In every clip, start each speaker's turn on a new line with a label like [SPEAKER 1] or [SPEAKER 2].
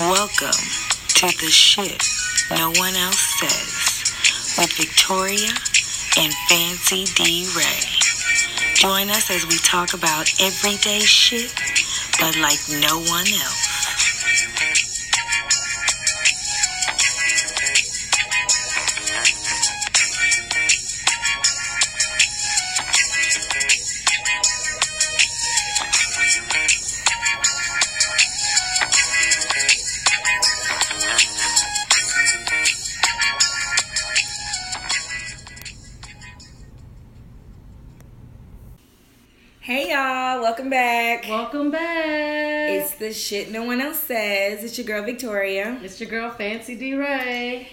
[SPEAKER 1] Welcome to the shit no one else says with Victoria and Fancy D Ray. Join us as we talk about everyday shit, but like no one else.
[SPEAKER 2] The shit no one else says. It's your girl Victoria.
[SPEAKER 3] It's your girl Fancy D Ray.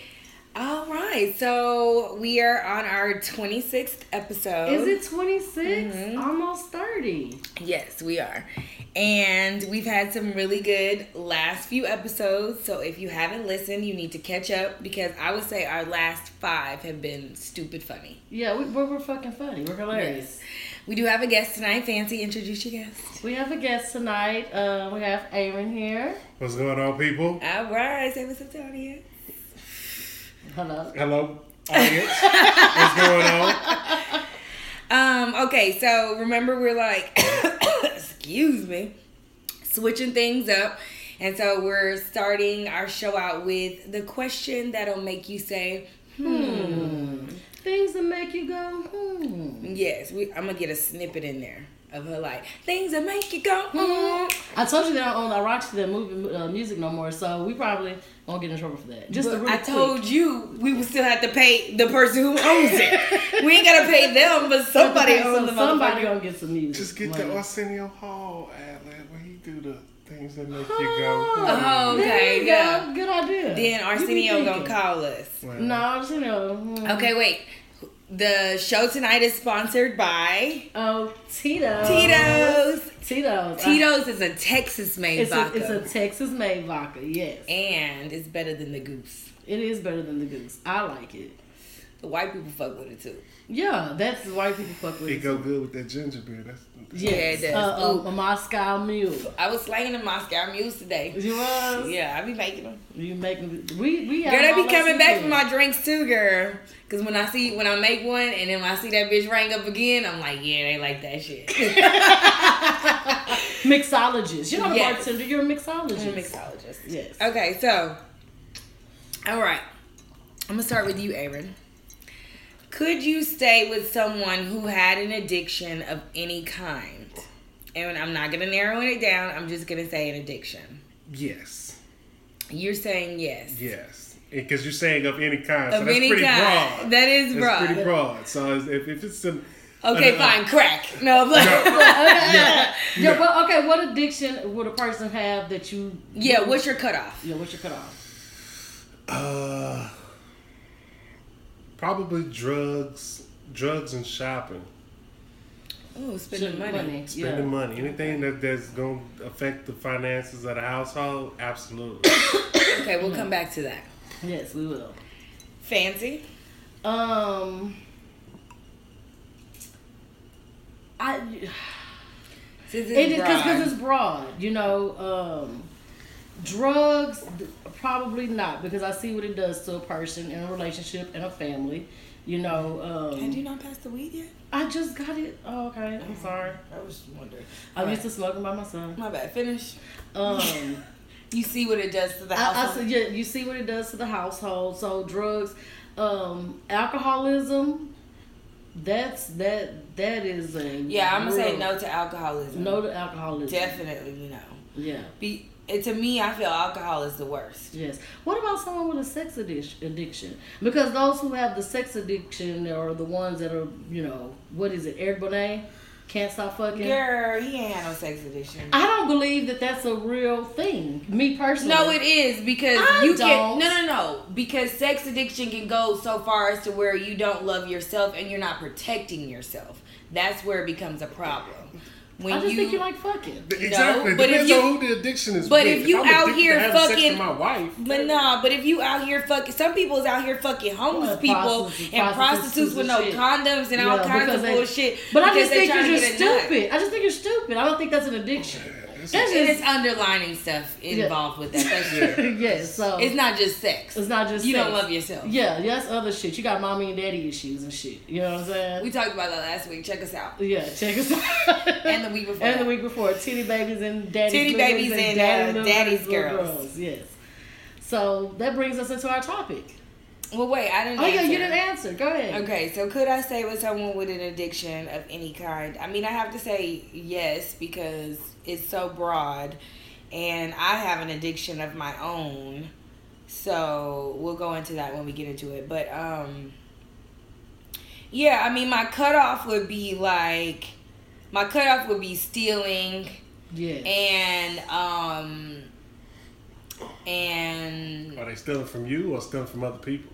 [SPEAKER 2] All right, so we are on our 26th episode.
[SPEAKER 3] Is it 26?
[SPEAKER 2] Mhm.
[SPEAKER 3] Almost 30.
[SPEAKER 2] Yes, we are. And we've had some really good last few episodes. So if you haven't listened, you need to catch up because I would say our last five have been stupid funny.
[SPEAKER 3] Yeah, we, we're, we're fucking funny. We're hilarious.
[SPEAKER 2] We do have a guest tonight. Fancy, introduce your guest.
[SPEAKER 3] We have a guest tonight. Uh, we have Aaron here.
[SPEAKER 4] What's going on, people?
[SPEAKER 2] All right, say what's up to the audience.
[SPEAKER 3] Hello.
[SPEAKER 4] Hello, audience. What's going on?
[SPEAKER 2] Um, okay, so remember we're like, excuse me, switching things up. And so we're starting our show out with the question that'll make you say, hmm.
[SPEAKER 3] Things that make you go, hmm.
[SPEAKER 2] Yes, we, I'm gonna get a snippet in there of her like things that make you go, hmm.
[SPEAKER 3] I told you they don't own that Roxy that movie uh, music no more, so we probably won't get in trouble for that. Just
[SPEAKER 2] But
[SPEAKER 3] a really
[SPEAKER 2] I
[SPEAKER 3] quick-
[SPEAKER 2] told you we would still have to pay the person who owns it. we ain't gotta pay them, but somebody
[SPEAKER 3] Okay, so
[SPEAKER 2] owns the
[SPEAKER 3] somebody gonna get some music.
[SPEAKER 4] Just get
[SPEAKER 3] money.
[SPEAKER 4] the Arsenio Hall ad lib where he do the things that make you go.
[SPEAKER 2] Oh, okay, yeah.
[SPEAKER 3] go. Good idea.
[SPEAKER 2] Then Arsenio gonna call us.
[SPEAKER 4] Well,
[SPEAKER 3] No, Arsenio. hmm.
[SPEAKER 2] Okay, wait. The show tonight is sponsored by
[SPEAKER 3] Oh, Tito's.
[SPEAKER 2] Tito's.
[SPEAKER 3] Tito's.
[SPEAKER 2] Tito's is a Texas made
[SPEAKER 3] It's a,
[SPEAKER 2] vodka.
[SPEAKER 3] it's a Texas made vodka, yes.
[SPEAKER 2] and it's better than the goose.
[SPEAKER 3] It is better than the goose. I like it.
[SPEAKER 2] The white people fuck with it too.
[SPEAKER 3] Yeah, that's white people fuck with
[SPEAKER 4] It
[SPEAKER 3] it.
[SPEAKER 4] go good with that ginger beer. That's
[SPEAKER 3] Yes,
[SPEAKER 2] Yeah, it
[SPEAKER 3] uh,
[SPEAKER 2] does.
[SPEAKER 3] uh,
[SPEAKER 2] Ooh.
[SPEAKER 3] a Moscow mule.
[SPEAKER 2] I was slanging the Moscow mules today.
[SPEAKER 3] You was?
[SPEAKER 2] Yeah, I be making them.
[SPEAKER 3] You making we we
[SPEAKER 2] Girl, they be coming back for my drinks too, girl. Cause when I see when I make one and then when I see that bitch ring up again, I'm like, yeah, they like that shit.
[SPEAKER 3] mixologist. You're not a bartender. You're a mixologist.
[SPEAKER 2] I'm a mixologist.
[SPEAKER 3] Yes.
[SPEAKER 2] Okay, so, all right. I'm gonna start with you, Aaron. Could you stay with someone who had an addiction of any kind? And I'm not gonna narrow it down. I'm just gonna say an addiction.
[SPEAKER 4] yes,
[SPEAKER 2] You're saying yes.
[SPEAKER 4] yes. Because you're saying of any kind, so
[SPEAKER 2] Of
[SPEAKER 4] that's
[SPEAKER 2] any
[SPEAKER 4] pretty
[SPEAKER 2] kind.
[SPEAKER 4] broad.
[SPEAKER 2] That is broad.
[SPEAKER 4] That's
[SPEAKER 2] broad.
[SPEAKER 4] pretty broad. So if, if it's some
[SPEAKER 2] Okay,
[SPEAKER 4] uh,
[SPEAKER 2] fine. Crack. No, but
[SPEAKER 3] yeah.
[SPEAKER 4] Yeah.
[SPEAKER 3] Well, okay. What addiction would a person have that you?
[SPEAKER 2] yeah. What's your cutoff?
[SPEAKER 3] Yeah. What's your cutoff?
[SPEAKER 4] uh, probably drugs, drugs and shopping,
[SPEAKER 2] Oh, spending
[SPEAKER 3] Spending
[SPEAKER 2] money.
[SPEAKER 4] spending
[SPEAKER 3] yeah.
[SPEAKER 4] money, anything that that's going to affect the finances of the household. Absolutely.
[SPEAKER 2] Okay, we'll come back to that.
[SPEAKER 3] Yes, we will.
[SPEAKER 2] Fancy.
[SPEAKER 3] Um. I.
[SPEAKER 2] Since
[SPEAKER 3] It is because it's broad, you know. Um, drugs, probably not because I see what it does to a person in a relationship and a family. You know,
[SPEAKER 2] Had you
[SPEAKER 3] um,
[SPEAKER 2] not passed the weed yet?
[SPEAKER 3] I just got it. Oh, okay, I'm sorry.
[SPEAKER 2] I was wondering.
[SPEAKER 3] I'm used to smoking by myself.
[SPEAKER 2] My bad. Finish.
[SPEAKER 3] Um,
[SPEAKER 2] You see what it does to the
[SPEAKER 3] I, I
[SPEAKER 2] household.
[SPEAKER 3] said, yeah, you see what it does to the household. So drugs, um, alcoholism. That's that. That is a
[SPEAKER 2] yeah, I'm gonna say no to alcoholism.
[SPEAKER 3] No to alcoholism.
[SPEAKER 2] definitely no.
[SPEAKER 3] Yeah.
[SPEAKER 2] Be it, to me, I feel alcohol is the worst.
[SPEAKER 3] Yes. What about someone with a sex addiction? Because those who have the sex addiction are the ones that are, you know, what is it, Eric Benét? Can't stop fucking?
[SPEAKER 2] Girl, he ain't had no sex addiction.
[SPEAKER 3] I don't believe that that's a real thing. Me personally.
[SPEAKER 2] No, it is because
[SPEAKER 3] I
[SPEAKER 2] you
[SPEAKER 3] don't.
[SPEAKER 2] can no no no because sex addiction can go so far as to where you don't love yourself and you're not protecting yourself. That's where it becomes a problem. When
[SPEAKER 3] I just
[SPEAKER 2] you,
[SPEAKER 3] think you like fucking.
[SPEAKER 4] Exactly.
[SPEAKER 2] but if
[SPEAKER 4] Depends
[SPEAKER 2] you-
[SPEAKER 4] on who the addiction is.
[SPEAKER 2] but
[SPEAKER 4] with.
[SPEAKER 2] if you
[SPEAKER 4] I'm
[SPEAKER 2] out here
[SPEAKER 4] to having sex
[SPEAKER 2] fucking-
[SPEAKER 4] with my wife,
[SPEAKER 2] But nah, but if you out here fucking, some people is out here fucking homeless
[SPEAKER 3] Well,
[SPEAKER 2] people
[SPEAKER 3] prostitutes-
[SPEAKER 2] and prostitutes with no
[SPEAKER 3] shit.
[SPEAKER 2] condoms and all kinds of
[SPEAKER 3] they-
[SPEAKER 2] bullshit.
[SPEAKER 3] But I just think you're just
[SPEAKER 2] get a nut.
[SPEAKER 3] stupid. I just think you're stupid. I don't think that's an addiction. That's
[SPEAKER 2] and
[SPEAKER 3] just
[SPEAKER 2] it's underlining stuff involved with that. That's
[SPEAKER 3] yeah. So
[SPEAKER 2] It's not just sex.
[SPEAKER 3] it's not just
[SPEAKER 2] You don't love yourself.
[SPEAKER 3] Yeah, yeah, that's other shit. You got mommy and daddy issues and shit. You know what I'm saying?
[SPEAKER 2] We talked about that last week. Check us out.
[SPEAKER 3] yeah, check us out.
[SPEAKER 2] And the week before
[SPEAKER 3] And the week before, titty babies and daddy.
[SPEAKER 2] Titty babies
[SPEAKER 3] girls
[SPEAKER 2] and,
[SPEAKER 3] daddy
[SPEAKER 2] uh, daddy's
[SPEAKER 3] little
[SPEAKER 2] girls.
[SPEAKER 3] Yes. So that brings us into our topic.
[SPEAKER 2] Well, wait, I didn't.
[SPEAKER 3] Oh yeah,
[SPEAKER 2] answer.
[SPEAKER 3] you didn't answer. Go ahead.
[SPEAKER 2] Okay, so could I stay with someone with an addiction of any kind? I mean, I have to say yes because it's so broad, and I have an addiction of my own. So we'll go into that when we get into it. But um, yeah, I mean, my cutoff would be like, my cutoff would be stealing
[SPEAKER 3] Yeah.
[SPEAKER 2] and um, and
[SPEAKER 4] Are they stealing from you or stealing from other people?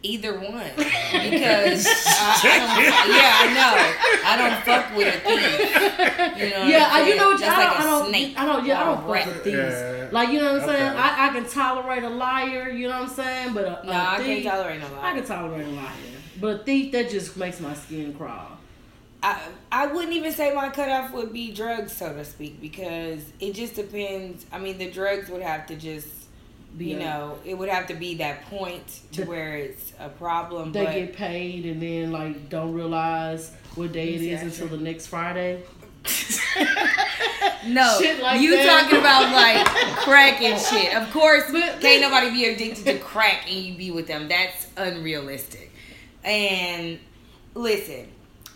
[SPEAKER 2] Either one, because I, I don't. Yeah, I know. I don't fuck with a thief. You know.
[SPEAKER 3] yeah,
[SPEAKER 2] I'm
[SPEAKER 3] you know what?
[SPEAKER 2] saying?
[SPEAKER 3] I
[SPEAKER 2] That's
[SPEAKER 3] don't,
[SPEAKER 2] like a
[SPEAKER 3] I don't,
[SPEAKER 2] snake.
[SPEAKER 3] I don't, yeah, I don't fuck with thieves.
[SPEAKER 4] Yeah.
[SPEAKER 3] Like you know what I'm saying?
[SPEAKER 4] Okay.
[SPEAKER 3] I, I can tolerate a liar. You know what I'm saying? But a,
[SPEAKER 2] No,
[SPEAKER 3] a
[SPEAKER 2] I can't
[SPEAKER 3] thief,
[SPEAKER 2] tolerate liar.
[SPEAKER 3] I can tolerate a liar, but a thief that just makes my skin crawl.
[SPEAKER 2] I I wouldn't even say my cutoff would be drugs, so to speak, because it just depends. I mean, the drugs would have to just. You
[SPEAKER 3] a-
[SPEAKER 2] know, it would have to be that point to
[SPEAKER 3] The-
[SPEAKER 2] where it's a problem.
[SPEAKER 3] they get paid and then like don't realize what day it is until the next Friday.
[SPEAKER 2] No,
[SPEAKER 3] Shit like
[SPEAKER 2] you
[SPEAKER 3] that.
[SPEAKER 2] talking about like crack and shit. Of course,
[SPEAKER 3] But-
[SPEAKER 2] can't nobody be addicted to crack and you be with them. That's unrealistic. And listen,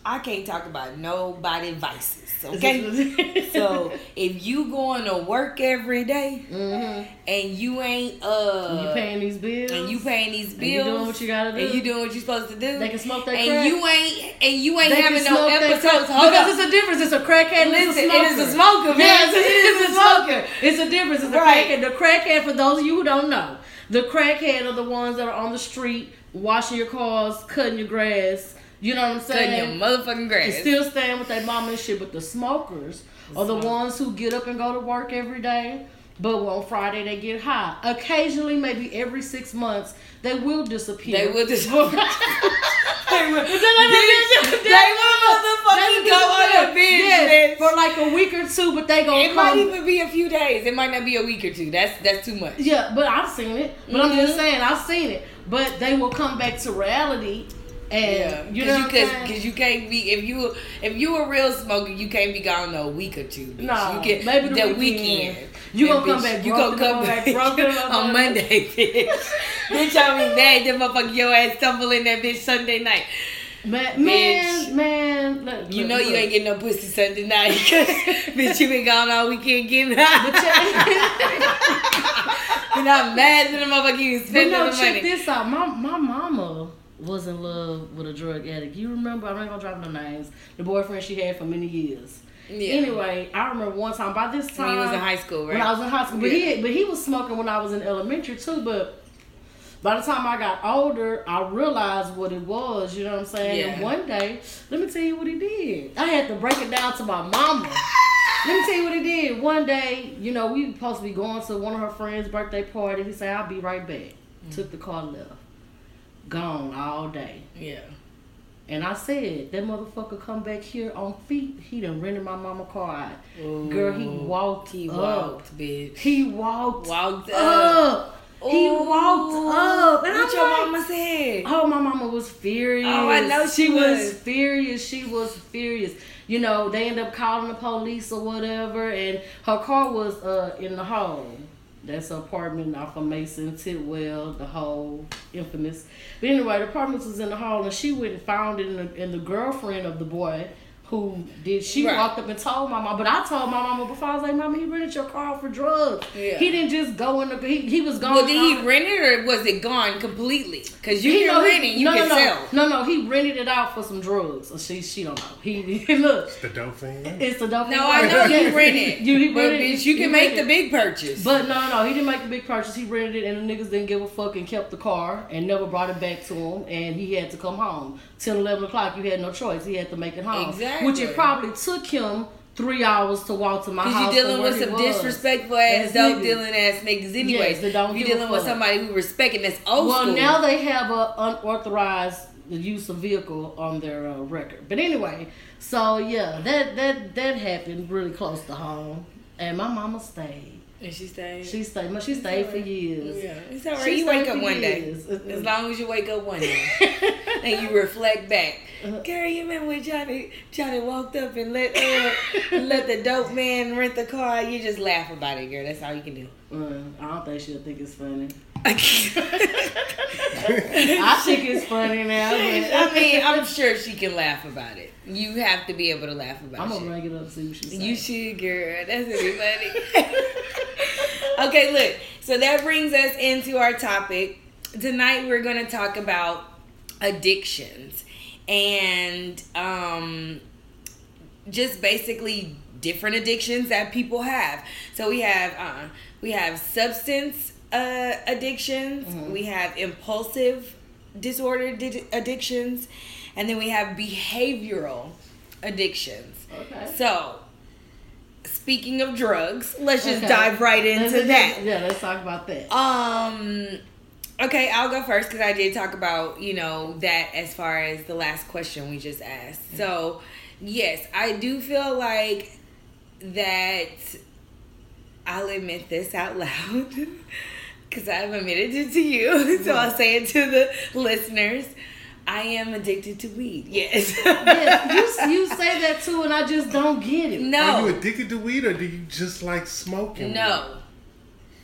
[SPEAKER 2] I can't talk about nobody vices. Okay, so if you going to work every day
[SPEAKER 3] hmm
[SPEAKER 2] and you ain't uh
[SPEAKER 3] you paying these bills
[SPEAKER 2] and you paying these
[SPEAKER 3] and
[SPEAKER 2] bills
[SPEAKER 3] you doing what you gotta do.
[SPEAKER 2] and you doing what you supposed to do,
[SPEAKER 3] They can smoke that
[SPEAKER 2] and
[SPEAKER 3] crack.
[SPEAKER 2] you ain't and you ain't
[SPEAKER 3] They
[SPEAKER 2] having no episodes. Hold
[SPEAKER 3] because
[SPEAKER 2] up.
[SPEAKER 3] it's a difference. It's a crackhead and
[SPEAKER 2] Listen,
[SPEAKER 3] it's a smoker.
[SPEAKER 2] it is a smoker.
[SPEAKER 3] Yes,
[SPEAKER 2] It is a
[SPEAKER 3] a smoker. It's a difference. It's a
[SPEAKER 2] Right.
[SPEAKER 3] crackhead. The crackhead, for those of you who don't know, the crackhead are the ones that are on the street washing your cars, cutting your grass. You know what I'm
[SPEAKER 2] Cutting
[SPEAKER 3] saying?
[SPEAKER 2] your motherfucking grass.
[SPEAKER 3] and still staying with their mama and shit. But the smokers are the
[SPEAKER 2] smoke.
[SPEAKER 3] ones who get up and go to work every day. But on Friday they get high. Occasionally, maybe every six months, they will disappear.
[SPEAKER 2] They will disappear.
[SPEAKER 3] They will-
[SPEAKER 2] Bitch, they will motherfucking go on a binge,
[SPEAKER 3] Yes, for like a week or two, but they gonna
[SPEAKER 2] It might even be a few days. It might not be a week or two. That's that's too much.
[SPEAKER 3] yeah, but I've seen it. But I'm
[SPEAKER 2] Mhm.
[SPEAKER 3] just saying, I've seen it. But they will come back to reality, and you know,
[SPEAKER 2] because you can't be if you if you a real smoker, you can't be gone no week or two. Bitch.
[SPEAKER 3] No,
[SPEAKER 2] you can
[SPEAKER 3] maybe the weekend.
[SPEAKER 2] weekend.
[SPEAKER 3] You gonna come back
[SPEAKER 2] You gonna come
[SPEAKER 3] back
[SPEAKER 2] back on. Monday, bitch. bitch, I be mad that motherfucker your ass stumble in that bitch Sunday night.
[SPEAKER 3] man, man, man, look,
[SPEAKER 2] You
[SPEAKER 3] look,
[SPEAKER 2] know you ain't getting no pussy Sunday night. Because bitch, you been gone all weekend getting high. And I'm mad that the motherfucker you
[SPEAKER 3] But
[SPEAKER 2] spending
[SPEAKER 3] no,
[SPEAKER 2] the
[SPEAKER 3] check this out. My my mama was in love with a drug addict. You remember? I'm not gonna drop no names. The boyfriend she had for many years.
[SPEAKER 2] Yeah.
[SPEAKER 3] Anyway, I remember one time. By this time,
[SPEAKER 2] When he was in high school, right?
[SPEAKER 3] When I was in high school, but
[SPEAKER 2] Yeah.
[SPEAKER 3] he but he was smoking when I was in elementary too. But by the time I got older, I realized what it was. You know what I'm saying?
[SPEAKER 2] Yeah.
[SPEAKER 3] And one day, let me tell you what he did. I had to break it down to my mama. Let me tell you what he did. One day, you know, we were supposed to be going to one of her friends' birthday party. He said, "I'll be right back."
[SPEAKER 2] Mm.
[SPEAKER 3] Took the car left. Gone all day.
[SPEAKER 2] Yeah.
[SPEAKER 3] And I said, that motherfucker come back here on feet. He done rented my mama car out. Girl, he walked
[SPEAKER 2] He
[SPEAKER 3] up.
[SPEAKER 2] walked, bitch.
[SPEAKER 3] He walked,
[SPEAKER 2] Walked up.
[SPEAKER 3] up. He walked up. And
[SPEAKER 2] what
[SPEAKER 3] I'm
[SPEAKER 2] your
[SPEAKER 3] like,
[SPEAKER 2] mama said?
[SPEAKER 3] Oh, my mama was furious.
[SPEAKER 2] Oh, I know she was.
[SPEAKER 3] furious. She was furious. You know, they end up calling the police or whatever, and her car was uh in the hole. That's her apartment off of Mason, Tidwell, the whole infamous. But anyway, the apartment was in the hall, and she went and found it, and the, and the girlfriend of the boy who did she
[SPEAKER 2] Right.
[SPEAKER 3] walked up and told my mom, but I told my mama before I was like, "Mama, he rented your car for drugs.
[SPEAKER 2] Yeah.
[SPEAKER 3] He didn't just go in the he, he was gone.
[SPEAKER 2] Well, did he
[SPEAKER 3] out-
[SPEAKER 2] rent it or was it gone completely? Because you
[SPEAKER 3] he
[SPEAKER 2] can
[SPEAKER 3] know he-
[SPEAKER 2] rent it, you
[SPEAKER 3] no,
[SPEAKER 2] can
[SPEAKER 3] no, no.
[SPEAKER 2] sell.
[SPEAKER 3] No, no, he rented it out for some drugs. So she, she don't know. He, look,
[SPEAKER 4] The dope thing.
[SPEAKER 3] it's the dope.
[SPEAKER 2] No, I know you
[SPEAKER 3] Yes.
[SPEAKER 2] rent it.
[SPEAKER 3] You, he rented it.
[SPEAKER 2] bitch, you
[SPEAKER 3] He
[SPEAKER 2] can make
[SPEAKER 3] rented
[SPEAKER 2] the big purchase.
[SPEAKER 3] But no, no, no, he didn't make the big purchase. He rented it, and the niggas didn't give a fuck and kept the car and never brought it back to him. And he had to come home. 10, 11 o'clock, you had no choice. He had to make it home.
[SPEAKER 2] Exactly.
[SPEAKER 3] Which it probably took him three hours to walk to my
[SPEAKER 2] Because
[SPEAKER 3] house.
[SPEAKER 2] you're dealing with some disrespectful ass, dope dealing ass niggas anyways.
[SPEAKER 3] Yes, don't
[SPEAKER 2] you're dealing with somebody who respecting that's old
[SPEAKER 3] Well,
[SPEAKER 2] school.
[SPEAKER 3] now they have a unauthorized use of vehicle on their uh, record. But anyway, so yeah, that that that happened really close to home, And my mama stayed.
[SPEAKER 2] And she stayed.
[SPEAKER 3] She stayed. She stayed for years.
[SPEAKER 2] yeah, it's all right.
[SPEAKER 3] She
[SPEAKER 2] you wake up one day. As long as you wake up one day and you reflect back. Gary, you remember when Johnny Johnny walked up and let uh, let the dope man rent the car? You just laugh about it, girl. That's all you can do.
[SPEAKER 3] Uh, I don't think she'll think it's funny.
[SPEAKER 2] I
[SPEAKER 3] I think it's funny now. But
[SPEAKER 2] mean, I'm sure she can laugh about it. You have to be able to laugh about
[SPEAKER 3] I'm
[SPEAKER 2] it.
[SPEAKER 3] gonna bring it up see what she says.
[SPEAKER 2] You should, girl. That's really funny. okay, look. So that brings us into our topic. Tonight we're going to talk about addictions and um, just basically different addictions that people have. So we have uh, we have substance uh, addictions. We have impulsive disorder di- addictions, and then we have behavioral addictions.
[SPEAKER 3] Okay.
[SPEAKER 2] So, speaking of drugs, let's just
[SPEAKER 3] Okay.
[SPEAKER 2] dive right into
[SPEAKER 3] Let's-
[SPEAKER 2] that.
[SPEAKER 3] Yeah, let's talk about that.
[SPEAKER 2] Um, okay, I'll go first because I did talk about you know that as far as the last question we just asked. So, yes, I do feel like that. I'll admit this out loud because I've admitted it to you, so I'll say it to the listeners. I am addicted to weed. Yes.
[SPEAKER 3] yeah, you, you say that too, and I just don't get it.
[SPEAKER 2] No.
[SPEAKER 4] Are you addicted to weed or do you just like smoking?
[SPEAKER 2] No.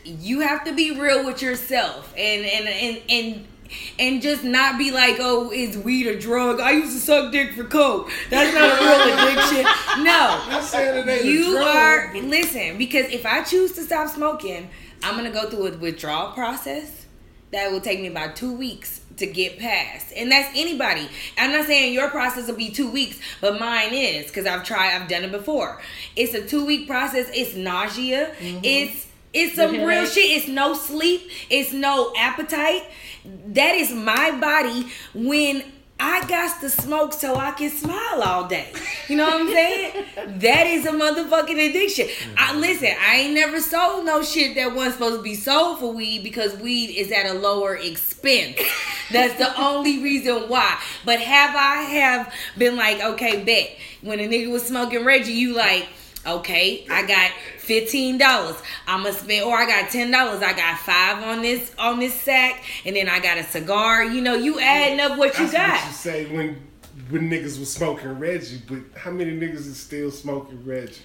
[SPEAKER 2] You have to be real with yourself and and and and and just not be like, oh, is weed a drug? I used to suck dick for coke. That's not a real addiction. No.
[SPEAKER 4] I'm saying it ain't
[SPEAKER 2] You
[SPEAKER 4] a drug,
[SPEAKER 2] are listen, because if I choose to stop smoking, I'm gonna go through a withdrawal process that will take me about two weeks to get past. And that's anybody. I'm not saying your process will be two weeks, but mine is because I've tried, I've done it before. It's a two week process. It's nausea. Mm-hmm. It's it's some real shit. It's no sleep. It's no appetite. That is my body when I got to smoke so I can smile all day. You know what I'm saying? that is a motherfucking addiction. I listen, I ain't never sold no shit that wasn't supposed to be sold for weed because weed is at a lower expense. That's the only reason why. But have I have been like, okay, bet. When a nigga was smoking Reggie, you like, okay, I got fifteen dollars. I'ma spend or I got ten dollars. I got five on this on this sack, and then I got a cigar. You know, you adding up what you
[SPEAKER 4] That's
[SPEAKER 2] got.
[SPEAKER 4] what you say when when niggas was smoking Reggie, but how many niggas is still smoking Reggie?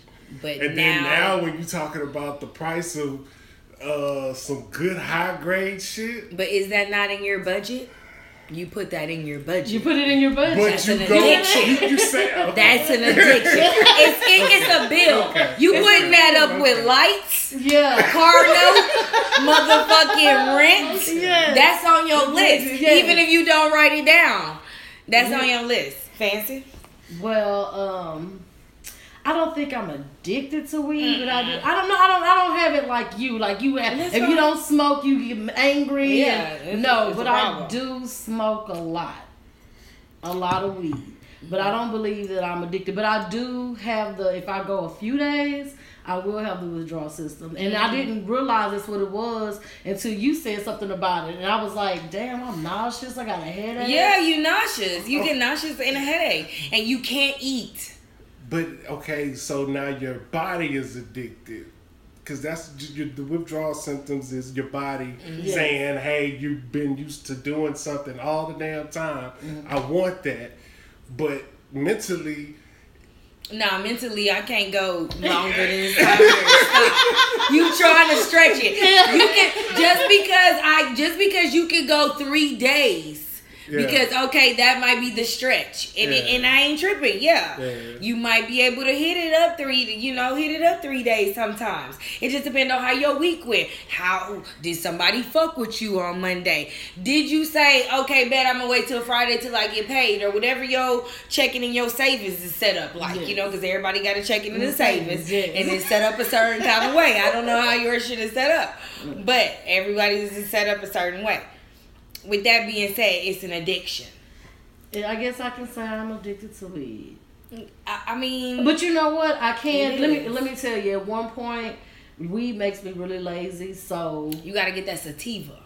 [SPEAKER 2] But
[SPEAKER 4] And then now when you talking about the price of uh some good high grade shit,
[SPEAKER 2] But is that not in your budget? You put that in your budget.
[SPEAKER 3] You put it in your budget.
[SPEAKER 4] but
[SPEAKER 2] That's
[SPEAKER 4] you
[SPEAKER 2] an
[SPEAKER 4] go
[SPEAKER 2] addiction.
[SPEAKER 4] you, you say oh,
[SPEAKER 2] That's an addiction. it's, it, it's a bill.
[SPEAKER 4] Okay.
[SPEAKER 2] You
[SPEAKER 4] It's
[SPEAKER 2] putting
[SPEAKER 4] a-
[SPEAKER 2] that up
[SPEAKER 4] okay.
[SPEAKER 2] with lights,
[SPEAKER 3] yeah.
[SPEAKER 2] car note, motherfucking rent.
[SPEAKER 3] Yes.
[SPEAKER 2] That's on your list.
[SPEAKER 3] Yes.
[SPEAKER 2] Even if you don't write it down. That's on your list. Fancy?
[SPEAKER 3] Well, um, I don't think I'm addicted to weed, but I do. I don't know. I don't. I don't have it like you. Like you have.
[SPEAKER 2] That's
[SPEAKER 3] If you don't smoke, you get angry.
[SPEAKER 2] Yeah,
[SPEAKER 3] and- no,
[SPEAKER 2] a
[SPEAKER 3] but I do smoke a lot, a lot of weed. But I don't believe that I'm addicted. But I do have the. If I go a few days. I will have the withdrawal system, and I mm-hmm. didn't realize that's what it was until you said something about it, and I was like, "Damn, I'm nauseous. I got a headache."
[SPEAKER 2] Yeah, you nauseous. You get oh. nauseous and a headache. And you can't eat.
[SPEAKER 4] But okay, so now your body is addicted. Cause that's your, the withdrawal symptoms is your body
[SPEAKER 3] Yes.
[SPEAKER 4] saying, "Hey, you've been used to doing something all the damn time.
[SPEAKER 2] Mm-hmm.
[SPEAKER 4] I want that." But mentally,
[SPEAKER 2] Nah, mentally I can't go longer than this time You trying to stretch it. You can just because I just because you can go three days.
[SPEAKER 4] Yeah.
[SPEAKER 2] Because okay, that might be the stretch, and it, and I ain't tripping. Yeah.
[SPEAKER 4] Yeah.
[SPEAKER 2] you might be able to hit it up three. You know, hit it up three days sometimes. It just depends on how your week went. How did somebody fuck with you on Monday? Did you say okay, bet I'm gonna wait till Friday till I get paid or whatever your checking in your savings is set up like? You know, because everybody got a checking in the
[SPEAKER 3] Mhm,
[SPEAKER 2] savings, and it's set up a certain kind of way. I don't know how yours shit is set up, but everybody's is set up a certain way. With that being said, it's an addiction.
[SPEAKER 3] Yeah, I guess I can say I'm addicted to weed.
[SPEAKER 2] I, I mean,
[SPEAKER 3] But you know what? I can't. Let me let me tell you. At one point, weed makes me really lazy. So
[SPEAKER 2] you got to get that sativa.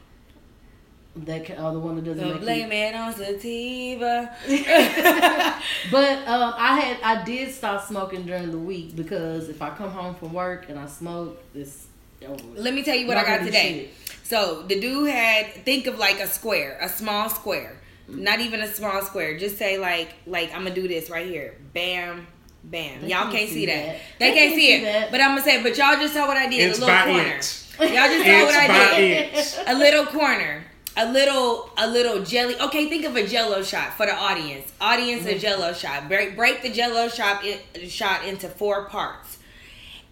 [SPEAKER 3] That ca- uh, the one that doesn't
[SPEAKER 2] So
[SPEAKER 3] make
[SPEAKER 2] blame
[SPEAKER 3] you.
[SPEAKER 2] it on sativa.
[SPEAKER 3] But um, I had I did stop smoking during the week because if I come home from work and I smoke, it's over.
[SPEAKER 2] Let me tell you what I got today. So the dude had think of like a square, a small square, not even a small square. Just say like like I'm gonna do this right here. Bam, bam.
[SPEAKER 3] They
[SPEAKER 2] y'all
[SPEAKER 3] can't
[SPEAKER 2] can't
[SPEAKER 3] see
[SPEAKER 2] see that.
[SPEAKER 3] that.
[SPEAKER 2] They, can't see it.
[SPEAKER 3] that.
[SPEAKER 2] But I'm gonna say, but y'all just saw what I did.
[SPEAKER 4] Inch
[SPEAKER 2] a little
[SPEAKER 4] by
[SPEAKER 2] corner.
[SPEAKER 4] inch.
[SPEAKER 2] Y'all just saw what I did.
[SPEAKER 4] inch.
[SPEAKER 2] A little corner. A little, a little jelly. Okay, think of a Jello shot for the audience. Audience,
[SPEAKER 3] Mm-hmm.
[SPEAKER 2] a Jello shot. Break, break the Jello shot in, shot into four parts.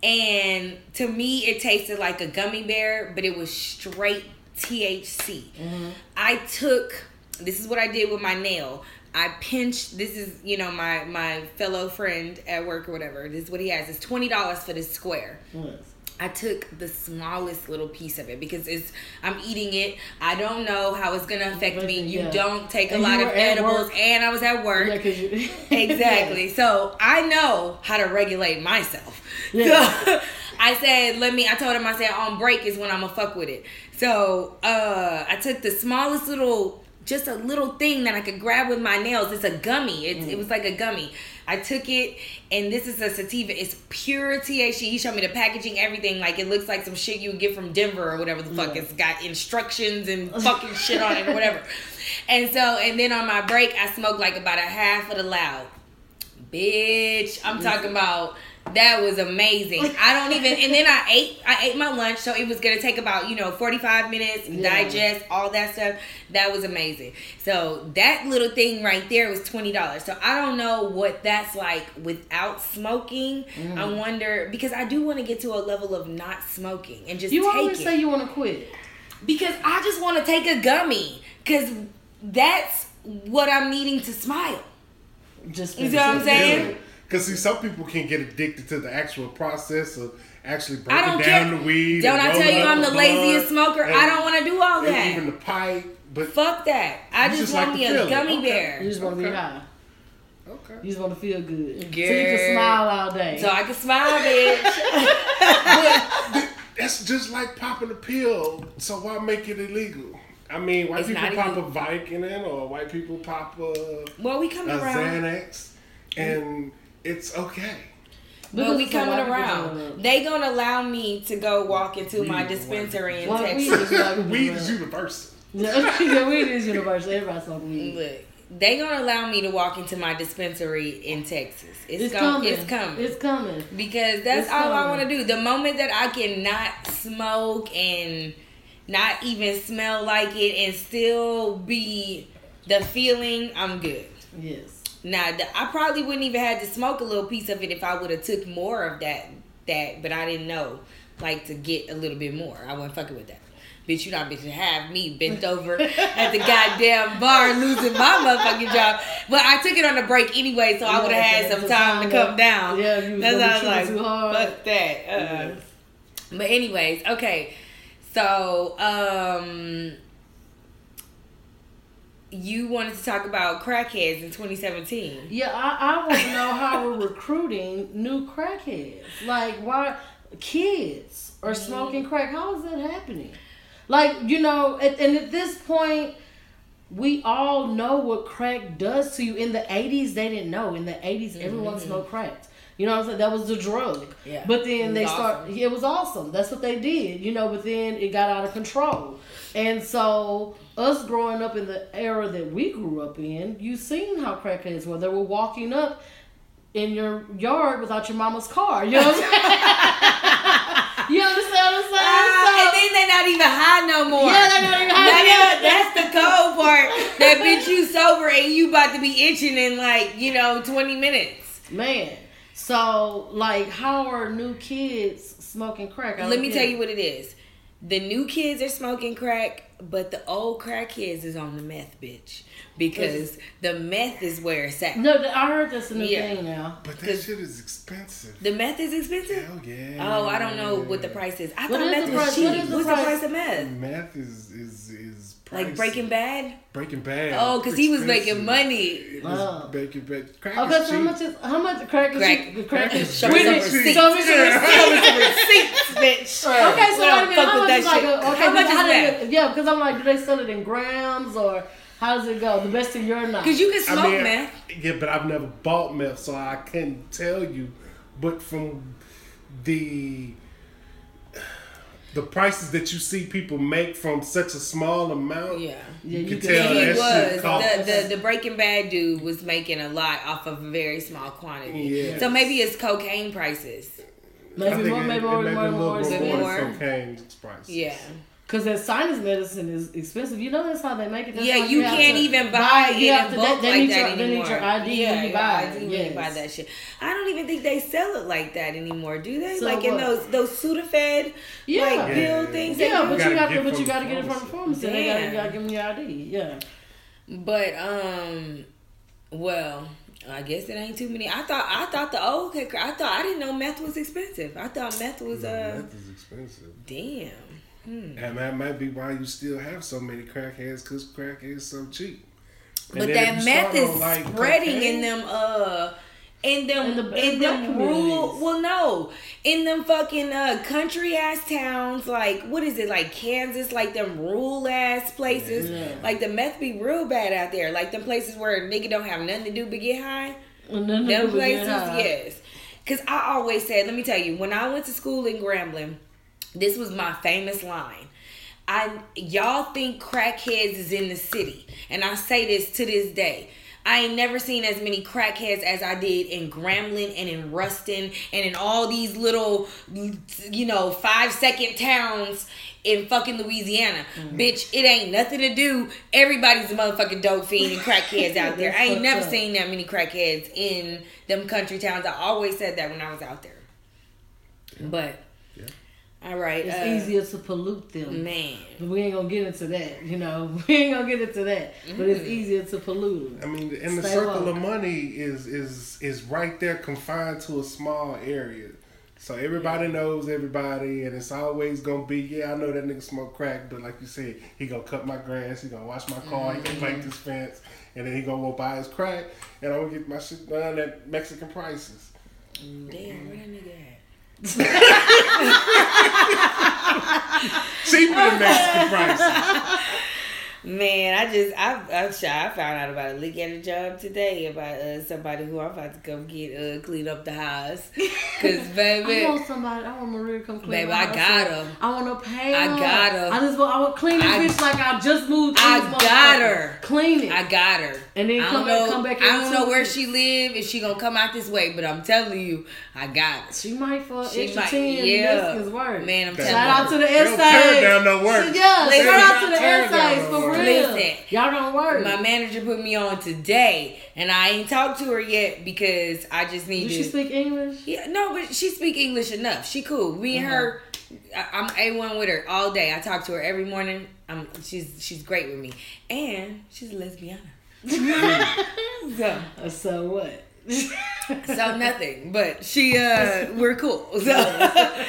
[SPEAKER 2] And to me, it tasted like a gummy bear, but it was straight THC. Mm-hmm. I took. This is what I did with my nail. I pinched. This is you know my my fellow friend at work or whatever. This is what he has. It's twenty dollars for this square.
[SPEAKER 3] Yes.
[SPEAKER 2] I took the smallest little piece of it because it's I'm eating it. I don't know how it's gonna affect me. You
[SPEAKER 3] Yeah.
[SPEAKER 2] don't take a
[SPEAKER 3] And you
[SPEAKER 2] lot of edibles, and I was at work.
[SPEAKER 3] Yeah, you
[SPEAKER 2] Exactly. So I know how to regulate myself.
[SPEAKER 3] Yeah.
[SPEAKER 2] So I said, let me I told him I said on break is when I'm gonna fuck with it. So uh I took the smallest little just a little thing that I could grab with my nails. It's a gummy. It, it was like a gummy. I took it, and this is a sativa. It's pure THC. He showed me the packaging, everything. Like it looks like some shit you would get from Denver or whatever the fuck. It's got instructions and fucking shit on it or whatever. And so, and then on my break, I smoked like about a half of the loud. Bitch, I'm talking about that was amazing. I don't even and then I ate I ate my lunch, so it was gonna take about, you know, 45 minutes,
[SPEAKER 3] Yeah.
[SPEAKER 2] digest, all that stuff. That was amazing. So that little thing right there was twenty dollars. So I don't know what that's like without smoking.
[SPEAKER 3] Mm.
[SPEAKER 2] I wonder because I do want to get to a level of not smoking and just
[SPEAKER 3] You always
[SPEAKER 2] it.
[SPEAKER 3] say you want to quit.
[SPEAKER 2] because I just want to take a gummy because that's what I'm needing to smile.
[SPEAKER 3] Just
[SPEAKER 2] You know what I'm saying?
[SPEAKER 4] Because see, some people can get addicted to the actual process of actually
[SPEAKER 2] I
[SPEAKER 4] breaking
[SPEAKER 2] don't
[SPEAKER 4] down
[SPEAKER 2] care.
[SPEAKER 4] the weed.
[SPEAKER 2] Don't
[SPEAKER 4] and
[SPEAKER 2] I tell you I'm the
[SPEAKER 4] bud
[SPEAKER 2] laziest smoker? I don't want to do all
[SPEAKER 4] and
[SPEAKER 2] that.
[SPEAKER 4] Even the pipe, but
[SPEAKER 2] Fuck that. I
[SPEAKER 4] You
[SPEAKER 2] just,
[SPEAKER 4] just
[SPEAKER 2] want
[SPEAKER 4] like
[SPEAKER 2] me a
[SPEAKER 4] feeling.
[SPEAKER 2] gummy
[SPEAKER 4] Okay.
[SPEAKER 2] bear.
[SPEAKER 3] You just want to be high.
[SPEAKER 4] okay.
[SPEAKER 3] You just want to feel good. So you can smile all day.
[SPEAKER 2] So I can smile, bitch.
[SPEAKER 4] That's just like popping a pill. So why make it illegal? I mean, white
[SPEAKER 2] It's
[SPEAKER 4] people pop
[SPEAKER 2] illegal.
[SPEAKER 4] a Vicodin or white people pop a,
[SPEAKER 2] well, we come
[SPEAKER 4] a
[SPEAKER 2] around.
[SPEAKER 4] Xanax, and it's okay.
[SPEAKER 2] But we
[SPEAKER 3] Because
[SPEAKER 2] coming
[SPEAKER 3] white people
[SPEAKER 2] around.
[SPEAKER 3] don't-
[SPEAKER 2] They gonna allow me to go walk into my dispensary in
[SPEAKER 3] Well, weed
[SPEAKER 2] Texas.
[SPEAKER 3] is like-
[SPEAKER 4] Weed is universal.
[SPEAKER 3] yeah, weed is universal. Everybody smoke weed.
[SPEAKER 2] Look, they gonna allow me to walk into my dispensary in Texas. It's,
[SPEAKER 3] It's
[SPEAKER 2] gonna,
[SPEAKER 3] coming.
[SPEAKER 2] It's coming.
[SPEAKER 3] It's coming.
[SPEAKER 2] because that's
[SPEAKER 3] It's
[SPEAKER 2] all I want to do. The moment that I can not smoke and not even smell like it and still be the feeling, I'm good.
[SPEAKER 3] Yes.
[SPEAKER 2] Now I probably wouldn't even have to smoke a little piece of it if I would have took more of that. That, but I didn't know, like to get a little bit more. I wasn't fucking with that. Bitch, you not bitch to have me bent over at the goddamn bar losing my motherfucking job. But I took it on a break anyway, so I would have had some time to come down.
[SPEAKER 3] yeah, you was
[SPEAKER 2] That's
[SPEAKER 3] gonna
[SPEAKER 2] I was like,
[SPEAKER 3] too hard.
[SPEAKER 2] fuck that. Uh. But anyways, okay. So, um you wanted to talk about crackheads in 2017.
[SPEAKER 3] Yeah, I, I want to know how we're recruiting new crackheads. Like, why kids are
[SPEAKER 2] Mm-hmm.
[SPEAKER 3] smoking crack? How is that happening? Like, you know, at, and at this point, we all know what crack does to you. In the 80s, they didn't know. In the 80s, everyone smoked crack. You know what I'm saying? That was the drug.
[SPEAKER 2] Mm-hmm. Yeah.
[SPEAKER 3] But then they start.
[SPEAKER 2] awesome.
[SPEAKER 3] It was awesome. That's what they did. You know. But then it got out of control. And so us growing up in the era that we grew up in, you seen how crackheads were. They were walking up in your yard without your mama's car. You know what I'm saying? you understand what I'm saying?
[SPEAKER 2] Ah, and then they're not even high no more.
[SPEAKER 3] Yeah, they're not even high.
[SPEAKER 2] That that's the cold part. That bitch you sober and you about to be itching in like, you know, 20 minutes.
[SPEAKER 3] Man. So, like, how are new kids smoking crack? I
[SPEAKER 2] Let me tell
[SPEAKER 3] it.
[SPEAKER 2] you what it is. The new kids are smoking crack, but the old crack kids is on the meth, bitch. because the meth is where it's at.
[SPEAKER 3] No, I heard that's a new
[SPEAKER 2] Yeah.
[SPEAKER 3] thing now.
[SPEAKER 4] But that shit is expensive.
[SPEAKER 2] The meth is expensive.
[SPEAKER 4] Hell yeah.
[SPEAKER 2] Oh, I don't know what the price is. I
[SPEAKER 3] What
[SPEAKER 2] thought
[SPEAKER 3] is
[SPEAKER 2] meth
[SPEAKER 3] the
[SPEAKER 2] was
[SPEAKER 3] price?
[SPEAKER 2] cheap.
[SPEAKER 3] What is the
[SPEAKER 2] What's
[SPEAKER 3] price?
[SPEAKER 2] the price of meth?
[SPEAKER 4] Math is is is
[SPEAKER 2] Like
[SPEAKER 4] pricey.
[SPEAKER 2] Breaking Bad?
[SPEAKER 4] Breaking Bad.
[SPEAKER 2] Oh, because he was making money.
[SPEAKER 4] It is
[SPEAKER 3] Oh.
[SPEAKER 4] Breaking Bad. Crack
[SPEAKER 3] Okay,
[SPEAKER 4] is
[SPEAKER 3] so how
[SPEAKER 4] cheap.
[SPEAKER 3] much is how much crack is
[SPEAKER 2] Crack.
[SPEAKER 3] cheap? crack is
[SPEAKER 2] Show me
[SPEAKER 3] Whitney,
[SPEAKER 2] some
[SPEAKER 3] show me
[SPEAKER 2] receipts.
[SPEAKER 3] some
[SPEAKER 2] Show me
[SPEAKER 3] receipts.
[SPEAKER 2] some receipts, bitch.
[SPEAKER 3] Okay, so
[SPEAKER 2] We
[SPEAKER 3] wait a minute, how much
[SPEAKER 2] that
[SPEAKER 3] is like a, okay,
[SPEAKER 2] How much
[SPEAKER 3] how
[SPEAKER 2] is
[SPEAKER 3] do
[SPEAKER 2] that?
[SPEAKER 3] they- Yeah, because I'm like, do they sell it in grams or how does it go? The best of your knowledge.
[SPEAKER 2] Because you can smoke
[SPEAKER 4] I mean,
[SPEAKER 2] meth.
[SPEAKER 4] yeah, but I've never bought meth, so I can't tell you. But from the the prices that you see people make from such a small amount,
[SPEAKER 2] Yeah.
[SPEAKER 3] Yeah,
[SPEAKER 4] you,
[SPEAKER 3] you
[SPEAKER 4] can
[SPEAKER 3] can-
[SPEAKER 4] tell
[SPEAKER 2] he
[SPEAKER 4] that
[SPEAKER 2] was
[SPEAKER 4] shit
[SPEAKER 2] the, the the Breaking Bad dude was making a lot off of a very small quantity.
[SPEAKER 4] Yes.
[SPEAKER 2] So maybe it's cocaine prices.
[SPEAKER 4] I
[SPEAKER 3] maybe
[SPEAKER 4] think
[SPEAKER 3] more,
[SPEAKER 4] it-
[SPEAKER 3] maybe
[SPEAKER 4] it
[SPEAKER 3] more,
[SPEAKER 4] may be
[SPEAKER 3] more,
[SPEAKER 4] a little
[SPEAKER 3] more,
[SPEAKER 4] bit
[SPEAKER 2] bit
[SPEAKER 3] expensive.
[SPEAKER 2] more.
[SPEAKER 4] than cocaine's price.
[SPEAKER 2] Yeah.
[SPEAKER 3] Because that sinus medicine is expensive. You know that's how they make it. That's
[SPEAKER 2] Yeah,
[SPEAKER 3] why
[SPEAKER 2] you can't
[SPEAKER 3] to
[SPEAKER 2] even buy it
[SPEAKER 3] you have to-
[SPEAKER 2] bulk
[SPEAKER 3] they, they
[SPEAKER 2] like
[SPEAKER 3] need
[SPEAKER 2] that
[SPEAKER 3] your,
[SPEAKER 2] anymore.
[SPEAKER 3] They need your ID
[SPEAKER 2] yeah,
[SPEAKER 3] when you buy
[SPEAKER 2] ID
[SPEAKER 3] it.
[SPEAKER 2] when
[SPEAKER 3] Yes.
[SPEAKER 2] buy that shit. I don't even think they sell it like that anymore, do they?
[SPEAKER 3] So
[SPEAKER 2] like in those those Sudafed
[SPEAKER 3] Yeah.
[SPEAKER 2] like
[SPEAKER 3] Yeah,
[SPEAKER 2] pill
[SPEAKER 4] yeah,
[SPEAKER 2] things.
[SPEAKER 3] Yeah,
[SPEAKER 2] they
[SPEAKER 3] but
[SPEAKER 2] do?
[SPEAKER 3] you
[SPEAKER 4] gotta
[SPEAKER 3] have
[SPEAKER 4] get
[SPEAKER 3] to, but you got to get it from the pharmacy. They got to,
[SPEAKER 2] Damn.
[SPEAKER 3] got to give them your ID. Yeah.
[SPEAKER 2] But um, well, I guess it ain't too many. I thought I thought the old kicker. I thought I didn't know meth was expensive. I thought meth was uh
[SPEAKER 4] meth is expensive.
[SPEAKER 2] damn. Hmm.
[SPEAKER 4] And that might be why you still have so many crackheads, because crack is so cheap.
[SPEAKER 2] But
[SPEAKER 4] then
[SPEAKER 2] that
[SPEAKER 4] if
[SPEAKER 2] meth is
[SPEAKER 4] like,
[SPEAKER 2] spreading
[SPEAKER 4] cocaine,
[SPEAKER 2] in them uh in them
[SPEAKER 3] In
[SPEAKER 2] in,
[SPEAKER 3] the- in
[SPEAKER 2] them rural
[SPEAKER 3] communities.
[SPEAKER 2] well no in them fucking uh country ass towns like what is it like Kansas like them rural ass places
[SPEAKER 3] Yeah.
[SPEAKER 2] like the meth be real bad out there like them places where a nigga don't have nothing to do but get high
[SPEAKER 3] And
[SPEAKER 2] them places
[SPEAKER 3] high.
[SPEAKER 2] yes because I always said let me tell you when I went to school in Grambling this was my famous line I y'all think crackheads is in the city, and I say this to this day. I ain't never seen as many crackheads as I did in Grambling and in Ruston and in all these little, you know, five second towns in fucking Louisiana. Mm-hmm. Bitch, it ain't nothing to do. Everybody's a motherfucking dope fiend and crackheads out there. I ain't never
[SPEAKER 3] up.
[SPEAKER 2] seen that many crackheads in them country towns. I always said that when I was out there. But, all right.
[SPEAKER 3] It's
[SPEAKER 2] uh,
[SPEAKER 3] easier to pollute them.
[SPEAKER 2] Man.
[SPEAKER 3] But we ain't gonna get into that, you know. We ain't gonna get into that. But it's easier to pollute
[SPEAKER 4] I mean, and the circle
[SPEAKER 3] woke.
[SPEAKER 4] of money is is is right there, confined to a small area. So everybody knows everybody, and it's always gonna be, yeah, I know that nigga smoke crack, but like you said, he gonna cut my grass, he gonna wash my car, he gonna paint this fence, and then he gonna go buy his crack, and I'm gonna get my shit done at Mexican prices.
[SPEAKER 2] Damn, where that nigga at?
[SPEAKER 4] Cheaper than Mexican prices.
[SPEAKER 2] Man, I just I I'm shy. I found out about a leak at a job today about uh, somebody who I'm about to come get uh clean up the house. Cause baby, I
[SPEAKER 3] want somebody. I want Maria to come clean.
[SPEAKER 2] Baby,
[SPEAKER 3] my
[SPEAKER 2] I got
[SPEAKER 3] up.
[SPEAKER 2] her.
[SPEAKER 3] I want to pay.
[SPEAKER 2] I got her.
[SPEAKER 3] I just want. I want clean this
[SPEAKER 2] I-
[SPEAKER 3] bitch like I just moved.
[SPEAKER 2] I
[SPEAKER 3] in this
[SPEAKER 2] got her.
[SPEAKER 3] Clean it.
[SPEAKER 2] I got her.
[SPEAKER 3] And then come
[SPEAKER 2] don't
[SPEAKER 3] back- come back in.
[SPEAKER 2] I
[SPEAKER 3] don't
[SPEAKER 2] know where
[SPEAKER 3] weeks.
[SPEAKER 2] she live. If she gonna come out this way, but I'm telling you, I got her.
[SPEAKER 3] she might for
[SPEAKER 2] She
[SPEAKER 3] extra
[SPEAKER 2] might-
[SPEAKER 3] ten
[SPEAKER 2] yeah.
[SPEAKER 3] Mexicans work.
[SPEAKER 2] Man, I'm
[SPEAKER 4] Shout
[SPEAKER 2] telling
[SPEAKER 3] Shout out to the
[SPEAKER 4] They don't turn down no work.
[SPEAKER 3] Yeah, shout out to the
[SPEAKER 4] Turn
[SPEAKER 3] essays for
[SPEAKER 4] work.
[SPEAKER 3] real.
[SPEAKER 2] Listen.
[SPEAKER 3] Y'all don't work.
[SPEAKER 2] My manager put me on today, and I ain't talked to her yet because I just need
[SPEAKER 3] Do
[SPEAKER 2] to.
[SPEAKER 3] she speak English?
[SPEAKER 2] Yeah, no, but she speak English enough. She cool. Me and her, I, I'm a one with her all day. I talk to her every morning. I'm she's she's great with me, and she's a lesbian. so
[SPEAKER 3] Uh, So what?
[SPEAKER 2] so nothing, but she uh we're cool. So,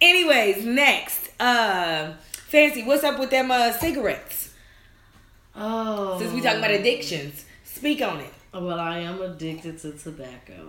[SPEAKER 2] anyways, next, uh, fancy. What's up with them uh cigarettes?
[SPEAKER 3] Oh.
[SPEAKER 2] Since we talking about addictions, speak on it.
[SPEAKER 3] Oh, well, I am addicted to tobacco.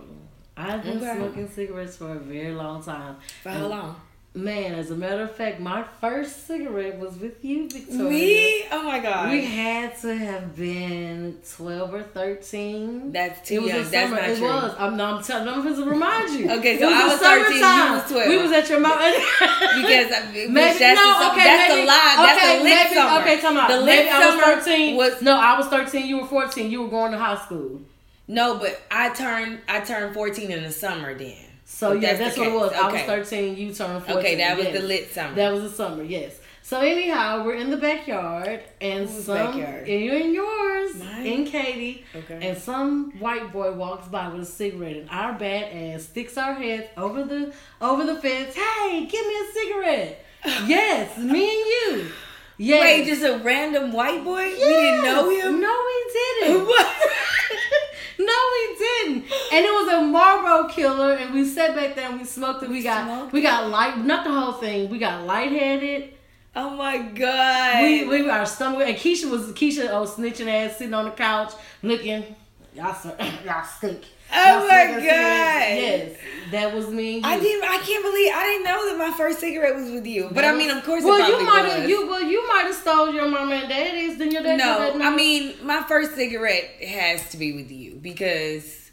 [SPEAKER 3] I've been
[SPEAKER 2] Okay.
[SPEAKER 3] smoking cigarettes for a very long time.
[SPEAKER 2] For how long?
[SPEAKER 3] Man, as a matter of fact, my first cigarette was with you, Victoria.
[SPEAKER 2] Me? Oh my god.
[SPEAKER 3] We had to have been 12 or 13.
[SPEAKER 2] That's
[SPEAKER 3] It
[SPEAKER 2] too
[SPEAKER 3] was
[SPEAKER 2] young.
[SPEAKER 3] a
[SPEAKER 2] That's
[SPEAKER 3] summer.
[SPEAKER 2] not
[SPEAKER 3] it
[SPEAKER 2] true.
[SPEAKER 3] was. I'm, no, I'm telling I'm to remind you.
[SPEAKER 2] Okay,
[SPEAKER 3] It
[SPEAKER 2] so I was 13, you was 12.
[SPEAKER 3] We was at your mom.
[SPEAKER 2] because uh, I-
[SPEAKER 3] Maybe,
[SPEAKER 2] that's
[SPEAKER 3] no, okay,
[SPEAKER 2] that's
[SPEAKER 3] maybe,
[SPEAKER 2] the lie. That's
[SPEAKER 3] okay,
[SPEAKER 2] the lit
[SPEAKER 3] maybe,
[SPEAKER 2] summer.
[SPEAKER 3] Okay, come on.
[SPEAKER 2] The lit
[SPEAKER 3] maybe I was 13.
[SPEAKER 2] was
[SPEAKER 3] no, I was 13. You were 14. You were going to high school.
[SPEAKER 2] no, but I turned I turned fourteen in the summer then.
[SPEAKER 3] So yeah,
[SPEAKER 2] that's
[SPEAKER 3] that's, what it was.
[SPEAKER 2] case,
[SPEAKER 3] I
[SPEAKER 2] okay.
[SPEAKER 3] was 13. You turned 14.
[SPEAKER 2] Okay, that was
[SPEAKER 3] yes.
[SPEAKER 2] the lit summer.
[SPEAKER 3] That was the summer, yes. So anyhow, we're in the backyard, and
[SPEAKER 2] Whose
[SPEAKER 3] some
[SPEAKER 2] backyard?
[SPEAKER 3] and you're in yours,
[SPEAKER 2] Mine?
[SPEAKER 3] in Katy,
[SPEAKER 2] Okay.
[SPEAKER 3] and some white boy walks by with a cigarette, and our bad ass sticks our heads over the over the fence. Hey, give me a cigarette. yes, me and you. Yes.
[SPEAKER 2] Wait, just a random white boy? We didn't know him?
[SPEAKER 3] No, we didn't.
[SPEAKER 2] What?
[SPEAKER 3] no, we didn't. And it was a Marlboro killer, and we sat back there and we smoked it. We, got
[SPEAKER 2] smoked
[SPEAKER 3] we got light, not the whole thing. We got lightheaded.
[SPEAKER 2] oh my god.
[SPEAKER 3] We we our stomach and Keisha was Keisha oh snitching ass sitting on the couch looking. Y'all y'all stink.
[SPEAKER 2] Oh my. God.
[SPEAKER 3] Yes, that was me. And
[SPEAKER 2] I didn't. I can't believe I didn't know that my first cigarette was with you. But I mean, of course,
[SPEAKER 3] Well, you might have you well you might have stole your mama and daddy's. Then your dad
[SPEAKER 2] no, I mean, my first cigarette has to be with you because,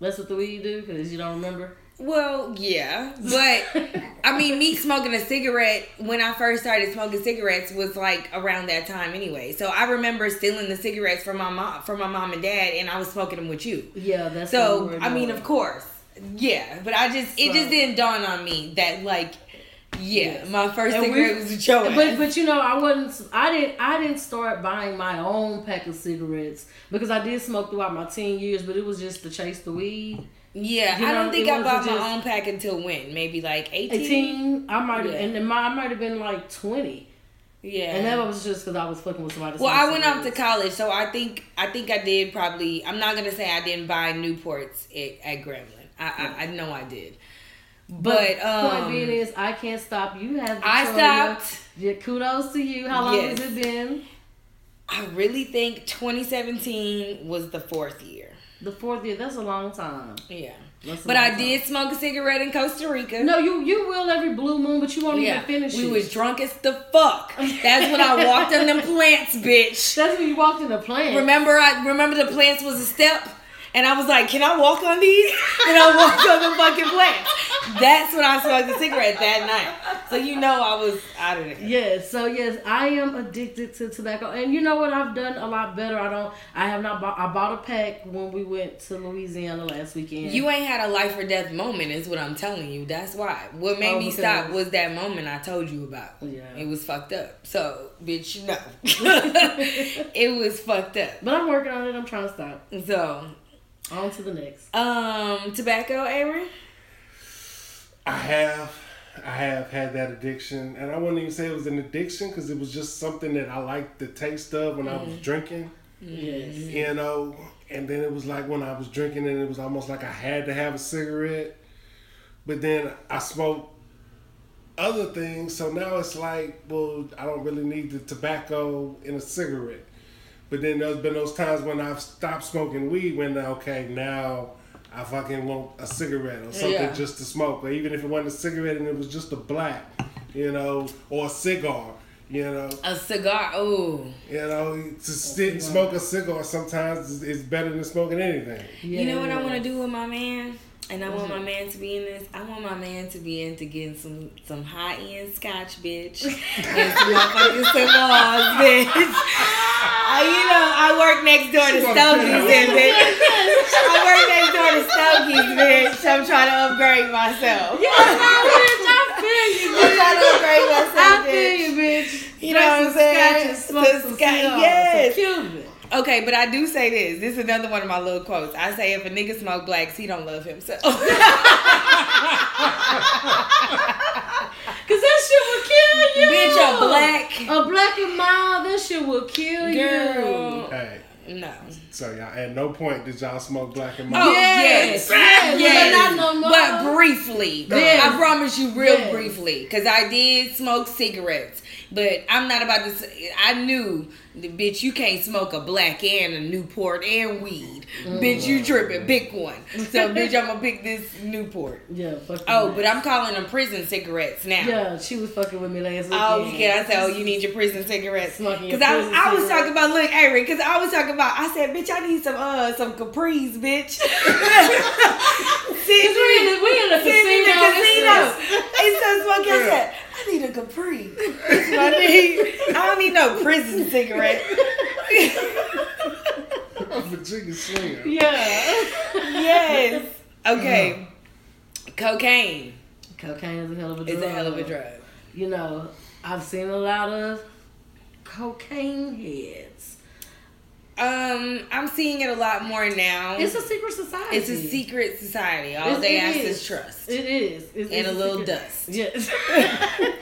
[SPEAKER 3] that's what the weed do because you don't remember.
[SPEAKER 2] Well, yeah, but I mean, me smoking a cigarette when I first started smoking cigarettes was like around that time anyway. So I remember stealing the cigarettes from my mom, from my mom and dad, and I was smoking them with you.
[SPEAKER 3] Yeah, that's
[SPEAKER 2] So
[SPEAKER 3] we
[SPEAKER 2] I mean, of course, yeah. But I just it
[SPEAKER 3] So-
[SPEAKER 2] just didn't dawn on me that like, yeah,
[SPEAKER 3] Yes.
[SPEAKER 2] my first
[SPEAKER 3] And we-
[SPEAKER 2] cigarette was a your
[SPEAKER 3] But but you know I wasn't I didn't I didn't start buying my own pack of cigarettes because I did smoke throughout my teen years, but it was just to chase the weed.
[SPEAKER 2] Yeah,
[SPEAKER 3] you
[SPEAKER 2] I don't think I bought my own pack until when? Maybe like eighteen.
[SPEAKER 3] Eighteen, I might have,
[SPEAKER 2] Yeah.
[SPEAKER 3] and then my, I might have been like twenty,
[SPEAKER 2] Yeah.
[SPEAKER 3] and that was just because I was fucking with somebody.
[SPEAKER 2] well, I went off to college, so I think I think I did probably. I'm not gonna say I didn't buy Newports at, at Grambling. I, I I know I did, but, um,
[SPEAKER 3] point being is I can't stop. You have
[SPEAKER 2] I stopped.
[SPEAKER 3] Yeah, kudos to you. How long
[SPEAKER 2] Yes.
[SPEAKER 3] has it been?
[SPEAKER 2] I really think 2017 was the fourth year.
[SPEAKER 3] The fourth year. That's a long time.
[SPEAKER 2] Yeah. But I
[SPEAKER 3] time.
[SPEAKER 2] did smoke a cigarette in Costa Rica.
[SPEAKER 3] No, you you will every blue moon, but you won't
[SPEAKER 2] yeah,
[SPEAKER 3] even finish
[SPEAKER 2] we
[SPEAKER 3] it.
[SPEAKER 2] was drunk as the fuck. That's when I walked on them plants, bitch.
[SPEAKER 3] That's when you walked in the plants.
[SPEAKER 2] Remember, I remember the plants was a step, and I was like, "Can I walk on these?" And I walked on the fucking plants. That's when I smoked the cigarette that night. So you know I was out of there.
[SPEAKER 3] Yes, so yes, I am addicted to tobacco, and you know what? I've done a lot better. I don't. I have not bought. I bought a pack when we went to Louisiana last weekend.
[SPEAKER 2] You ain't had a life or death moment, is what I'm telling you. That's why. What made
[SPEAKER 3] Oh,
[SPEAKER 2] me stop was that moment I told you about.
[SPEAKER 3] Yeah.
[SPEAKER 2] It was fucked up. So, bitch, you know. it was fucked up.
[SPEAKER 3] but I'm working on it. I'm trying to stop.
[SPEAKER 2] So,
[SPEAKER 3] On to the next.
[SPEAKER 2] um, tobacco, Aaron?
[SPEAKER 4] I have, I have had that addiction, and I wouldn't even say it was an addiction because it was just something that I liked the taste of when I was mm. drinking,
[SPEAKER 3] Yes. Mm-hmm.
[SPEAKER 4] you know. And then it was like when I was drinking, and it was almost like I had to have a cigarette. But then I smoked other things, so now it's like, well, I don't really need the tobacco in a cigarette. But then there's been those times when I've stopped smoking weed when okay now I fucking want a cigarette or something
[SPEAKER 2] Yeah.
[SPEAKER 4] just to smoke, or even if it wasn't a cigarette and it was just a black, you know, or a cigar, you know,
[SPEAKER 2] A cigar. Oh.
[SPEAKER 4] you know, to sit and smoke a cigar sometimes is, is better than smoking anything.
[SPEAKER 2] You know what I want to do with my man? And I want my mm-hmm. man to be in this. I want my man to be into getting some some high end scotch, bitch, and some motherfucking cigars, bitch. I, you know, I work next door to Stokies, and bitch. I work next door to Stokies, bitch. So I'm trying to upgrade myself.
[SPEAKER 3] Yes, bitch, I feel you,
[SPEAKER 2] I'm
[SPEAKER 3] bitch.
[SPEAKER 2] trying to upgrade myself,
[SPEAKER 3] I feel you, bitch.
[SPEAKER 2] You know what I'm saying?
[SPEAKER 3] Scotch and smoke some
[SPEAKER 2] Scotch-
[SPEAKER 3] cigars,
[SPEAKER 2] yes.
[SPEAKER 3] some Cuban.
[SPEAKER 2] Okay, but I do say this. This is another one of my little quotes. I say if a nigga smoke blacks, he don't love himself.
[SPEAKER 3] Cause that shit will kill you.
[SPEAKER 2] Bitch, a black
[SPEAKER 3] A black and mild, that shit will kill
[SPEAKER 2] girl.
[SPEAKER 4] Hey,
[SPEAKER 2] No.
[SPEAKER 4] so y'all at no point did y'all smoke black and
[SPEAKER 2] Oh,
[SPEAKER 4] mild.
[SPEAKER 2] yes.
[SPEAKER 3] Yes, yes,
[SPEAKER 2] Yes.
[SPEAKER 3] but not no more.
[SPEAKER 2] But briefly.
[SPEAKER 3] Yes.
[SPEAKER 2] I promise you, real
[SPEAKER 3] Yes.
[SPEAKER 2] briefly. Because I did smoke cigarettes. But I'm not about to say, I knew, the bitch, you can't smoke a black and a Newport and weed. Bitch, you tripping. Pick one. So, bitch, I'm to pick this Newport.
[SPEAKER 3] yeah, fuck
[SPEAKER 2] Oh, but I'm calling them prison cigarettes now.
[SPEAKER 3] yeah, she was fucking with me last weekend.
[SPEAKER 2] Oh, yeah. I said, oh, you need your prison cigarettes.
[SPEAKER 3] Smoking
[SPEAKER 2] Because I,
[SPEAKER 3] prison
[SPEAKER 2] I was talking about, look, Avery, because I was talking about, I said, bitch, I need some, uh, some capris, bitch. See,
[SPEAKER 3] we in the, we in the
[SPEAKER 2] See, in the
[SPEAKER 3] casino.
[SPEAKER 2] casino.
[SPEAKER 3] It's
[SPEAKER 2] smoke. I said, I need a capri. That's what I need. I don't need no prison cigarette.
[SPEAKER 4] Virginia Slinger.
[SPEAKER 3] a- Yeah.
[SPEAKER 2] yes. Okay. Cocaine
[SPEAKER 3] Cocaine is a hell of a drug.
[SPEAKER 2] is a hell of a drug.
[SPEAKER 3] You know, I've seen a lot of cocaine heads.
[SPEAKER 2] Um, I'm seeing it a lot more now.
[SPEAKER 3] It's a secret society.
[SPEAKER 2] It's a secret society. All
[SPEAKER 3] It's-
[SPEAKER 2] they ask
[SPEAKER 3] is.
[SPEAKER 2] is trust
[SPEAKER 3] It is. It's,
[SPEAKER 2] and
[SPEAKER 3] it's
[SPEAKER 2] a little dust.
[SPEAKER 3] Yes.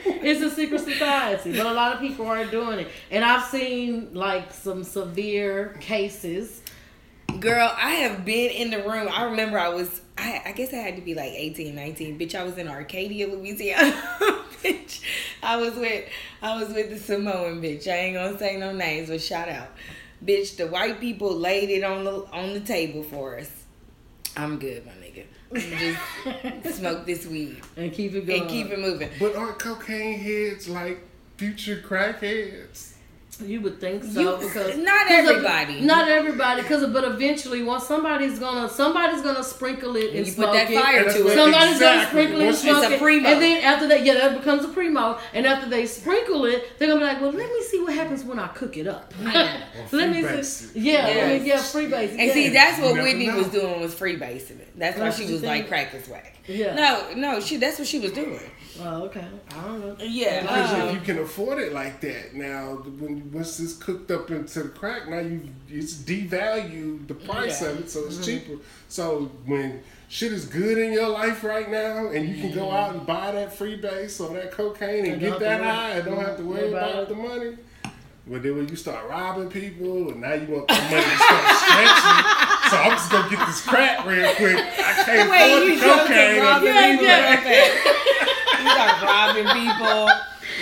[SPEAKER 3] it's a secret society, but a lot of people are doing it. And I've seen like some severe cases.
[SPEAKER 2] Girl, I have been in the room. I remember I was, I, I guess I had to be like 18, 19. Bitch, I was in Arcadia, Louisiana. bitch, I was with, I was with the Samoan bitch. I ain't gonna say no names, but shout out. Bitch, the white people laid it on the on the table for us. I'm good, my nigga. Just smoke this weed
[SPEAKER 3] And keep it going.
[SPEAKER 2] and keep it moving.
[SPEAKER 4] But aren't cocaine heads like future crackheads?
[SPEAKER 3] You would think so
[SPEAKER 2] You-
[SPEAKER 3] because
[SPEAKER 2] not
[SPEAKER 3] 'cause of-
[SPEAKER 2] everybody.
[SPEAKER 3] not everybody, because but eventually, once somebody's gonna somebody's gonna sprinkle it and
[SPEAKER 2] You
[SPEAKER 3] smoke
[SPEAKER 2] put that
[SPEAKER 3] it.
[SPEAKER 2] fire
[SPEAKER 4] And that's
[SPEAKER 2] to it.
[SPEAKER 3] Somebody's gonna
[SPEAKER 4] Exactly.
[SPEAKER 3] sprinkle it and smoke
[SPEAKER 2] It's a
[SPEAKER 3] it, and then after that, yeah, that becomes a primo. And after they sprinkle it, they're gonna be like, "Well, let me see what happens when I cook it up." Yeah. let me
[SPEAKER 4] freebase
[SPEAKER 3] see,
[SPEAKER 4] it.
[SPEAKER 3] yeah,
[SPEAKER 2] Yes.
[SPEAKER 3] let me- yeah, freebase.
[SPEAKER 2] And
[SPEAKER 3] yeah.
[SPEAKER 2] see, that's what Whitney
[SPEAKER 4] know.
[SPEAKER 2] was doing was freebasing it. That's why she
[SPEAKER 3] what you
[SPEAKER 2] was like
[SPEAKER 3] think?
[SPEAKER 2] crack is whack.
[SPEAKER 3] Yeah.
[SPEAKER 2] No, no, she that's what she was doing.
[SPEAKER 3] Oh, okay. I don't know.
[SPEAKER 2] Yeah.
[SPEAKER 4] Because
[SPEAKER 2] um,
[SPEAKER 4] if you can afford it like that, now when once it's cooked up into the crack, now you it's devalued the price
[SPEAKER 2] Yeah.
[SPEAKER 4] of it, so
[SPEAKER 3] Mm-hmm.
[SPEAKER 4] it's cheaper. So when shit is good in your life right now, and you can go out and buy that freebase or that cocaine and
[SPEAKER 3] And
[SPEAKER 4] get that high, and don't have to worry
[SPEAKER 3] worry about
[SPEAKER 4] about the money. But then when you start robbing people, and now you want the money to start stretching, so I'm just gonna get this crack real quick. I can't
[SPEAKER 2] the way
[SPEAKER 4] afford
[SPEAKER 2] you
[SPEAKER 4] the
[SPEAKER 2] joke
[SPEAKER 4] cocaine.
[SPEAKER 2] and robbing
[SPEAKER 3] Yeah,
[SPEAKER 2] people.
[SPEAKER 3] yeah.
[SPEAKER 2] okay. you start robbing people.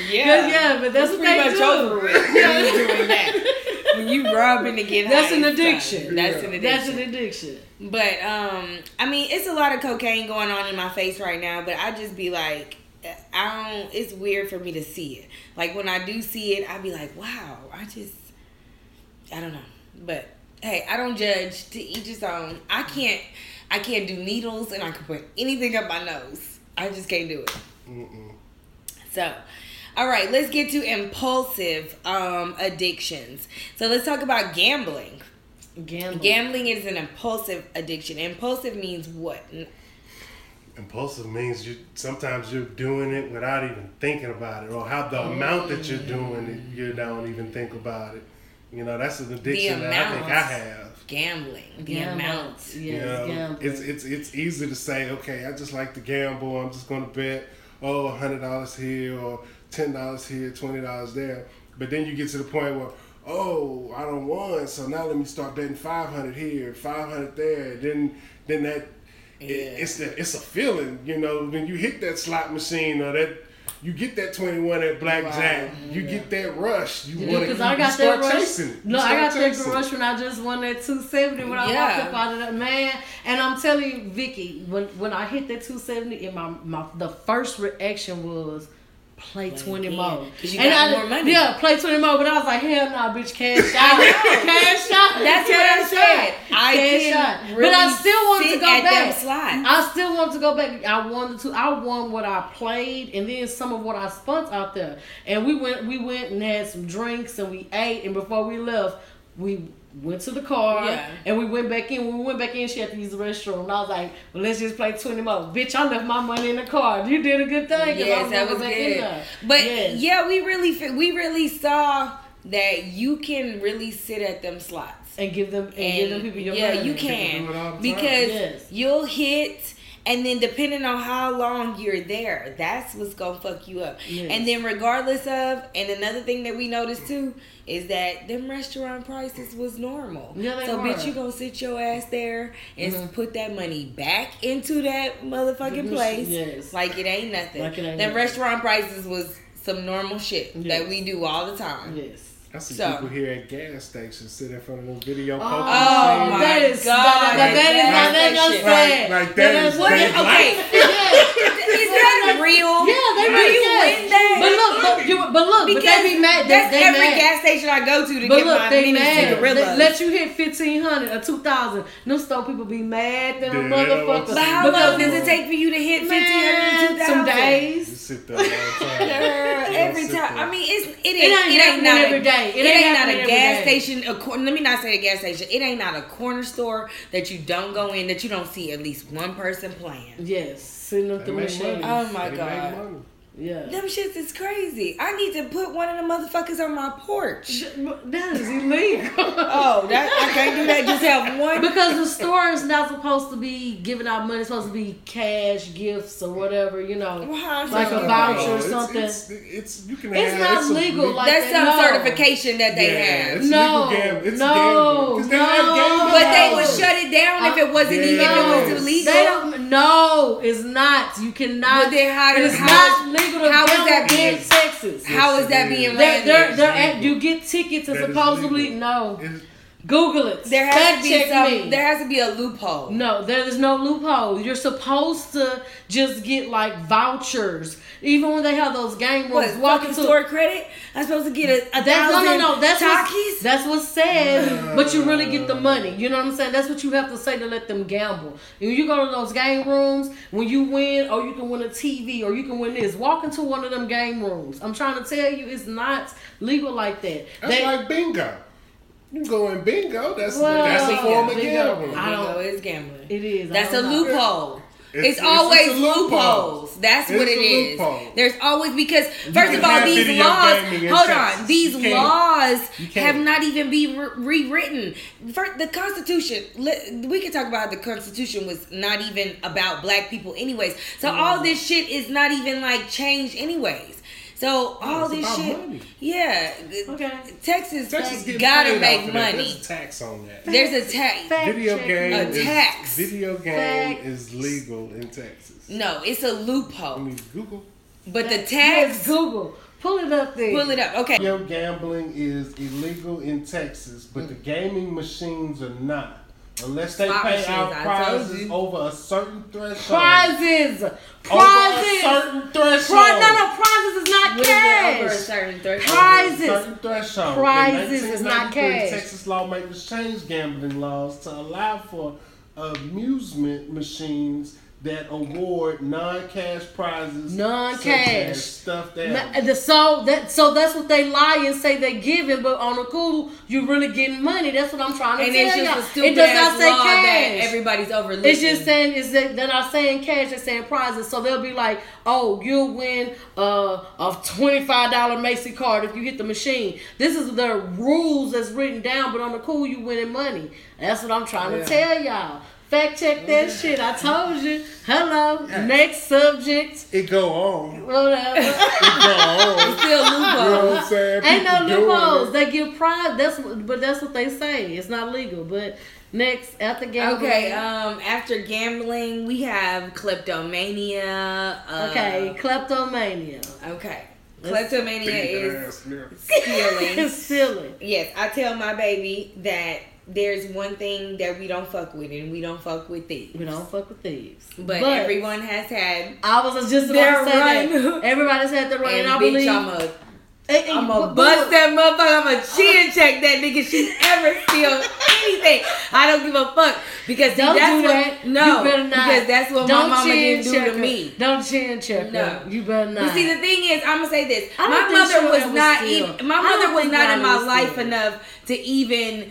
[SPEAKER 2] Yeah,
[SPEAKER 3] Yeah, but that's what
[SPEAKER 2] pretty
[SPEAKER 3] they
[SPEAKER 2] much
[SPEAKER 3] do.
[SPEAKER 2] over with. when you doing that. When you robbing to get
[SPEAKER 3] That's an
[SPEAKER 2] and stuff.
[SPEAKER 3] addiction.
[SPEAKER 2] That's an addiction.
[SPEAKER 3] That's an addiction.
[SPEAKER 2] But um, I mean, it's a lot of cocaine going on in my face right now. But I just be like, I don't. It's weird for me to see it. Like when I do see it, I be like, wow. I just, I don't know. But hey, I don't judge. To each his own. I can't. I can't do needles, and I can put anything up my nose. I just can't do it.
[SPEAKER 4] Mm-mm.
[SPEAKER 2] So, all right, let's get to impulsive um, addictions. So let's talk about gambling.
[SPEAKER 3] Gambling.
[SPEAKER 2] Gambling is an impulsive addiction. Impulsive means what?
[SPEAKER 4] Impulsive means you sometimes you're doing it without even thinking about it, or how the amount that you're doing it, you don't even think about it. You know, that's an addiction that I think I have.
[SPEAKER 2] Gambling. The
[SPEAKER 3] Gambling.
[SPEAKER 2] amount.
[SPEAKER 3] Yes,
[SPEAKER 4] you know,
[SPEAKER 3] gambling.
[SPEAKER 4] it's it's it's easy to say, okay, I just like to gamble. I'm just going to bet, oh $100 here or ten dollars here, twenty dollars there. But then you get to the point where, oh, I don't want, so now let me start betting five hundred here, five hundred there. Then then that it,
[SPEAKER 2] Yeah.
[SPEAKER 4] it's the it's a feeling, you know, when you hit that slot machine or that. You get that twenty one at blackjack.
[SPEAKER 2] Wow.
[SPEAKER 4] You get that rush. You
[SPEAKER 3] Yeah,
[SPEAKER 4] want to.
[SPEAKER 3] I got
[SPEAKER 4] start
[SPEAKER 3] that rush.
[SPEAKER 4] chasing. it.
[SPEAKER 3] No, I got that
[SPEAKER 4] chasing it.
[SPEAKER 3] rush when I just won that 270 when I
[SPEAKER 2] Yeah.
[SPEAKER 3] walked up out of that man. And I'm telling you, Vicky, when when I hit that 270, and my, my the first reaction was play 20
[SPEAKER 2] again,
[SPEAKER 3] more.
[SPEAKER 2] 'cause you
[SPEAKER 3] and
[SPEAKER 2] got
[SPEAKER 3] I,
[SPEAKER 2] more money.
[SPEAKER 3] Yeah, play 20 more. But I was like, hell no, bitch, cash out. cash out.
[SPEAKER 2] That's what I said. I
[SPEAKER 3] cash out. But I still want to go
[SPEAKER 2] back.
[SPEAKER 3] I still want to go back. I wanted to. I won what I played, and then some of what I spent out there. And we went. We went and had some drinks, and we ate. And before we left, we went to the car,
[SPEAKER 2] Yeah.
[SPEAKER 3] and we went back in. When we went back in, she had to use the restroom. And I was like, "Well, let's just play twenty more." Bitch, I left my money in the car. You did a good thing. 'cause I
[SPEAKER 2] Yes, that was
[SPEAKER 3] back
[SPEAKER 2] good.
[SPEAKER 3] there.
[SPEAKER 2] But
[SPEAKER 3] Yes.
[SPEAKER 2] yeah, we really we really saw that you can really sit at them slots.
[SPEAKER 3] and give them and, give them people your
[SPEAKER 2] yeah,
[SPEAKER 3] money.
[SPEAKER 2] you can
[SPEAKER 4] do it all the time.
[SPEAKER 2] because
[SPEAKER 3] Yes.
[SPEAKER 2] you'll hit, and then depending on how long you're there, that's what's gonna fuck you up.
[SPEAKER 3] Yes.
[SPEAKER 2] And then regardless of, and another thing that we noticed too is that them restaurant prices was normal.
[SPEAKER 3] Yeah,
[SPEAKER 2] so
[SPEAKER 3] were.
[SPEAKER 2] bitch, you gonna sit your ass there and
[SPEAKER 3] Mhm.
[SPEAKER 2] put that money back into that motherfucking place,
[SPEAKER 3] yes.
[SPEAKER 2] like it ain't nothing.
[SPEAKER 3] Like it ain't nothing.
[SPEAKER 2] restaurant prices was some normal shit
[SPEAKER 3] Yes.
[SPEAKER 2] that we do all the time.
[SPEAKER 3] Yes.
[SPEAKER 4] I see
[SPEAKER 2] So-
[SPEAKER 4] people here at gas stations sit in front of them video oh poker
[SPEAKER 3] Oh,
[SPEAKER 2] Oh
[SPEAKER 4] machines.
[SPEAKER 2] my
[SPEAKER 3] that is
[SPEAKER 2] God,
[SPEAKER 3] That, that, that is
[SPEAKER 2] that-
[SPEAKER 3] not that
[SPEAKER 2] that
[SPEAKER 3] is
[SPEAKER 2] shit.
[SPEAKER 3] sad.
[SPEAKER 4] Like- like that is-
[SPEAKER 3] what
[SPEAKER 4] that
[SPEAKER 2] Okay, is that real?
[SPEAKER 3] Yeah, they
[SPEAKER 2] do
[SPEAKER 3] really
[SPEAKER 2] you
[SPEAKER 3] yes.
[SPEAKER 2] win that?
[SPEAKER 3] But look, but, you, but look, but they be mad. They,
[SPEAKER 2] that's
[SPEAKER 3] they
[SPEAKER 2] every
[SPEAKER 3] mad.
[SPEAKER 2] gas station I go to to
[SPEAKER 3] But
[SPEAKER 2] get
[SPEAKER 3] look,
[SPEAKER 2] my
[SPEAKER 3] they
[SPEAKER 2] mini
[SPEAKER 3] mad.
[SPEAKER 2] cigarillas.
[SPEAKER 3] Let, let you hit fifteen hundred or two thousand. Them store people be mad than
[SPEAKER 4] Yeah,
[SPEAKER 3] a
[SPEAKER 4] they don't want
[SPEAKER 3] motherfucker.
[SPEAKER 2] but how
[SPEAKER 3] Because-
[SPEAKER 2] long does it take for you to hit fifteen hundred and two
[SPEAKER 3] Man, some days.
[SPEAKER 4] Sit there all the time.
[SPEAKER 2] Girl, every time.
[SPEAKER 4] there.
[SPEAKER 2] I mean, it's it ain't
[SPEAKER 3] ain't
[SPEAKER 2] it ain't, not
[SPEAKER 3] every
[SPEAKER 2] a,
[SPEAKER 3] day.
[SPEAKER 2] It,
[SPEAKER 3] It ain't
[SPEAKER 2] ain't not a gas
[SPEAKER 3] day.
[SPEAKER 2] station. A, cor- let me not say a gas station. It ain't not a corner store that you don't go in that you don't see at least one person playing.
[SPEAKER 3] Yes, sitting up
[SPEAKER 4] They
[SPEAKER 3] the
[SPEAKER 4] make
[SPEAKER 3] machine.
[SPEAKER 2] Oh my
[SPEAKER 4] They
[SPEAKER 2] God.
[SPEAKER 4] Make money.
[SPEAKER 3] Yeah.
[SPEAKER 2] Them shits is crazy. I need to put one of the motherfuckers on my porch.
[SPEAKER 3] That is illegal.
[SPEAKER 2] Oh, that I can't do that. Just have one.
[SPEAKER 3] because the store is not supposed to be giving out money. It's supposed to be cash, gifts, or whatever. You know,
[SPEAKER 2] Well,
[SPEAKER 3] like a voucher
[SPEAKER 4] No,
[SPEAKER 3] or something.
[SPEAKER 4] It's, it's, you can
[SPEAKER 3] It's
[SPEAKER 4] have,
[SPEAKER 3] not
[SPEAKER 4] a
[SPEAKER 3] legal,
[SPEAKER 4] le-
[SPEAKER 3] like
[SPEAKER 2] That's some
[SPEAKER 3] No.
[SPEAKER 2] certification that they
[SPEAKER 4] yeah,
[SPEAKER 2] have.
[SPEAKER 4] It's
[SPEAKER 3] No,
[SPEAKER 4] legal gambling. It's
[SPEAKER 3] no,
[SPEAKER 4] gambling. 'Cause they
[SPEAKER 3] no.
[SPEAKER 4] gambling
[SPEAKER 2] But they would shut it down if it wasn't even if it was illegal.
[SPEAKER 3] They don't. No, it's not. You cannot.
[SPEAKER 2] But then how
[SPEAKER 3] it is
[SPEAKER 2] does- how
[SPEAKER 3] not legal to
[SPEAKER 2] how is
[SPEAKER 3] gamble
[SPEAKER 2] that
[SPEAKER 3] in
[SPEAKER 2] being-
[SPEAKER 3] Texas.
[SPEAKER 2] How is that being
[SPEAKER 4] it
[SPEAKER 3] They're, they're,
[SPEAKER 2] there?
[SPEAKER 3] they're at,
[SPEAKER 4] legal.
[SPEAKER 3] you get tickets and supposedly no.
[SPEAKER 4] It's-
[SPEAKER 3] Google it.
[SPEAKER 2] There has
[SPEAKER 3] Fact
[SPEAKER 2] to be
[SPEAKER 3] check
[SPEAKER 2] some. There has to be a loophole.
[SPEAKER 3] No, there is no loophole. You're supposed to just get like vouchers, even when they have those game
[SPEAKER 2] What?
[SPEAKER 3] rooms. Walk
[SPEAKER 2] Fucking store credit? I'm supposed to get a, a
[SPEAKER 3] that's no,
[SPEAKER 2] thousand
[SPEAKER 3] no, no. That's
[SPEAKER 2] Takis?
[SPEAKER 3] that's what's said, but you really get the money. You know what I'm saying? That's what you have to say to let them gamble. And when you go to those game rooms, when you win, or you can win a TV, or you can win this. Walk into one of them game rooms. I'm trying to tell you, it's not legal like that.
[SPEAKER 4] That's
[SPEAKER 3] They-
[SPEAKER 4] like bingo. You go in bingo. That's
[SPEAKER 3] Well,
[SPEAKER 4] that's a form of
[SPEAKER 3] bingo.
[SPEAKER 4] gambling.
[SPEAKER 3] I
[SPEAKER 2] Bingo
[SPEAKER 3] don't-
[SPEAKER 2] is gambling.
[SPEAKER 3] it is.
[SPEAKER 2] That's a
[SPEAKER 3] don't know.
[SPEAKER 2] loophole.
[SPEAKER 4] It's-
[SPEAKER 2] It's, always
[SPEAKER 4] it's
[SPEAKER 2] loopholes. That's
[SPEAKER 4] It's
[SPEAKER 2] what it is.
[SPEAKER 4] loophole.
[SPEAKER 2] There's always because first of all, these laws. Hold on, these laws have not even been re- rewritten. First, the Constitution. We can talk about the Constitution was not even about black people, anyways. So all this shit is not even like changed, anyways. So oh, all
[SPEAKER 4] it's
[SPEAKER 2] this shit,
[SPEAKER 4] money.
[SPEAKER 2] yeah.
[SPEAKER 3] Okay.
[SPEAKER 2] Texas,
[SPEAKER 4] Texas
[SPEAKER 2] gotta make
[SPEAKER 4] off that.
[SPEAKER 2] money.
[SPEAKER 4] There's a tax on that.
[SPEAKER 2] There's a tax.
[SPEAKER 3] Fact
[SPEAKER 4] Video game
[SPEAKER 3] me.
[SPEAKER 2] A
[SPEAKER 4] is
[SPEAKER 2] tax.
[SPEAKER 4] video game
[SPEAKER 3] Facts.
[SPEAKER 4] is legal in Texas.
[SPEAKER 2] No, it's a loophole.
[SPEAKER 4] I mean Google.
[SPEAKER 2] But the
[SPEAKER 3] Yes,
[SPEAKER 2] tax,
[SPEAKER 3] Google. Pull it up there.
[SPEAKER 2] pull it up. Okay.
[SPEAKER 4] Video gambling is illegal in Texas, but mm. the gaming machines are not. Unless they
[SPEAKER 2] Slot
[SPEAKER 4] pay
[SPEAKER 2] machines,
[SPEAKER 4] out prizes over a certain threshold.
[SPEAKER 3] Prizes.
[SPEAKER 4] Over a
[SPEAKER 3] Prizes.
[SPEAKER 4] certain threshold.
[SPEAKER 3] Pri- no, no, prizes is not
[SPEAKER 2] What is it over a
[SPEAKER 3] cash.
[SPEAKER 2] certain threshold?
[SPEAKER 3] Prizes.
[SPEAKER 4] certain threshold.
[SPEAKER 3] Prizes
[SPEAKER 4] In
[SPEAKER 3] is not
[SPEAKER 4] 1993,
[SPEAKER 3] cash.
[SPEAKER 4] Texas lawmakers changed gambling laws to allow for amusement machines that award non-cash prizes.
[SPEAKER 3] Non-cash.
[SPEAKER 4] stuff as stuffed
[SPEAKER 3] Ma-
[SPEAKER 4] animals.
[SPEAKER 3] the- So that so that's what they lie and say they giving, but on the cool you're really getting money. That's what I'm trying to
[SPEAKER 2] And
[SPEAKER 3] tell
[SPEAKER 2] it's
[SPEAKER 3] y'all.
[SPEAKER 2] just a
[SPEAKER 3] It
[SPEAKER 2] stupid
[SPEAKER 3] does
[SPEAKER 2] ass
[SPEAKER 3] not say
[SPEAKER 2] law that
[SPEAKER 3] cash.
[SPEAKER 2] everybody's overlooking.
[SPEAKER 3] It's just saying is that they're not saying cash, they're saying prizes. So they'll be like, oh, you'll win uh, a twenty five dollar Macy card if you hit the machine. This is the rules that's written down, but on the cool you winning money. That's what I'm trying
[SPEAKER 2] Yeah.
[SPEAKER 3] to tell y'all. Fact check that shit. I told you. Hello. Next subject.
[SPEAKER 4] It go on.
[SPEAKER 3] Whatever.
[SPEAKER 4] It go on.
[SPEAKER 2] still
[SPEAKER 4] You know what I'm?
[SPEAKER 3] Ain't no loopholes. They give pride. That's what, but that's what they say. It's not legal. But next after gambling.
[SPEAKER 2] Okay, um, after gambling, we have kleptomania. Uh,
[SPEAKER 3] okay. Kleptomania.
[SPEAKER 2] Okay. Kleptomania
[SPEAKER 4] Beat that
[SPEAKER 2] is
[SPEAKER 4] ass nigga.
[SPEAKER 2] stealing. Yes, I tell my baby that there's one thing that we don't fuck with, and we don't fuck with thieves.
[SPEAKER 3] We don't fuck with thieves.
[SPEAKER 2] But, everyone has had.
[SPEAKER 3] I was just about
[SPEAKER 2] Their
[SPEAKER 3] to say that. Everybody's had their run, and,
[SPEAKER 2] And
[SPEAKER 3] I believe
[SPEAKER 2] I'm a
[SPEAKER 3] Hey,
[SPEAKER 2] I'm
[SPEAKER 3] but-
[SPEAKER 2] gonna
[SPEAKER 3] but
[SPEAKER 2] bust that motherfucker. I'm gonna chin check that nigga. She ever steal anything? I don't give a fuck because
[SPEAKER 3] Don't
[SPEAKER 2] that's
[SPEAKER 3] do
[SPEAKER 2] what
[SPEAKER 3] that.
[SPEAKER 2] no
[SPEAKER 3] you better not.
[SPEAKER 2] because that's what
[SPEAKER 3] Don't
[SPEAKER 2] my mama didn't do to
[SPEAKER 3] her.
[SPEAKER 2] me.
[SPEAKER 3] Don't chin check
[SPEAKER 2] No.
[SPEAKER 3] her. You better not.
[SPEAKER 2] But see, the thing is, I'm gonna say this: my mother was not even. My mother was not in my life enough to even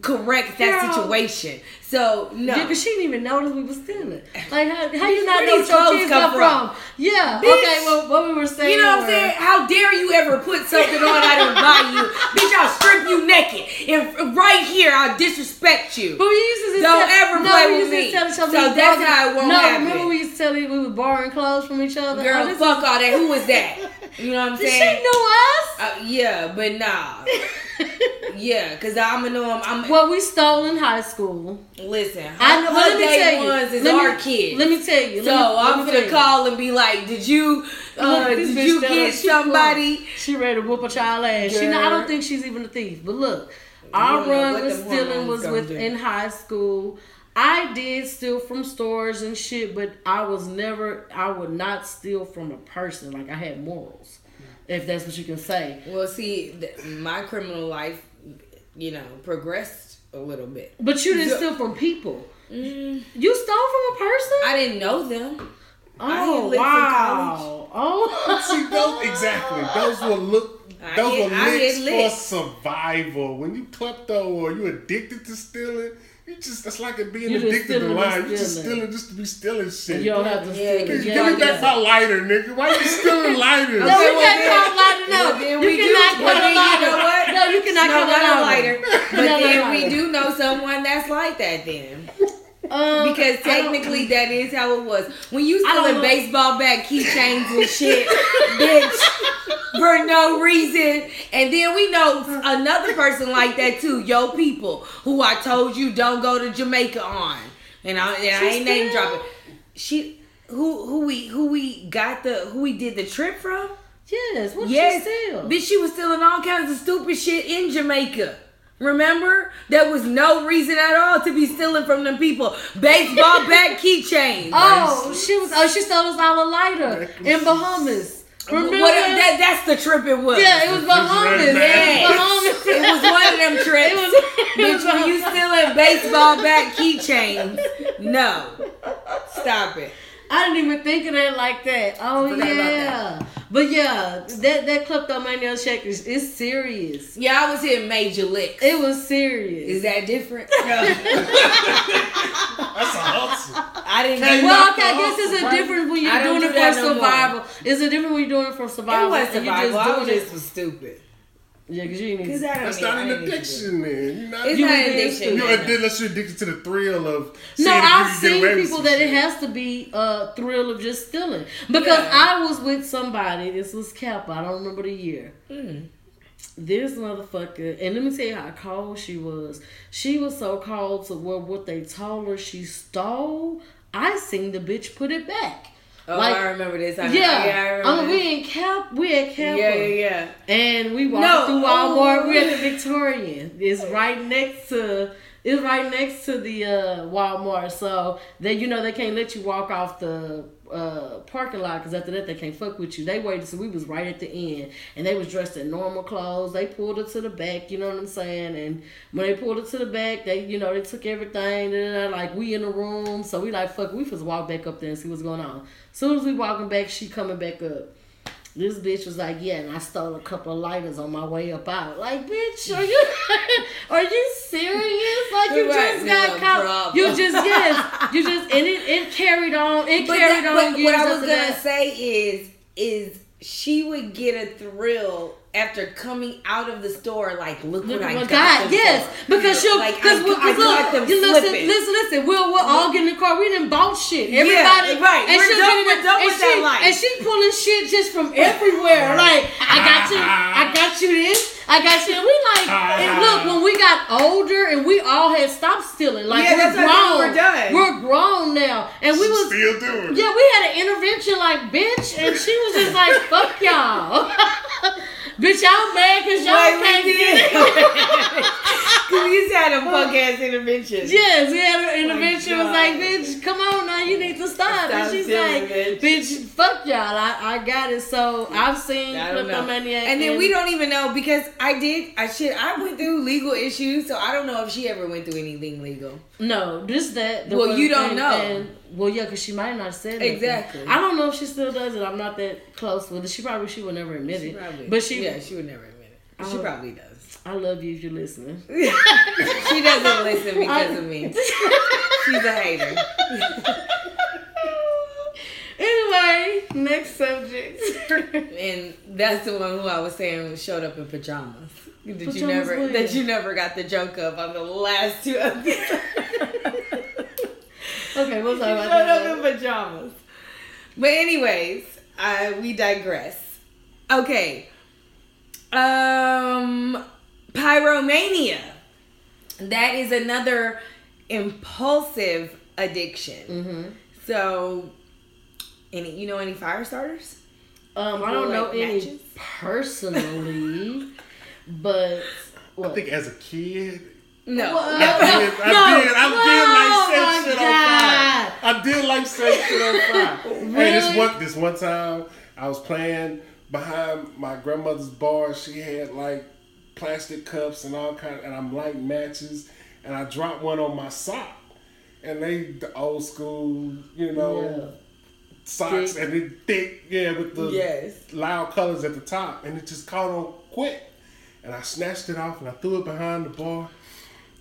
[SPEAKER 2] correct that
[SPEAKER 3] Girl.
[SPEAKER 2] situation. So no.
[SPEAKER 3] Yeah, cause she didn't even notice we was stealing. Like how, how you not know your
[SPEAKER 2] clothes
[SPEAKER 3] kids
[SPEAKER 2] come from?
[SPEAKER 3] from? Yeah.
[SPEAKER 2] Bitch.
[SPEAKER 3] Okay. Well, what we were saying.
[SPEAKER 2] You know what I'm saying? How dare you ever put something on I didn't buy you? Bitch, I'll strip you naked. And right here, I'll disrespect you.
[SPEAKER 3] But we used to
[SPEAKER 2] Don't
[SPEAKER 3] tell,
[SPEAKER 2] ever
[SPEAKER 3] no,
[SPEAKER 2] play with me.
[SPEAKER 3] tell each other
[SPEAKER 2] So that's how it won't
[SPEAKER 3] no,
[SPEAKER 2] happen.
[SPEAKER 3] remember we used to tell you we were borrowing clothes from each other.
[SPEAKER 2] Girl,
[SPEAKER 3] Oh,
[SPEAKER 2] fuck all that. Who was that? You know what I'm
[SPEAKER 3] She
[SPEAKER 2] saying?
[SPEAKER 3] knew us.
[SPEAKER 2] Uh, yeah, but nah. Yeah, cause I'ma know I'm. I'm
[SPEAKER 3] well, we stole in high school.
[SPEAKER 2] listen.
[SPEAKER 3] I know. let me tell you.
[SPEAKER 2] ones is
[SPEAKER 3] let
[SPEAKER 2] our
[SPEAKER 3] me,
[SPEAKER 2] kids.
[SPEAKER 3] Let me tell you.
[SPEAKER 2] so
[SPEAKER 3] me,
[SPEAKER 2] I'm gonna
[SPEAKER 3] tell you.
[SPEAKER 2] call and be like, "Did you? Uh,
[SPEAKER 3] Look,
[SPEAKER 2] did you get somebody?"
[SPEAKER 3] She ready to whoop a child ass. She, not, I don't think she's even a thief. But look, our run with stealing was
[SPEAKER 2] gonna
[SPEAKER 3] within high school. I did steal from stores and shit, but I was never. I would not steal from a person. Like I had morals, if that's what you can say.
[SPEAKER 2] Well, see, th- my criminal life, you know, progressed a little bit.
[SPEAKER 3] But you didn't
[SPEAKER 2] Yeah.
[SPEAKER 3] steal from people.
[SPEAKER 2] Mm,
[SPEAKER 3] You stole from a person.
[SPEAKER 2] I didn't know them.
[SPEAKER 3] Oh
[SPEAKER 2] had
[SPEAKER 3] wow! Oh.
[SPEAKER 4] See, those exactly. Those were look. Those
[SPEAKER 2] hit-
[SPEAKER 4] were
[SPEAKER 2] I
[SPEAKER 4] licks for
[SPEAKER 2] licks.
[SPEAKER 4] survival. When you klepto or you addicted to stealing, You just that's like it being
[SPEAKER 3] You just
[SPEAKER 4] addicted to
[SPEAKER 3] stealing
[SPEAKER 4] lying.
[SPEAKER 3] and
[SPEAKER 4] You just
[SPEAKER 3] stealing.
[SPEAKER 4] stealing just to be stealing shit.
[SPEAKER 3] You don't have to
[SPEAKER 2] Yeah,
[SPEAKER 3] steal it.
[SPEAKER 2] because
[SPEAKER 4] Give me back my lighter, nigga. Why are you stealing lighters?
[SPEAKER 3] No,
[SPEAKER 2] Okay,
[SPEAKER 3] we
[SPEAKER 2] well,
[SPEAKER 3] can't
[SPEAKER 2] then-
[SPEAKER 3] call lighter. No,
[SPEAKER 2] well,
[SPEAKER 3] you
[SPEAKER 2] we do-
[SPEAKER 3] cannot
[SPEAKER 2] well,
[SPEAKER 3] call
[SPEAKER 2] then
[SPEAKER 3] lighter.
[SPEAKER 2] you know what?
[SPEAKER 3] No, you cannot
[SPEAKER 2] No,
[SPEAKER 3] call
[SPEAKER 2] not
[SPEAKER 3] a
[SPEAKER 2] a
[SPEAKER 3] lighter.
[SPEAKER 2] lighter. But
[SPEAKER 3] No, no,
[SPEAKER 2] then we do know someone that's like that then.
[SPEAKER 3] Um,
[SPEAKER 2] Because technically that is how it was. When you stealing baseball bat keychains and shit, bitch, for no reason. And then we know another person like that too, yo people, who I told you don't go to Jamaica on. And I, and I
[SPEAKER 3] She
[SPEAKER 2] ain't name dropping. She who who we who we got the who we did the trip from?
[SPEAKER 3] yes, what
[SPEAKER 2] Yes,
[SPEAKER 3] you steal?
[SPEAKER 2] bitch, she was stealing all kinds of stupid shit in Jamaica. Remember? There was no reason at all to be stealing from them people. Baseball bat keychains.
[SPEAKER 3] Oh, she was. Oh, she stole us all a lighter in Bahamas. Remember?
[SPEAKER 2] What, that, that's the trip it was.
[SPEAKER 3] yeah, it was Bahamas.
[SPEAKER 4] Refrigerator
[SPEAKER 3] It
[SPEAKER 2] bag.
[SPEAKER 3] was Bahamas.
[SPEAKER 2] It was one of them trips.
[SPEAKER 3] It was- it was
[SPEAKER 2] Bitch, when you stealing baseball bat keychains, no. Stop it.
[SPEAKER 3] I didn't even think of that like that. Oh
[SPEAKER 2] Forgot about
[SPEAKER 3] yeah, but yeah, that that kleptomania check is is serious.
[SPEAKER 2] Yeah, I was hitting major licks.
[SPEAKER 3] It was serious.
[SPEAKER 2] Is that different?
[SPEAKER 4] That's a hustle.
[SPEAKER 2] I didn't
[SPEAKER 4] Hey,
[SPEAKER 2] do
[SPEAKER 3] well, okay, I
[SPEAKER 4] the
[SPEAKER 3] guess it's a
[SPEAKER 4] right?
[SPEAKER 3] difference when you're doing
[SPEAKER 2] do
[SPEAKER 3] it
[SPEAKER 2] that
[SPEAKER 3] for
[SPEAKER 2] no more.
[SPEAKER 3] survival. It's a different when you're doing it for survival.
[SPEAKER 2] It
[SPEAKER 3] survival.
[SPEAKER 2] was
[SPEAKER 3] and you're
[SPEAKER 2] survival. I
[SPEAKER 3] just
[SPEAKER 2] was
[SPEAKER 3] doing
[SPEAKER 2] just
[SPEAKER 3] it.
[SPEAKER 2] was stupid.
[SPEAKER 3] Yeah, because you
[SPEAKER 2] Cause
[SPEAKER 3] need.
[SPEAKER 2] I don't
[SPEAKER 4] That's
[SPEAKER 2] need-
[SPEAKER 4] not
[SPEAKER 2] I
[SPEAKER 4] an
[SPEAKER 2] didn't need to do it.
[SPEAKER 4] addiction, man. You're not.
[SPEAKER 2] It's
[SPEAKER 3] You
[SPEAKER 2] not an addiction.
[SPEAKER 4] you
[SPEAKER 2] man.
[SPEAKER 4] addicted unless you're addicted to the thrill of.
[SPEAKER 3] No, I've
[SPEAKER 4] you can get
[SPEAKER 3] seen people
[SPEAKER 4] some
[SPEAKER 3] that it has to be a thrill of just stealing. Because
[SPEAKER 2] Yeah.
[SPEAKER 3] I was with somebody, this was Kappa, I don't remember the year.
[SPEAKER 2] Mm.
[SPEAKER 3] This motherfucker, and let me tell you how cold she was. She was so cold to where what they told her she stole, I seen the bitch put it back.
[SPEAKER 2] Oh,
[SPEAKER 3] Like,
[SPEAKER 2] I remember this. I,
[SPEAKER 3] Yeah,
[SPEAKER 2] yeah, I remember.
[SPEAKER 3] I mean,
[SPEAKER 2] this.
[SPEAKER 3] we in Cap, we at Kappa.
[SPEAKER 2] yeah, yeah, yeah.
[SPEAKER 3] And we walked
[SPEAKER 2] No,
[SPEAKER 3] through Walmart.
[SPEAKER 2] oh.
[SPEAKER 3] We're at the Victorian. It's right next to. It's right next to the uh, Walmart, so they, you know, they can't let you walk off the uh, parking lot because after that they can't fuck with you. They waited, so we was right at the end, and they was dressed in normal clothes. They pulled it to the back, you know what I'm saying? And when they pulled it to the back, they, you know, they took everything. And like we in the room, so we like fuck. We just walk back up there and see what's going on. Soon as we walking back, she coming back up. This bitch was like, yeah, and I stole a couple of lighters on my way up out. Like, bitch, are you are you serious? Like you
[SPEAKER 2] Right,
[SPEAKER 3] just got caught.
[SPEAKER 2] problem.
[SPEAKER 3] You just yes, you just and it, it carried on. It
[SPEAKER 2] But,
[SPEAKER 3] carried
[SPEAKER 2] that,
[SPEAKER 3] on.
[SPEAKER 2] but what I was gonna
[SPEAKER 3] that.
[SPEAKER 2] say is, is she would get a thrill after coming out of the store. Like, look,
[SPEAKER 3] Look
[SPEAKER 2] what I
[SPEAKER 3] what
[SPEAKER 2] got.
[SPEAKER 3] God,
[SPEAKER 2] them
[SPEAKER 3] yes,
[SPEAKER 2] for.
[SPEAKER 3] because she'll,
[SPEAKER 2] Like,
[SPEAKER 3] because
[SPEAKER 2] I-
[SPEAKER 3] we,
[SPEAKER 2] I
[SPEAKER 3] look,
[SPEAKER 2] got them
[SPEAKER 3] you listen,
[SPEAKER 2] slipping.
[SPEAKER 3] listen, listen. We'll, we'll all mm-hmm. get in the car. We done bought shit. Everybody,
[SPEAKER 2] Yeah, right.
[SPEAKER 3] And
[SPEAKER 2] We're
[SPEAKER 3] she'll
[SPEAKER 2] done-
[SPEAKER 3] get in
[SPEAKER 2] we're done
[SPEAKER 3] and
[SPEAKER 2] with
[SPEAKER 3] she,
[SPEAKER 2] that life.
[SPEAKER 3] And she pulling shit just from everywhere. Like, I got you, I got you this, I got you. And we like, and uh-huh. look, when we got older and we all had stopped stealing, like
[SPEAKER 2] Yeah,
[SPEAKER 3] we're
[SPEAKER 2] that's
[SPEAKER 3] grown,
[SPEAKER 2] think we're done.
[SPEAKER 3] we're grown now, and we was.
[SPEAKER 4] still doing.
[SPEAKER 3] Yeah, we had an intervention like bitch, and she was just like, "Fuck y'all, bitch, y'all mad because y'all
[SPEAKER 2] Like,
[SPEAKER 3] can't get it."
[SPEAKER 2] Cause we used to have them punk ass intervention.
[SPEAKER 3] Yes, we had an intervention. was like, bitch, come on now, you need to stop.
[SPEAKER 2] Stop
[SPEAKER 3] and she's like,
[SPEAKER 2] bitch.
[SPEAKER 3] bitch. fuck y'all. I, I got it. So I've seen
[SPEAKER 2] I don't know.
[SPEAKER 3] kleptomaniac.
[SPEAKER 2] And then we don't even know because I did I shit I went through legal issues, so I don't know if she ever went through anything legal.
[SPEAKER 3] No, this that. the
[SPEAKER 2] Well, you don't know.
[SPEAKER 3] Well, yeah, because she might not have said anything.
[SPEAKER 2] Exactly.
[SPEAKER 3] I don't know if she still does it. I'm not that close with it. She probably she would never admit it.
[SPEAKER 2] Probably.
[SPEAKER 3] But she,
[SPEAKER 2] yeah, she would never admit it. She
[SPEAKER 3] Oh.
[SPEAKER 2] probably does.
[SPEAKER 3] I love you if you're listening.
[SPEAKER 2] she doesn't listen because of me. She's a hater.
[SPEAKER 3] anyway, next subject.
[SPEAKER 2] And that's the one who I was saying showed up in pajamas. That you
[SPEAKER 3] Pajamas
[SPEAKER 2] never
[SPEAKER 3] when?
[SPEAKER 2] that you never got the joke of on the last two episodes.
[SPEAKER 3] Okay, we'll talk
[SPEAKER 2] Showed
[SPEAKER 3] about
[SPEAKER 2] up
[SPEAKER 3] that.
[SPEAKER 2] in pajamas. But anyways, uh, we digress. Okay. Um pyromania. That is another impulsive addiction.
[SPEAKER 3] Mm-hmm.
[SPEAKER 2] So any you know any fire starters?
[SPEAKER 3] Um, I don't know
[SPEAKER 2] Like
[SPEAKER 3] any
[SPEAKER 2] matches?
[SPEAKER 3] personally, but
[SPEAKER 4] I think as a kid,
[SPEAKER 2] No.
[SPEAKER 3] What?
[SPEAKER 4] I
[SPEAKER 2] No.
[SPEAKER 4] did, I
[SPEAKER 3] No.
[SPEAKER 4] did, I did like set shit
[SPEAKER 3] my
[SPEAKER 4] on fire. I did like set shit on fire. Hey, this one, this one time, I was playing behind my grandmother's bar. She had like plastic cups and all kind, of, and I'm lighting matches, and I dropped one on my sock, and they the old school, you know, socks,
[SPEAKER 3] Thick.
[SPEAKER 4] and it thick, yeah, with the
[SPEAKER 2] Yes.
[SPEAKER 4] loud colors at the top, and it just caught on quick. And I snatched it off and I threw it behind the bar.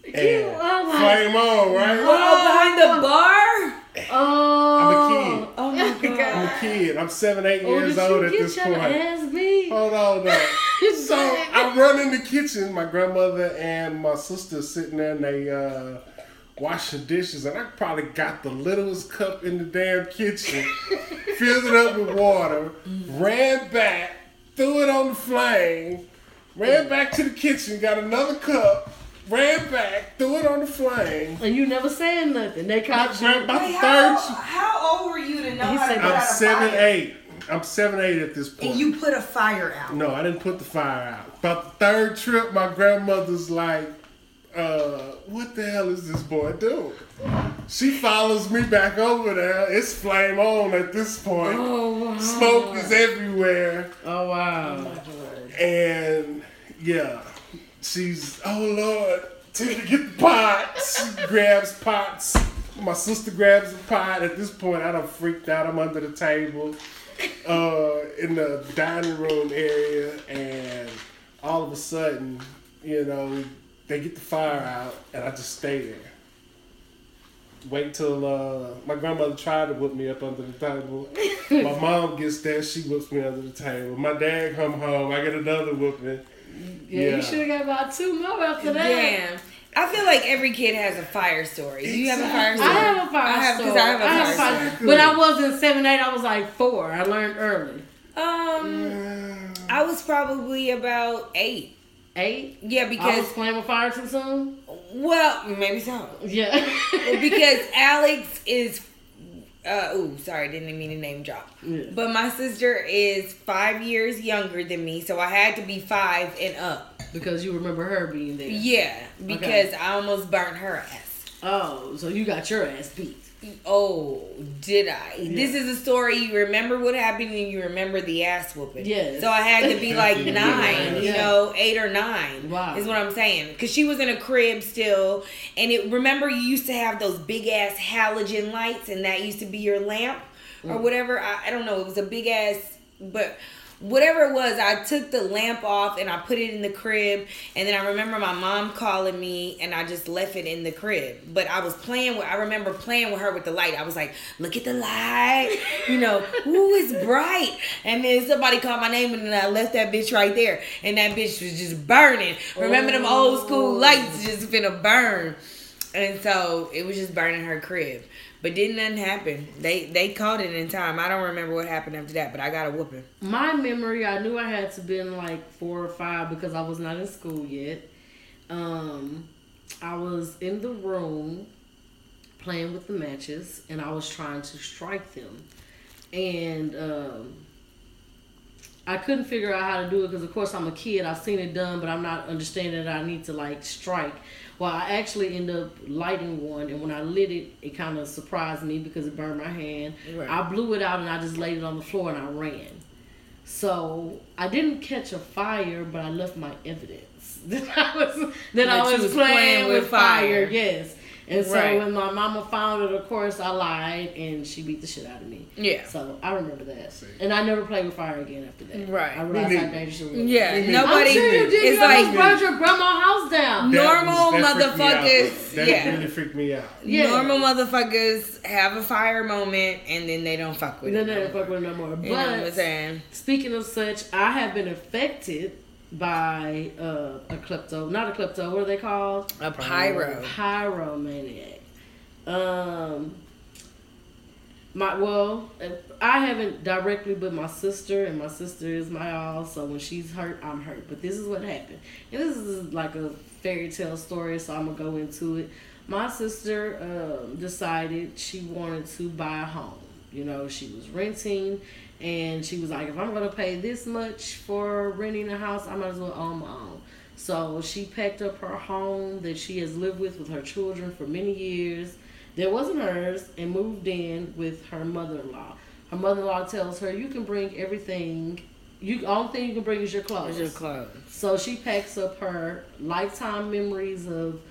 [SPEAKER 4] And
[SPEAKER 3] oh my-
[SPEAKER 4] flame on, right?
[SPEAKER 2] Oh, behind the bar?
[SPEAKER 3] Oh.
[SPEAKER 4] I'm a kid.
[SPEAKER 2] Oh my
[SPEAKER 4] I'm
[SPEAKER 2] god.
[SPEAKER 4] a kid. I'm seven, eight
[SPEAKER 3] Oh,
[SPEAKER 4] years old
[SPEAKER 3] you
[SPEAKER 4] at
[SPEAKER 3] get
[SPEAKER 4] this
[SPEAKER 3] your
[SPEAKER 4] point.
[SPEAKER 3] ass beat?
[SPEAKER 4] Hold on now. So I run in the kitchen. My grandmother and my sister sitting there and they uh, washing dishes, and I probably got the littlest cup in the damn kitchen, filled it up with water, ran back, threw it on the flame, ran back to the kitchen, got another cup, ran back, threw it on the flame.
[SPEAKER 3] And you never said nothing. They caught you.
[SPEAKER 4] Ran about
[SPEAKER 2] Wait,
[SPEAKER 4] the
[SPEAKER 2] how,
[SPEAKER 4] third.
[SPEAKER 2] how old were you to know
[SPEAKER 3] He
[SPEAKER 2] how to
[SPEAKER 3] said-
[SPEAKER 2] put
[SPEAKER 4] I'm
[SPEAKER 2] out
[SPEAKER 4] seven,
[SPEAKER 2] fire?
[SPEAKER 4] eight. I'm seven, eight at this point.
[SPEAKER 5] And you put a fire out.
[SPEAKER 4] No, I didn't put the fire out. About the third trip, my grandmother's like, uh, what the hell is this boy doing? She follows me back over there. It's flame on at this point.
[SPEAKER 3] Oh wow.
[SPEAKER 4] Smoke is everywhere.
[SPEAKER 3] Oh wow.
[SPEAKER 4] And yeah, she's, oh Lord, Tina, get the pot. She grabs pots. My sister grabs a pot. At this point, I done freaked out. I'm under the table uh, in the dining room area, and all of a sudden, you know, they get the fire out, and I just stay there. Wait till uh, my grandmother tried to whip me up under the table. my mom gets there, she whips me under the table. My dad come home, I get another whooping.
[SPEAKER 3] Yeah,
[SPEAKER 4] Yeah.
[SPEAKER 3] you should have got about two more after that.
[SPEAKER 2] Damn. I feel like every kid has a fire story. Do you have a fire story?
[SPEAKER 3] I have a fire
[SPEAKER 2] I have, 'cause
[SPEAKER 3] story.
[SPEAKER 2] I have a fire story.
[SPEAKER 3] But I wasn't seven, eight. I was like four. I learned early.
[SPEAKER 2] Um, I was probably about eight.
[SPEAKER 3] Eight.
[SPEAKER 2] Yeah,
[SPEAKER 3] I was
[SPEAKER 2] because
[SPEAKER 3] playing with fire too soon.
[SPEAKER 2] well, maybe so.
[SPEAKER 3] Yeah.
[SPEAKER 2] because Alex is. Uh, ooh, sorry, didn't mean to name drop.
[SPEAKER 3] Yeah.
[SPEAKER 2] But my sister is five years younger than me, so I had to be five and up.
[SPEAKER 3] because you remember her being there.
[SPEAKER 2] Yeah, because I almost burnt her ass.
[SPEAKER 3] Oh, so you got your ass beat.
[SPEAKER 2] Oh, did I? This is a story you remember what happened and you remember the ass whooping.
[SPEAKER 3] Yes.
[SPEAKER 2] So I had to be like nine, you know, eight or nine.
[SPEAKER 3] Wow.
[SPEAKER 2] Is what I'm saying. Because she was in a crib still. And it remember you used to have those big ass halogen lights and that used to be your lamp or
[SPEAKER 3] Mm.
[SPEAKER 2] whatever. I, I don't know. It was a big ass, but whatever it was, I took the lamp off and I put it in the crib. And then I remember my mom calling me and I just left it in the crib. But I was playing with, I remember playing with her with the light. I was like, look at the light, you know, ooh, it's bright. And then somebody called my name and then I left that bitch right there. And that bitch was just burning. Remember them old school oh. lights just finna burn. And so it was just burning her crib. But didn't nothing happen. They they caught it in time. I don't remember what happened after that, but I got a whooping.
[SPEAKER 3] My memory, I knew I had to been like four or five because I was not in school yet. Um, I was in the room playing with the matches, and I was trying to strike them, and um, I couldn't figure out how to do it because, of course, I'm a kid. I've seen it done, but I'm not understanding that I need to like strike. Well, I actually ended up lighting one, and when I lit it, it kind of surprised me because it burned my hand.
[SPEAKER 2] Right.
[SPEAKER 3] I blew it out, and I just laid it on the floor, and I ran. So I didn't catch a fire, but I left my evidence that I was that,
[SPEAKER 2] That
[SPEAKER 3] I was,
[SPEAKER 2] was
[SPEAKER 3] playing,
[SPEAKER 2] playing
[SPEAKER 3] with fire.
[SPEAKER 2] fire.
[SPEAKER 3] Yes. And so
[SPEAKER 2] Right.
[SPEAKER 3] when my mama found it, of course, I lied, and she beat the shit out of me.
[SPEAKER 2] Yeah.
[SPEAKER 3] So I remember that, and I never played with fire again after that.
[SPEAKER 2] Right.
[SPEAKER 3] I realized how
[SPEAKER 4] neither.
[SPEAKER 3] dangerous it was.
[SPEAKER 2] Yeah,
[SPEAKER 4] Me neither.
[SPEAKER 2] nobody.
[SPEAKER 3] I'm sure you did.
[SPEAKER 2] It's
[SPEAKER 3] you
[SPEAKER 2] like
[SPEAKER 3] burned your grandma's house down.
[SPEAKER 4] That
[SPEAKER 2] Normal
[SPEAKER 4] was- that freaked me out.
[SPEAKER 2] motherfuckers,
[SPEAKER 4] That
[SPEAKER 2] yeah.
[SPEAKER 4] really freaked me out.
[SPEAKER 3] Yeah.
[SPEAKER 2] normal motherfuckers have a fire moment and then they don't fuck with
[SPEAKER 3] Then
[SPEAKER 2] it.
[SPEAKER 3] they don't fuck with it no more.
[SPEAKER 2] You know what I'm saying?
[SPEAKER 3] speaking of such, I have been affected by uh, a klepto, not a klepto. What are they called?
[SPEAKER 2] A pyro.
[SPEAKER 3] Pyromaniac. Um, my well, I haven't directly, but my sister and my sister is my all. So when she's hurt, I'm hurt. But this is what happened, and this is like a fairy tale story. So I'm gonna go into it. My sister um, decided she wanted to buy a home. You know, she was renting, and she was like, if I'm gonna pay this much for renting a house, I might as well own my own. So she packed up her home that she has lived with with her children for many years. That wasn't hers, and moved in with her mother-in-law. Her mother-in-law tells her, "You can bring everything. You only thing you can bring is your clothes."
[SPEAKER 2] Your clothes.
[SPEAKER 3] So she packs up her lifetime memories of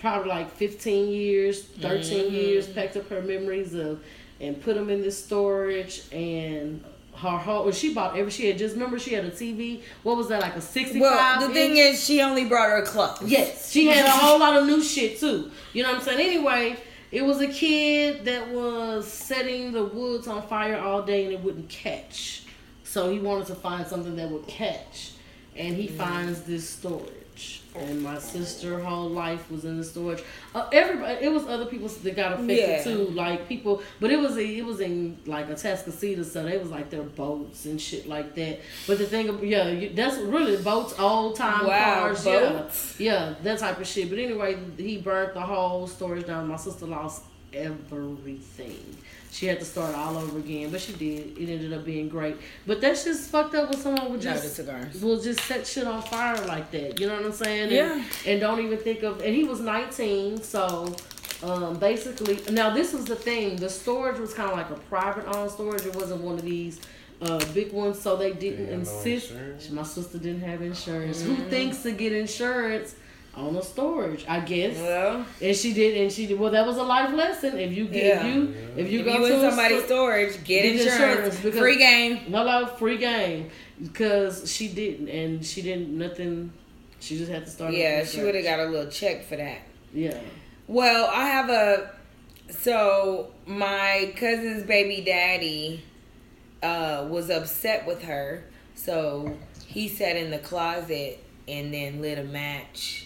[SPEAKER 3] probably like 15 years, 13 mm-hmm. years, packed up her memories of and put them in this storage and her whole. She bought every. She had just remember she had a TV. What was that like a sixty-five?
[SPEAKER 2] Well, the thing
[SPEAKER 3] inch?
[SPEAKER 2] is, she only brought her clothes.
[SPEAKER 3] Yes, she had a whole lot of new shit too. You know what I'm saying? Anyway, it was a kid that was setting the woods on fire all day and it wouldn't catch. So he wanted to find something that would catch. And he mm. finds this storage. And my sister whole life was in the storage. Uh, everybody, it was other people that got affected
[SPEAKER 2] Yeah.
[SPEAKER 3] too, like people. But it was it was in like a Tascasita, so they was like their boats and shit like that. But the thing, yeah, you, that's really boats, old time
[SPEAKER 2] Wow,
[SPEAKER 3] cars,
[SPEAKER 2] boats.
[SPEAKER 3] yeah, yeah, that type of shit. But anyway, he burnt the whole storage down. My sister lost everything. She had to start all over again, but she did. It ended up being great. But that's just fucked up when someone would
[SPEAKER 2] No,
[SPEAKER 3] just
[SPEAKER 2] the cigars.
[SPEAKER 3] will just set shit on fire like that. You know what I'm saying? And,
[SPEAKER 2] Yeah.
[SPEAKER 3] And don't even think of. And he was 19, so um, basically, now this was the thing. The storage was kind of like a private owned storage. It wasn't one of these. Uh, big ones, so they didn't
[SPEAKER 4] They had no
[SPEAKER 3] insist. My sister didn't have insurance.
[SPEAKER 2] Mm-hmm.
[SPEAKER 3] Who thinks to get insurance on a storage? I guess.
[SPEAKER 2] Well,
[SPEAKER 3] And she did, and she did. Well, that was a life lesson. If you get,
[SPEAKER 2] Yeah.
[SPEAKER 3] you, if you
[SPEAKER 2] if
[SPEAKER 3] go
[SPEAKER 2] you
[SPEAKER 3] to
[SPEAKER 2] somebody's
[SPEAKER 3] sto-
[SPEAKER 2] storage, get,
[SPEAKER 3] get
[SPEAKER 2] insurance.
[SPEAKER 3] insurance because-
[SPEAKER 2] Free game.
[SPEAKER 3] no, no, free game, because she didn't, and she didn't nothing. She just had to start.
[SPEAKER 2] Yeah, she would have got a little check for that.
[SPEAKER 3] Yeah.
[SPEAKER 2] Well, I have a. So my cousin's baby daddy uh, was upset with her, so he sat in the closet and then lit a match,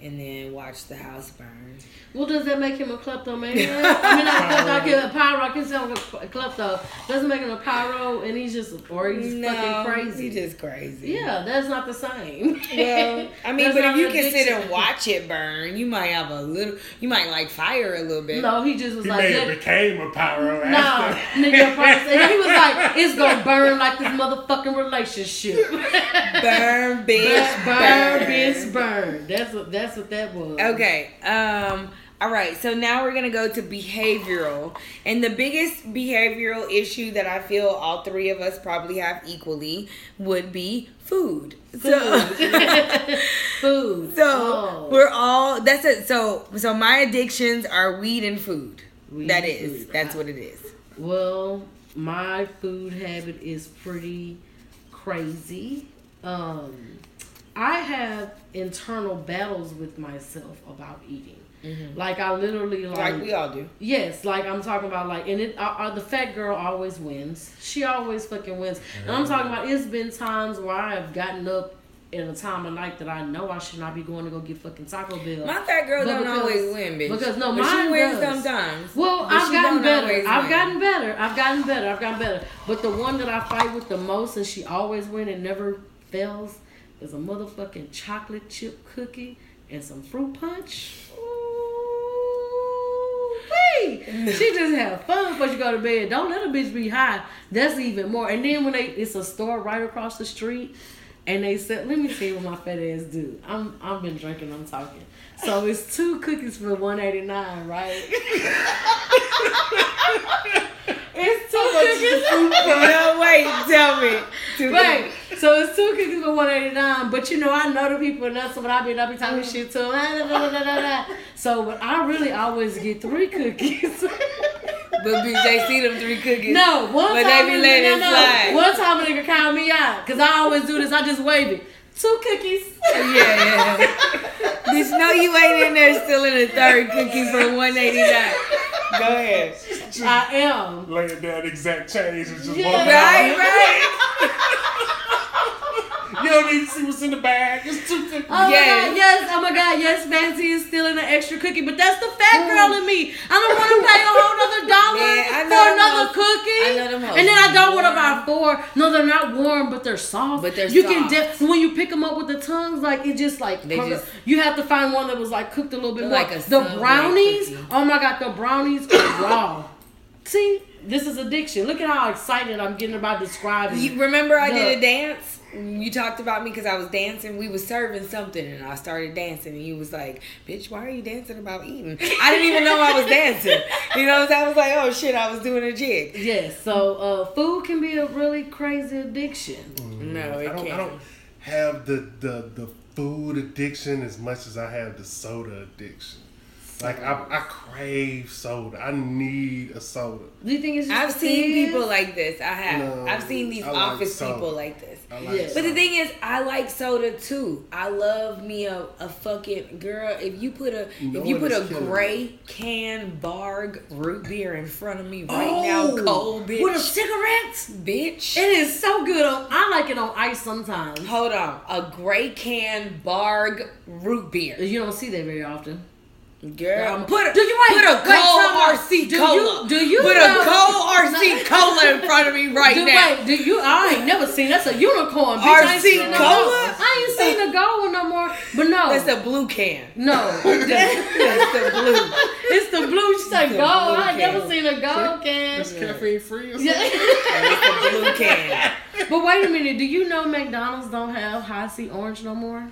[SPEAKER 2] and then watch the house burn.
[SPEAKER 3] Well, does that make him a kleptomaniac? I mean, not like a pyro. I can say I'm a klepto. Doesn't make him a pyro, and he's just or he's
[SPEAKER 2] no,
[SPEAKER 3] fucking crazy.
[SPEAKER 2] He just crazy.
[SPEAKER 3] yeah, that's not the same.
[SPEAKER 2] Well, I mean, but if you can sit and watch it burn, you might have a little. You might like fire a little bit.
[SPEAKER 3] No, he just was
[SPEAKER 4] He
[SPEAKER 3] like,
[SPEAKER 4] may
[SPEAKER 3] that-
[SPEAKER 4] became a pyro
[SPEAKER 3] No,
[SPEAKER 4] after.
[SPEAKER 3] nigga, first, and he was like, "It's gonna burn like this motherfucking relationship."
[SPEAKER 2] Burn, bitch,
[SPEAKER 3] burn, bitch, burn. That's what that's what that was.
[SPEAKER 2] Okay. Um. All right. So now we're gonna go to behavioral, and the biggest behavioral issue that I feel all three of us probably have equally would be food. So,
[SPEAKER 3] Food.
[SPEAKER 2] so
[SPEAKER 3] Oh.
[SPEAKER 2] we're all. That's it. So, so my addictions are weed and food.
[SPEAKER 3] Weed
[SPEAKER 2] that is.
[SPEAKER 3] food.
[SPEAKER 2] That's what it is.
[SPEAKER 3] Well, my food habit is pretty crazy. Um, I have internal battles with myself about eating. Like I literally like,
[SPEAKER 2] Mm-hmm. Like we all do.
[SPEAKER 3] Yes, like I'm talking about, like, and it, uh, uh, the fat girl always wins. She always fucking wins. And I'm talking about, it's been times where I have gotten up in a time of night that I know I should not be going to go get fucking Taco Bell.
[SPEAKER 2] My fat girl
[SPEAKER 3] But
[SPEAKER 2] don't
[SPEAKER 3] because-
[SPEAKER 2] always win, bitch.
[SPEAKER 3] because, no,
[SPEAKER 2] but she
[SPEAKER 3] mine
[SPEAKER 2] wins
[SPEAKER 3] does.
[SPEAKER 2] sometimes.
[SPEAKER 3] Well, I've gotten better. I've
[SPEAKER 2] win.
[SPEAKER 3] gotten better. I've gotten better. I've gotten better. But the one that I fight with the most, and she always wins and never fails, is a motherfucking chocolate chip cookie and some fruit punch. She just have fun before you go to bed. Don't let a bitch be high. That's even more. And then when they, it's a store right across the street, and they said, "Let me you what my fat ass do." I'm, I've been drinking. I'm talking. So it's two cookies for one eighty nine, right? it's two cookies.
[SPEAKER 2] For no, wait, tell me. Two
[SPEAKER 3] Wait, so it's two cookies for one eighty nine. But you know, I know the people, and that's what I be. I be talking shit to them. Ah, da, da, da. So, but I really always get three cookies.
[SPEAKER 2] But bitch, they see them three cookies.
[SPEAKER 3] No, one
[SPEAKER 2] But
[SPEAKER 3] time
[SPEAKER 2] they be letting it
[SPEAKER 3] no,
[SPEAKER 2] slide.
[SPEAKER 3] One time a nigga called me out because I always do this. I just wave it. Two cookies.
[SPEAKER 2] Yeah, yeah. bitch, no, you ain't in there stealing a third cookie for one eighty nine. Go ahead.
[SPEAKER 3] I am.
[SPEAKER 4] Laying down exact change and just
[SPEAKER 3] Yeah.
[SPEAKER 4] walking
[SPEAKER 2] Right,
[SPEAKER 4] out.
[SPEAKER 2] right.
[SPEAKER 4] You don't need to see what's in the bag. It's two cookies.
[SPEAKER 3] Oh my
[SPEAKER 2] Yes.
[SPEAKER 3] god, yes, oh my god, yes, Fancy is stealing an extra cookie, but that's the fat girl in me. I don't want to pay a whole other dollar
[SPEAKER 2] Man,
[SPEAKER 3] for another
[SPEAKER 2] hoes.
[SPEAKER 3] cookie.
[SPEAKER 2] I know them hoes.
[SPEAKER 3] And then I don't want to buy four. No, they're not warm, but they're soft.
[SPEAKER 2] But they're
[SPEAKER 3] you
[SPEAKER 2] soft.
[SPEAKER 3] can de- when you pick them up with the tongues, like it just like
[SPEAKER 2] They just-
[SPEAKER 3] you have to find one that was like cooked a little bit more.
[SPEAKER 2] like a
[SPEAKER 3] the brownies,
[SPEAKER 2] cookie.
[SPEAKER 3] oh my god, the brownies are raw. See, this is addiction. Look at how excited I'm getting about describing.
[SPEAKER 2] You remember I did a dance? You talked about me because I was dancing. We was serving something, and I started dancing, and you was like, "Bitch, why are you dancing about eating?" I didn't even know I was dancing. You know, so I was like, "Oh shit, I was doing a jig."
[SPEAKER 3] Yes, so uh, food can be a really crazy addiction.
[SPEAKER 2] No, it
[SPEAKER 4] I don't,
[SPEAKER 2] can't.
[SPEAKER 4] I don't have the, the, the food addiction as much as I have the soda addiction. Like I, I crave soda. I need a soda.
[SPEAKER 3] Do you think it's just
[SPEAKER 2] I've
[SPEAKER 3] the
[SPEAKER 2] seen
[SPEAKER 3] kids?
[SPEAKER 2] people like this. I have.
[SPEAKER 4] No,
[SPEAKER 2] I've seen these
[SPEAKER 4] like
[SPEAKER 2] office
[SPEAKER 4] soda.
[SPEAKER 2] people like this.
[SPEAKER 4] I like
[SPEAKER 3] Yeah.
[SPEAKER 2] But the thing is, I like soda too. I love me a, a fucking girl. If you put a
[SPEAKER 4] No
[SPEAKER 2] if you put a
[SPEAKER 4] killing
[SPEAKER 2] gray can Barg root beer in front of me right
[SPEAKER 3] Oh,
[SPEAKER 2] now, cold bitch,
[SPEAKER 3] with a cigarettes.
[SPEAKER 2] bitch.
[SPEAKER 3] It is so good. On, I like it on ice sometimes.
[SPEAKER 2] Hold on, a gray can Barg root beer,
[SPEAKER 3] You don't see that very often.
[SPEAKER 2] Girl.
[SPEAKER 3] Um,
[SPEAKER 2] put a,
[SPEAKER 3] do you wait,
[SPEAKER 2] put a
[SPEAKER 3] wait,
[SPEAKER 2] cold
[SPEAKER 3] time out.
[SPEAKER 2] RC
[SPEAKER 3] Do you-
[SPEAKER 2] cola.
[SPEAKER 3] do you
[SPEAKER 2] put
[SPEAKER 3] know-
[SPEAKER 2] a cold RC cola in front of me right
[SPEAKER 3] do,
[SPEAKER 2] now?
[SPEAKER 3] Wait, do you? I ain't never seen. That's a unicorn. Bitch, I ain't
[SPEAKER 2] RC
[SPEAKER 3] seen no
[SPEAKER 2] Cola?
[SPEAKER 3] gold. I ain't seen the gold one no more. But no,
[SPEAKER 2] That's a blue can.
[SPEAKER 3] no.
[SPEAKER 2] That's the blue.
[SPEAKER 3] it's the blue. She said
[SPEAKER 2] The
[SPEAKER 3] gold. I
[SPEAKER 2] blue
[SPEAKER 3] ain't never seen a gold can.
[SPEAKER 4] That's caffeine free or something.
[SPEAKER 3] Yeah.
[SPEAKER 2] It's the blue can.
[SPEAKER 3] but wait a minute. Do you know McDonald's don't have Hi-C orange no more?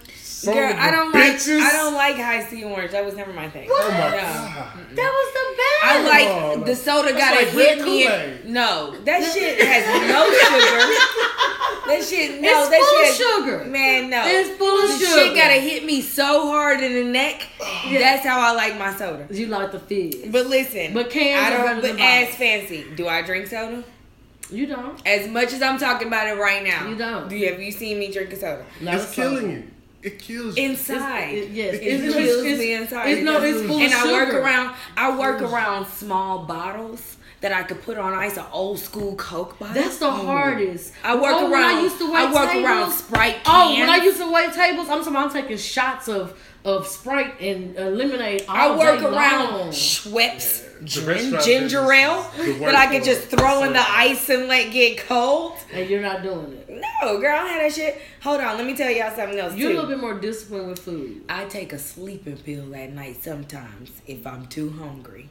[SPEAKER 4] Son
[SPEAKER 2] Girl, I don't like. I don't like Hi-C orange. That was never my thing.
[SPEAKER 4] Oh my
[SPEAKER 2] No.
[SPEAKER 4] god.
[SPEAKER 3] That was the best.
[SPEAKER 2] I like
[SPEAKER 4] Oh,
[SPEAKER 2] the soda
[SPEAKER 4] that's
[SPEAKER 2] gotta
[SPEAKER 4] like
[SPEAKER 2] hit me. in- no, that shit has no sugar. That shit, no,
[SPEAKER 3] It's
[SPEAKER 2] that
[SPEAKER 3] full
[SPEAKER 2] shit.
[SPEAKER 3] of sugar.
[SPEAKER 2] Man, no.
[SPEAKER 3] It's full of
[SPEAKER 2] the
[SPEAKER 3] sugar.
[SPEAKER 2] shit gotta hit me so hard in the neck. That's how I like my soda.
[SPEAKER 3] You like the fizz.
[SPEAKER 2] But listen,
[SPEAKER 3] But cans
[SPEAKER 2] I don't. But as fancy, do I drink soda?
[SPEAKER 3] You don't.
[SPEAKER 2] As much as I'm talking about it right now,
[SPEAKER 3] You don't.
[SPEAKER 2] Do you have you seen me drink a soda
[SPEAKER 3] Not
[SPEAKER 4] It's killing you. It kills you.
[SPEAKER 2] inside?
[SPEAKER 3] It- yes,
[SPEAKER 2] It
[SPEAKER 3] it's,
[SPEAKER 2] kills
[SPEAKER 3] it's,
[SPEAKER 2] me inside.
[SPEAKER 3] it's no,
[SPEAKER 2] It
[SPEAKER 3] it's
[SPEAKER 2] does.
[SPEAKER 3] full
[SPEAKER 2] and
[SPEAKER 3] of
[SPEAKER 2] I work around. I work around small bottles that I could put on ice. An old school Coke bottle.
[SPEAKER 3] That's the hardest.
[SPEAKER 2] I work
[SPEAKER 3] oh,
[SPEAKER 2] around.
[SPEAKER 3] When I used to wait
[SPEAKER 2] I work
[SPEAKER 3] tables,
[SPEAKER 2] around Sprite.
[SPEAKER 3] Oh, when I used to wait tables, I'm talking. I'm taking shots of of Sprite and uh, lemonade. All
[SPEAKER 2] I work
[SPEAKER 3] day
[SPEAKER 2] around
[SPEAKER 3] long.
[SPEAKER 2] Schweppes
[SPEAKER 4] The
[SPEAKER 2] gin, ginger ale that I could just throw in the ice and let get cold.
[SPEAKER 3] and you're not doing it.
[SPEAKER 2] No, girl, I don't that shit. Hold on, let me tell y'all something else
[SPEAKER 3] You're a little bit more disciplined with food.
[SPEAKER 2] I take a sleeping pill at night sometimes if I'm too hungry.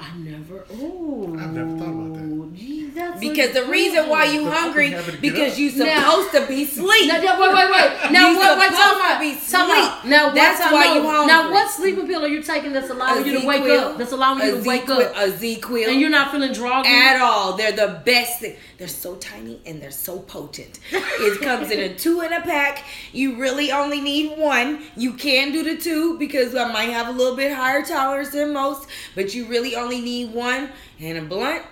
[SPEAKER 3] I never. Oh,
[SPEAKER 4] I've never thought about that.
[SPEAKER 3] Gee, that's
[SPEAKER 2] Because the
[SPEAKER 3] good
[SPEAKER 2] reason why you hungry
[SPEAKER 4] can have it to get
[SPEAKER 2] because
[SPEAKER 4] up.
[SPEAKER 2] you
[SPEAKER 3] Now-
[SPEAKER 2] supposed to be sleep.
[SPEAKER 3] Now, now, wait, wait, wait. Now,
[SPEAKER 2] You
[SPEAKER 3] what? Wait,
[SPEAKER 2] supposed
[SPEAKER 3] time
[SPEAKER 2] to
[SPEAKER 3] out.
[SPEAKER 2] be
[SPEAKER 3] Time out.
[SPEAKER 2] sleep.
[SPEAKER 3] Now,
[SPEAKER 2] That's
[SPEAKER 3] time
[SPEAKER 2] why
[SPEAKER 3] out?
[SPEAKER 2] you hungry.
[SPEAKER 3] Now, what sleeping pill are you taking that's allowing you to wake
[SPEAKER 2] ZzzQuil,
[SPEAKER 3] up? That's allowing you to wake
[SPEAKER 2] ZzzQuil-
[SPEAKER 3] up,
[SPEAKER 2] A ZzzQuil.
[SPEAKER 3] and you're not feeling droggy
[SPEAKER 2] at all. They're the best thing. They're so tiny and they're so potent. It comes in a two in a pack. You really only need one. You can do the two because I might have a little bit higher tolerance than most, but you really only need one and a blunt.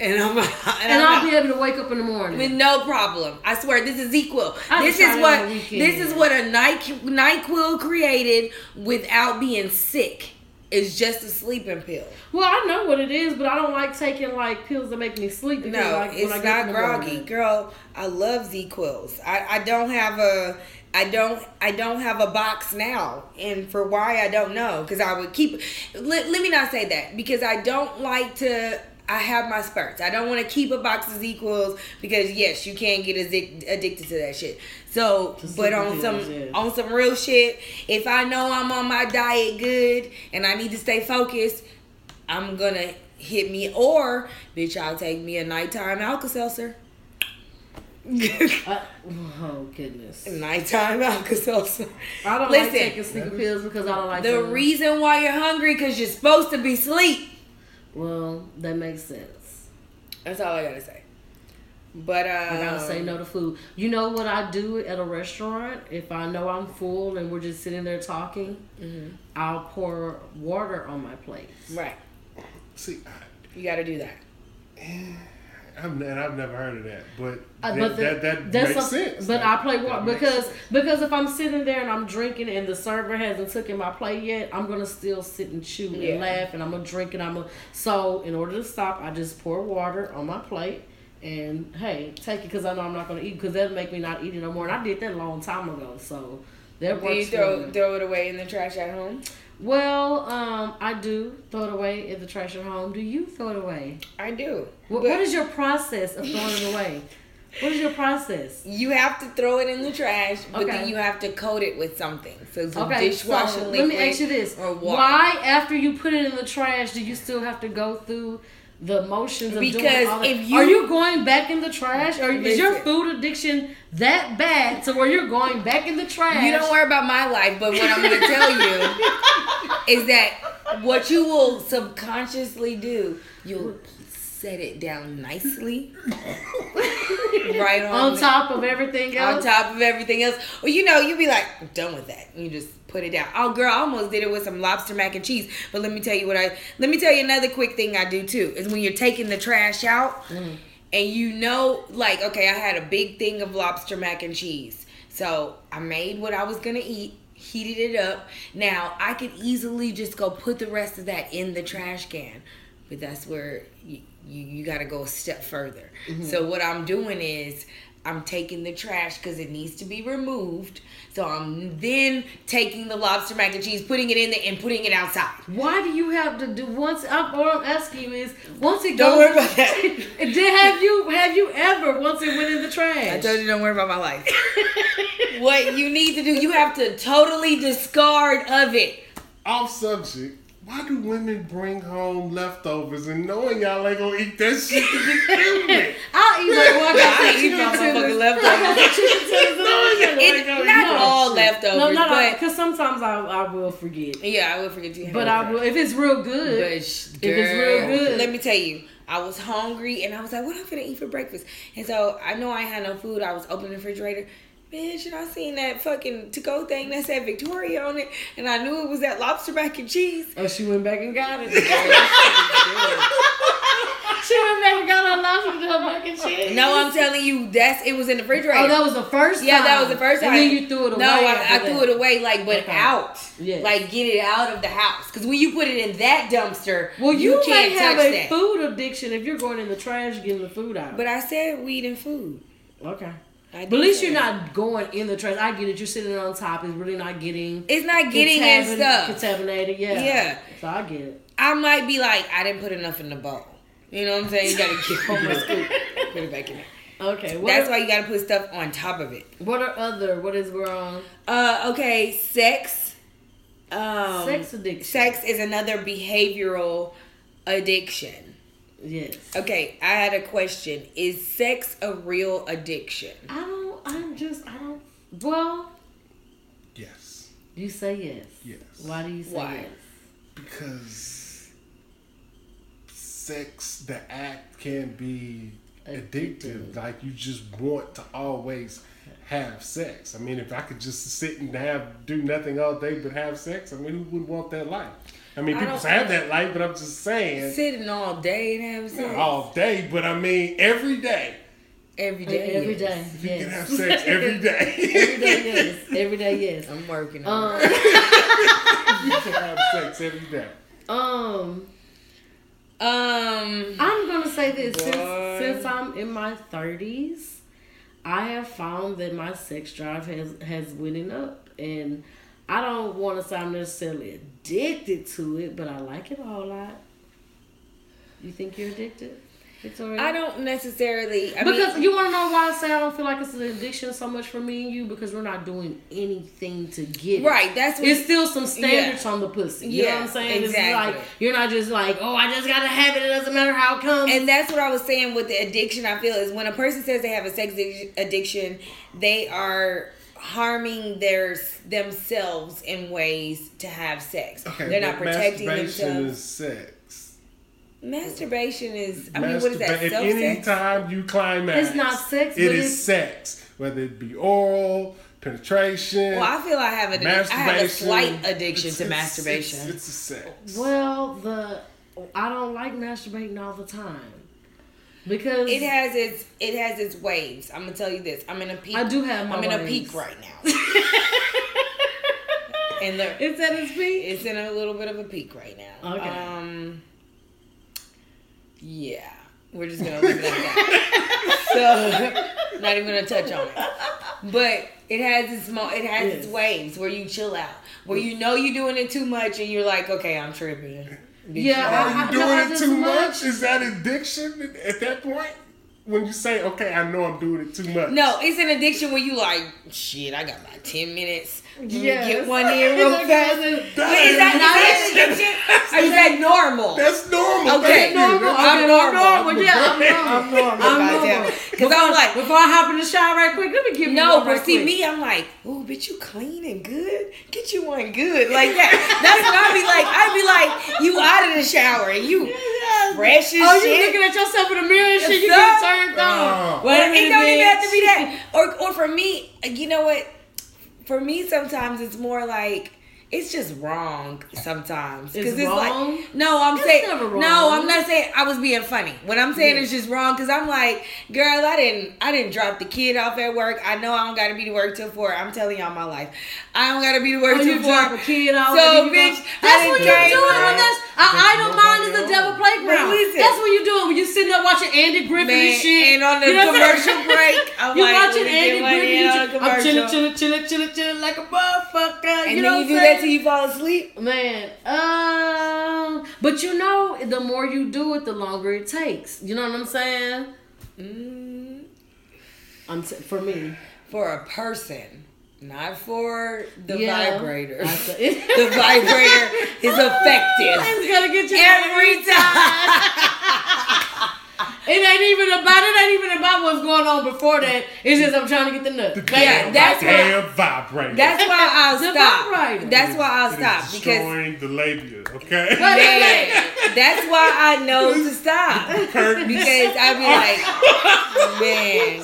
[SPEAKER 2] And I'm, and
[SPEAKER 3] and I'll be able to wake up in the morning.
[SPEAKER 2] With no problem. I swear, this is equal.
[SPEAKER 3] I
[SPEAKER 2] This is what
[SPEAKER 3] on the weekend.
[SPEAKER 2] this is what a NyQuil created without being sick. It's just a sleeping pill.
[SPEAKER 3] well, I know what it is, but I don't like taking like pills that make me sleep.
[SPEAKER 2] No,
[SPEAKER 3] like, when
[SPEAKER 2] it's not groggy,
[SPEAKER 3] morning.
[SPEAKER 2] girl. I love ZzzQuils. I, I don't have a I don't I don't have a box now, and for why I don't know because I would keep. Let, let me not say that because I don't like to. I have my spurts. I don't want to keep a box of ZzzQuils because yes, you can get addic- addicted to that shit. So, but on some on some real shit, if I know I'm on my diet good and I need to stay focused, I'm gonna hit me or bitch, I'll take me a nighttime Alka Seltzer.
[SPEAKER 3] I- oh goodness!
[SPEAKER 2] nighttime Alka Seltzer.
[SPEAKER 3] I don't
[SPEAKER 2] Listen.
[SPEAKER 3] like taking sleeping pills because I don't like
[SPEAKER 2] The
[SPEAKER 3] them.
[SPEAKER 2] reason why you're hungry because you're supposed to be asleep.
[SPEAKER 3] Well, that makes sense.
[SPEAKER 2] That's all I gotta say. But uh,
[SPEAKER 3] I gotta say no to food. You know what I do at a restaurant? If I know I'm full and we're just sitting there talking,
[SPEAKER 2] Mm-hmm.
[SPEAKER 3] I'll pour water on my plate.
[SPEAKER 2] Right,
[SPEAKER 4] See,
[SPEAKER 2] you gotta do that.
[SPEAKER 4] I've, and I've never heard of that, but,
[SPEAKER 3] Uh,
[SPEAKER 4] that,
[SPEAKER 3] but the-
[SPEAKER 4] that, that
[SPEAKER 3] that's
[SPEAKER 4] makes
[SPEAKER 3] a-
[SPEAKER 4] sense.
[SPEAKER 3] But
[SPEAKER 4] That-
[SPEAKER 3] I play
[SPEAKER 4] that
[SPEAKER 3] water because
[SPEAKER 4] sense.
[SPEAKER 3] because if I'm sitting there and I'm drinking and the server hasn't taken my plate yet, I'm gonna still sit and chew
[SPEAKER 2] Yeah.
[SPEAKER 3] and laugh and I'm gonna drink and I'm gonna. So in order to stop, I just pour water on my plate and hey, take it because I know I'm not gonna eat because that'll make me not eat it no more. And I did that a long time ago, so that
[SPEAKER 2] Do you
[SPEAKER 3] works. for
[SPEAKER 2] throw
[SPEAKER 3] me.
[SPEAKER 2] throw it away in the trash at home?
[SPEAKER 3] Well, um, I do throw it away in the trash at home. Do you throw it away?
[SPEAKER 2] I do.
[SPEAKER 3] What, is your process of throwing it away? What is your process?
[SPEAKER 2] You have to throw it in the trash, but
[SPEAKER 3] Okay.
[SPEAKER 2] then you have to coat it with something. So some
[SPEAKER 3] Okay,
[SPEAKER 2] dishwashing
[SPEAKER 3] so
[SPEAKER 2] liquid.
[SPEAKER 3] let me ask you this:
[SPEAKER 2] or water.
[SPEAKER 3] Why, after you put it in the trash, do you still have to go through the motions of doing
[SPEAKER 2] Because if you-
[SPEAKER 3] are you going back in the trash, or is your food addiction that bad? To where you're going back in the trash?
[SPEAKER 2] You don't worry about my life, but what I'm going to tell you is that what you will subconsciously do, you'll set it down nicely, right on,
[SPEAKER 3] On top of everything else.
[SPEAKER 2] on top of everything else. Well, you know, you be like, I'm done with that. You just put it down. Oh, girl, I almost did it with some lobster mac and cheese. But let me tell you what I. Let me tell you another quick thing I do too is when you're taking the trash out, mm. and you know, like, okay, I had a big thing of lobster mac and cheese, so I made what I was gonna eat. Heated it up. Now I could easily just go put the rest of that in the trash can, but that's where you you, you got to go a step further. Mm-hmm. So what I'm doing is I'm taking the trash because it needs to be removed. So I'm then taking the lobster mac and cheese, putting it in there, and putting it outside.
[SPEAKER 3] Why do you have to do once? I'm, what I'm asking you is once it
[SPEAKER 2] Don't
[SPEAKER 3] goes.
[SPEAKER 2] worry about that.
[SPEAKER 3] Did have you have you ever once it went in the trash?
[SPEAKER 2] I told you don't worry about my life. what you need to do, you have to totally discard of it.
[SPEAKER 4] Off subject. Why do women bring home leftovers and knowing y'all ain't gonna eat that shit to begin with?
[SPEAKER 3] I'll eat like one
[SPEAKER 2] I eat my motherfucking leftovers. It, not all leftovers,
[SPEAKER 3] No, not
[SPEAKER 2] but
[SPEAKER 3] because sometimes I, I will forget.
[SPEAKER 2] yeah, I will forget to.
[SPEAKER 3] But I will if it's real good.
[SPEAKER 2] But sh-
[SPEAKER 3] If it's real
[SPEAKER 2] girl,
[SPEAKER 3] good.
[SPEAKER 2] let me tell you, I was hungry and I was like, "What am I gonna eat for breakfast?" And so I know I had no food. I was opening the refrigerator. Bitch, and I seen that fucking to-go thing that said Victoria on it, and I knew it was that lobster mac and cheese.
[SPEAKER 3] oh, she went back and got it. she went back and got her lobster to mac and cheese.
[SPEAKER 2] No, I'm telling you, that's it was in the refrigerator.
[SPEAKER 3] Oh, that was the first time.
[SPEAKER 2] yeah, that was the first time.
[SPEAKER 3] And then you threw it away.
[SPEAKER 2] No, I,
[SPEAKER 3] after
[SPEAKER 2] I
[SPEAKER 3] that.
[SPEAKER 2] threw it away, like, but
[SPEAKER 3] Okay.
[SPEAKER 2] out.
[SPEAKER 3] Yes.
[SPEAKER 2] Like, get it out of the house. Because when you put it in that dumpster,
[SPEAKER 3] Well, you,
[SPEAKER 2] can't
[SPEAKER 3] may have a
[SPEAKER 2] that.
[SPEAKER 3] food addiction if you're going in the trash getting the food out.
[SPEAKER 2] But I said weed and food.
[SPEAKER 3] okay.
[SPEAKER 2] I
[SPEAKER 3] But at least you're not going in the trash. I get it. You're sitting on top. It's really not getting
[SPEAKER 2] It's not getting in
[SPEAKER 3] contamin-
[SPEAKER 2] stuff.
[SPEAKER 3] Contaminated. Yeah.
[SPEAKER 2] Yeah.
[SPEAKER 3] So I get it.
[SPEAKER 2] I might be like, I didn't put enough in the bowl. You know what I'm saying? You gotta get home and scoop, put it back in there.
[SPEAKER 3] Okay.
[SPEAKER 2] That's
[SPEAKER 3] are,
[SPEAKER 2] why you gotta put stuff on top of it.
[SPEAKER 3] What are other? What is wrong?
[SPEAKER 2] Uh, okay, sex. Um,
[SPEAKER 3] Sex addiction.
[SPEAKER 2] Sex is another behavioral addiction.
[SPEAKER 3] Yes.
[SPEAKER 2] Okay, I had a question. Is sex a real addiction?
[SPEAKER 3] I don't. I'm just. I don't. Well,
[SPEAKER 4] Yes.
[SPEAKER 3] you say yes.
[SPEAKER 4] Yes.
[SPEAKER 3] Why do you say
[SPEAKER 2] Why?
[SPEAKER 3] yes?
[SPEAKER 4] Because sex, the act can be addictive.
[SPEAKER 3] Addictive.
[SPEAKER 4] Like you just want to always have sex. I mean, if I could just sit and have do nothing all day but have sex, I mean, who would want that life? I mean, people
[SPEAKER 2] don't-
[SPEAKER 4] have that life, but I'm just saying
[SPEAKER 2] Sitting all day and having sex
[SPEAKER 4] all day. But I mean, every day
[SPEAKER 2] every day.
[SPEAKER 3] Every
[SPEAKER 2] yes.
[SPEAKER 3] day.
[SPEAKER 4] you can have sex every day.
[SPEAKER 3] Every day. Yes. Every day. Yes.
[SPEAKER 2] I'm working on
[SPEAKER 3] Um.
[SPEAKER 2] it.
[SPEAKER 4] you can have sex every day.
[SPEAKER 3] um.
[SPEAKER 2] Um,
[SPEAKER 3] I'm gonna say this
[SPEAKER 2] Boy.
[SPEAKER 3] since since I'm in my thirties, I have found that my sex drive has has went up, and I don't want to say I'm necessarily addicted to it, but I like it a whole lot. You think you're addicted, Victoria?
[SPEAKER 2] I don't necessarily. I
[SPEAKER 3] because
[SPEAKER 2] mean,
[SPEAKER 3] you want to know why I say I don't feel like it's an addiction so much for me and you because we're not doing anything to get it.
[SPEAKER 2] right? That's what.
[SPEAKER 3] It's still some standards on the pussy. You know what I'm
[SPEAKER 2] Yeah,
[SPEAKER 3] saying? It's
[SPEAKER 2] exactly.
[SPEAKER 3] like you're not just like, oh, I just gotta have it. It doesn't matter how it comes.
[SPEAKER 2] and that's what I was saying with the addiction. I feel is when a person says they have a sex addiction, they are harming their themselves in ways to have sex.
[SPEAKER 4] Okay,
[SPEAKER 2] They're not
[SPEAKER 4] but
[SPEAKER 2] protecting
[SPEAKER 4] masturbation
[SPEAKER 2] themselves.
[SPEAKER 4] is sex.
[SPEAKER 2] Masturbation is. I mean, what is that?
[SPEAKER 4] Masturba-
[SPEAKER 2] Self
[SPEAKER 4] If any time you climax,
[SPEAKER 3] It's not sex,
[SPEAKER 4] It
[SPEAKER 3] but
[SPEAKER 4] is
[SPEAKER 3] it's-
[SPEAKER 4] sex, whether it be oral, penetration.
[SPEAKER 2] Well, I feel I have a. I have a slight addiction
[SPEAKER 4] It's-
[SPEAKER 2] to
[SPEAKER 4] it's-
[SPEAKER 2] masturbation.
[SPEAKER 4] It's, it's a sex.
[SPEAKER 3] Well, the I don't like masturbating all the time because
[SPEAKER 2] It has its it has its waves. I'm gonna tell you this. I'm in a peak.
[SPEAKER 3] I do have my
[SPEAKER 2] I'm in a peak right now. and the
[SPEAKER 3] It's at its peak.
[SPEAKER 2] it's in a little bit of a peak right now.
[SPEAKER 3] Okay.
[SPEAKER 2] Um. Yeah, we're just gonna leave it at that. so, not even gonna touch on it. But it has its mo- it has its waves where you chill out, where you know you're doing it too much, and you're like, okay, I'm tripping. Bitch,
[SPEAKER 3] Yeah,
[SPEAKER 4] Are
[SPEAKER 3] I-
[SPEAKER 4] you
[SPEAKER 3] I-
[SPEAKER 4] doing
[SPEAKER 3] no,
[SPEAKER 4] it too
[SPEAKER 3] much.
[SPEAKER 4] much? Is that addiction at that point? When you say, okay, I know I'm doing it too much.
[SPEAKER 2] No, it's an addiction when you like, shit, I got like 10 minutes. Let
[SPEAKER 3] Yes.
[SPEAKER 2] get one in real fast. Wait, is that, is that an addiction? Or is that normal?
[SPEAKER 4] That's normal.
[SPEAKER 2] Okay.
[SPEAKER 4] Thank
[SPEAKER 3] normal.
[SPEAKER 4] That's-
[SPEAKER 2] I'm
[SPEAKER 3] Okay,
[SPEAKER 2] normal.
[SPEAKER 3] I'm normal. Yeah, I'm normal.
[SPEAKER 2] I'm normal.
[SPEAKER 3] I'm normal.
[SPEAKER 2] Cause I'm like,
[SPEAKER 3] Before I hop in the shower right quick, let me give you
[SPEAKER 2] no,
[SPEAKER 3] one
[SPEAKER 2] but see
[SPEAKER 3] quick.
[SPEAKER 2] me, I'm like, oh, bitch, you clean and good. Get you one good like that. That's what I'd be like. I'd be like, you out of the shower and you
[SPEAKER 3] Yes.
[SPEAKER 2] fresh as
[SPEAKER 3] Oh,
[SPEAKER 2] shit.
[SPEAKER 3] you looking at yourself in the mirror and shit? You
[SPEAKER 2] Yes,
[SPEAKER 3] get
[SPEAKER 2] sir.
[SPEAKER 3] turned on.
[SPEAKER 4] Oh.
[SPEAKER 3] Wait
[SPEAKER 2] it don't even have to be that. Or, or for me, you know what? For me, sometimes it's more like it's just wrong. Sometimes
[SPEAKER 3] It's
[SPEAKER 2] it's
[SPEAKER 3] wrong?
[SPEAKER 2] like no, I'm
[SPEAKER 3] It's
[SPEAKER 2] saying
[SPEAKER 3] never
[SPEAKER 2] no. I'm not saying I was being funny. What I'm saying
[SPEAKER 3] Yeah.
[SPEAKER 2] is just wrong because I'm like, girl, I didn't, I didn't drop the kid off at work. I know I don't got to be to work till four. I'm telling y'all my life. I don't got to be to work
[SPEAKER 3] Oh,
[SPEAKER 2] till
[SPEAKER 3] you
[SPEAKER 2] four.
[SPEAKER 3] drop a kid off.
[SPEAKER 2] So,
[SPEAKER 3] and then you
[SPEAKER 2] bitch,
[SPEAKER 3] go-
[SPEAKER 2] I
[SPEAKER 3] that's what
[SPEAKER 2] you're
[SPEAKER 3] doing when
[SPEAKER 2] home.
[SPEAKER 3] i an
[SPEAKER 4] There's
[SPEAKER 3] idle mind is a
[SPEAKER 4] nobody
[SPEAKER 3] devil
[SPEAKER 4] on.
[SPEAKER 3] Playground.
[SPEAKER 2] But listen.
[SPEAKER 3] that's what you doing when you sitting up watching Andy Griffith
[SPEAKER 2] Man,
[SPEAKER 3] and shit.
[SPEAKER 2] and on the
[SPEAKER 3] You know what
[SPEAKER 2] commercial break, I'm
[SPEAKER 3] you
[SPEAKER 2] like,
[SPEAKER 3] watching Andy
[SPEAKER 2] get money
[SPEAKER 3] Griffin.
[SPEAKER 2] in
[SPEAKER 3] You
[SPEAKER 2] on
[SPEAKER 3] I'm
[SPEAKER 2] commercial.
[SPEAKER 3] chilling, chilling, chilling, chilling, chilling like a motherfucker.
[SPEAKER 2] And
[SPEAKER 3] you know
[SPEAKER 2] then you do
[SPEAKER 3] what
[SPEAKER 2] that till you fall asleep.
[SPEAKER 3] Man, um, but you know, the more you do it, the longer it takes. You know what I'm saying?
[SPEAKER 2] Mm,
[SPEAKER 3] I'm t- for me.
[SPEAKER 2] for a person, not for the
[SPEAKER 3] Yeah.
[SPEAKER 2] vibrator. The vibrator is effective
[SPEAKER 3] It's gonna get you
[SPEAKER 2] every time.
[SPEAKER 3] It ain't even about it. Ain't even about what's going on before that. It's just I'm trying to get the nut.
[SPEAKER 4] The
[SPEAKER 2] Yeah,
[SPEAKER 4] damn,
[SPEAKER 2] that's why-
[SPEAKER 4] damn vibrator.
[SPEAKER 2] That's why I'll
[SPEAKER 3] The
[SPEAKER 2] stop.
[SPEAKER 3] vibrator.
[SPEAKER 2] That's why I'll
[SPEAKER 4] It is
[SPEAKER 2] stop because
[SPEAKER 4] destroying the labia. Okay.
[SPEAKER 2] man, that's why I know to stop
[SPEAKER 4] Curtains.
[SPEAKER 2] because I be like, man,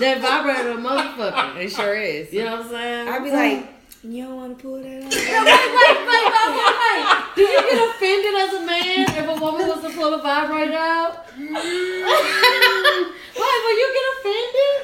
[SPEAKER 3] that vibrator, a motherfucker.
[SPEAKER 2] it sure is.
[SPEAKER 3] You know what I'm saying?
[SPEAKER 2] I'd be like, you don't want to pull that out.
[SPEAKER 3] wait, wait, wait, wait, wait, wait. Do you get offended as a man if a woman was to pull a vibrator out? why? Will you get offended?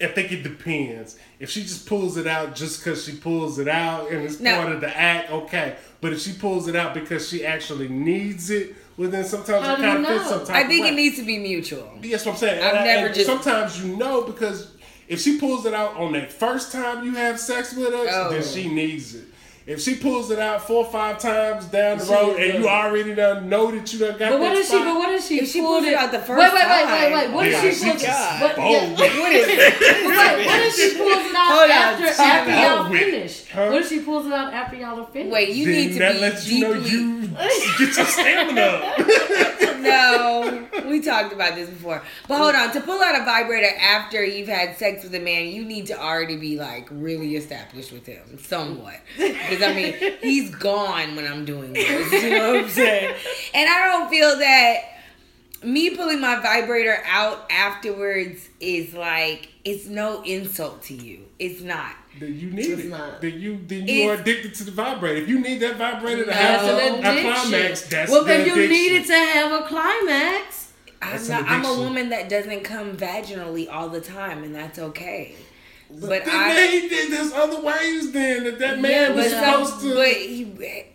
[SPEAKER 4] I think it depends. If she just pulls it out just because she pulls it out and it's
[SPEAKER 2] No.
[SPEAKER 4] part of the act, okay. But if she pulls it out because she actually needs it, well then sometimes
[SPEAKER 3] How
[SPEAKER 4] it
[SPEAKER 3] do you
[SPEAKER 4] kind of
[SPEAKER 3] know?
[SPEAKER 4] fits some type
[SPEAKER 2] I think it needs to be mutual.
[SPEAKER 4] That's what I'm saying.
[SPEAKER 2] I've
[SPEAKER 4] And-
[SPEAKER 2] never
[SPEAKER 4] and
[SPEAKER 2] just-
[SPEAKER 4] Sometimes you know because if she pulls it out on that first time you have sex with her,
[SPEAKER 2] Oh.
[SPEAKER 4] then she needs it. If she pulls it out four or five times down the
[SPEAKER 3] She
[SPEAKER 4] road and you already done know that you done got
[SPEAKER 3] But what
[SPEAKER 4] that
[SPEAKER 3] if she? But what if she?
[SPEAKER 2] If she
[SPEAKER 3] pulled
[SPEAKER 2] pulls it out the first
[SPEAKER 3] Wait, wait, wait, wait, wait. What
[SPEAKER 4] yeah,
[SPEAKER 3] if she
[SPEAKER 4] she
[SPEAKER 3] pulls?
[SPEAKER 4] just
[SPEAKER 3] What,
[SPEAKER 4] bold
[SPEAKER 3] yeah,
[SPEAKER 4] with
[SPEAKER 2] What is
[SPEAKER 3] what if she pulls it out
[SPEAKER 2] Hold
[SPEAKER 3] after
[SPEAKER 2] time
[SPEAKER 3] after y'all
[SPEAKER 4] Wait.
[SPEAKER 3] finish?
[SPEAKER 4] Huh?
[SPEAKER 3] What if she pulls it out after y'all are finished?
[SPEAKER 2] Wait, you
[SPEAKER 4] then
[SPEAKER 2] need to
[SPEAKER 4] that
[SPEAKER 2] be
[SPEAKER 4] lets you know you get your stamina up.
[SPEAKER 2] no, we talked about this before. But hold on, to pull out a vibrator after you've had sex with a man, you need to already be like really established with him, somewhat. Because I mean, he's gone when I'm doing this. You know what I'm saying? And I don't feel that me pulling my vibrator out afterwards is like it's no insult to you. It's not.
[SPEAKER 4] Then you need
[SPEAKER 3] It's
[SPEAKER 4] it.
[SPEAKER 3] not.
[SPEAKER 4] Then you then you are addicted to the vibrator. If you need that vibrator to have a,
[SPEAKER 3] an
[SPEAKER 4] a
[SPEAKER 3] addiction.
[SPEAKER 4] climax, that's
[SPEAKER 3] well,
[SPEAKER 4] the
[SPEAKER 3] then you
[SPEAKER 4] addiction.
[SPEAKER 3] need it to have a climax.
[SPEAKER 2] I'm, not, I'm a woman that doesn't come vaginally all the time, and that's okay. But,
[SPEAKER 4] Then
[SPEAKER 2] I.
[SPEAKER 4] they- they- there's other ways then that that man
[SPEAKER 3] Yeah,
[SPEAKER 4] was supposed to.
[SPEAKER 2] but he,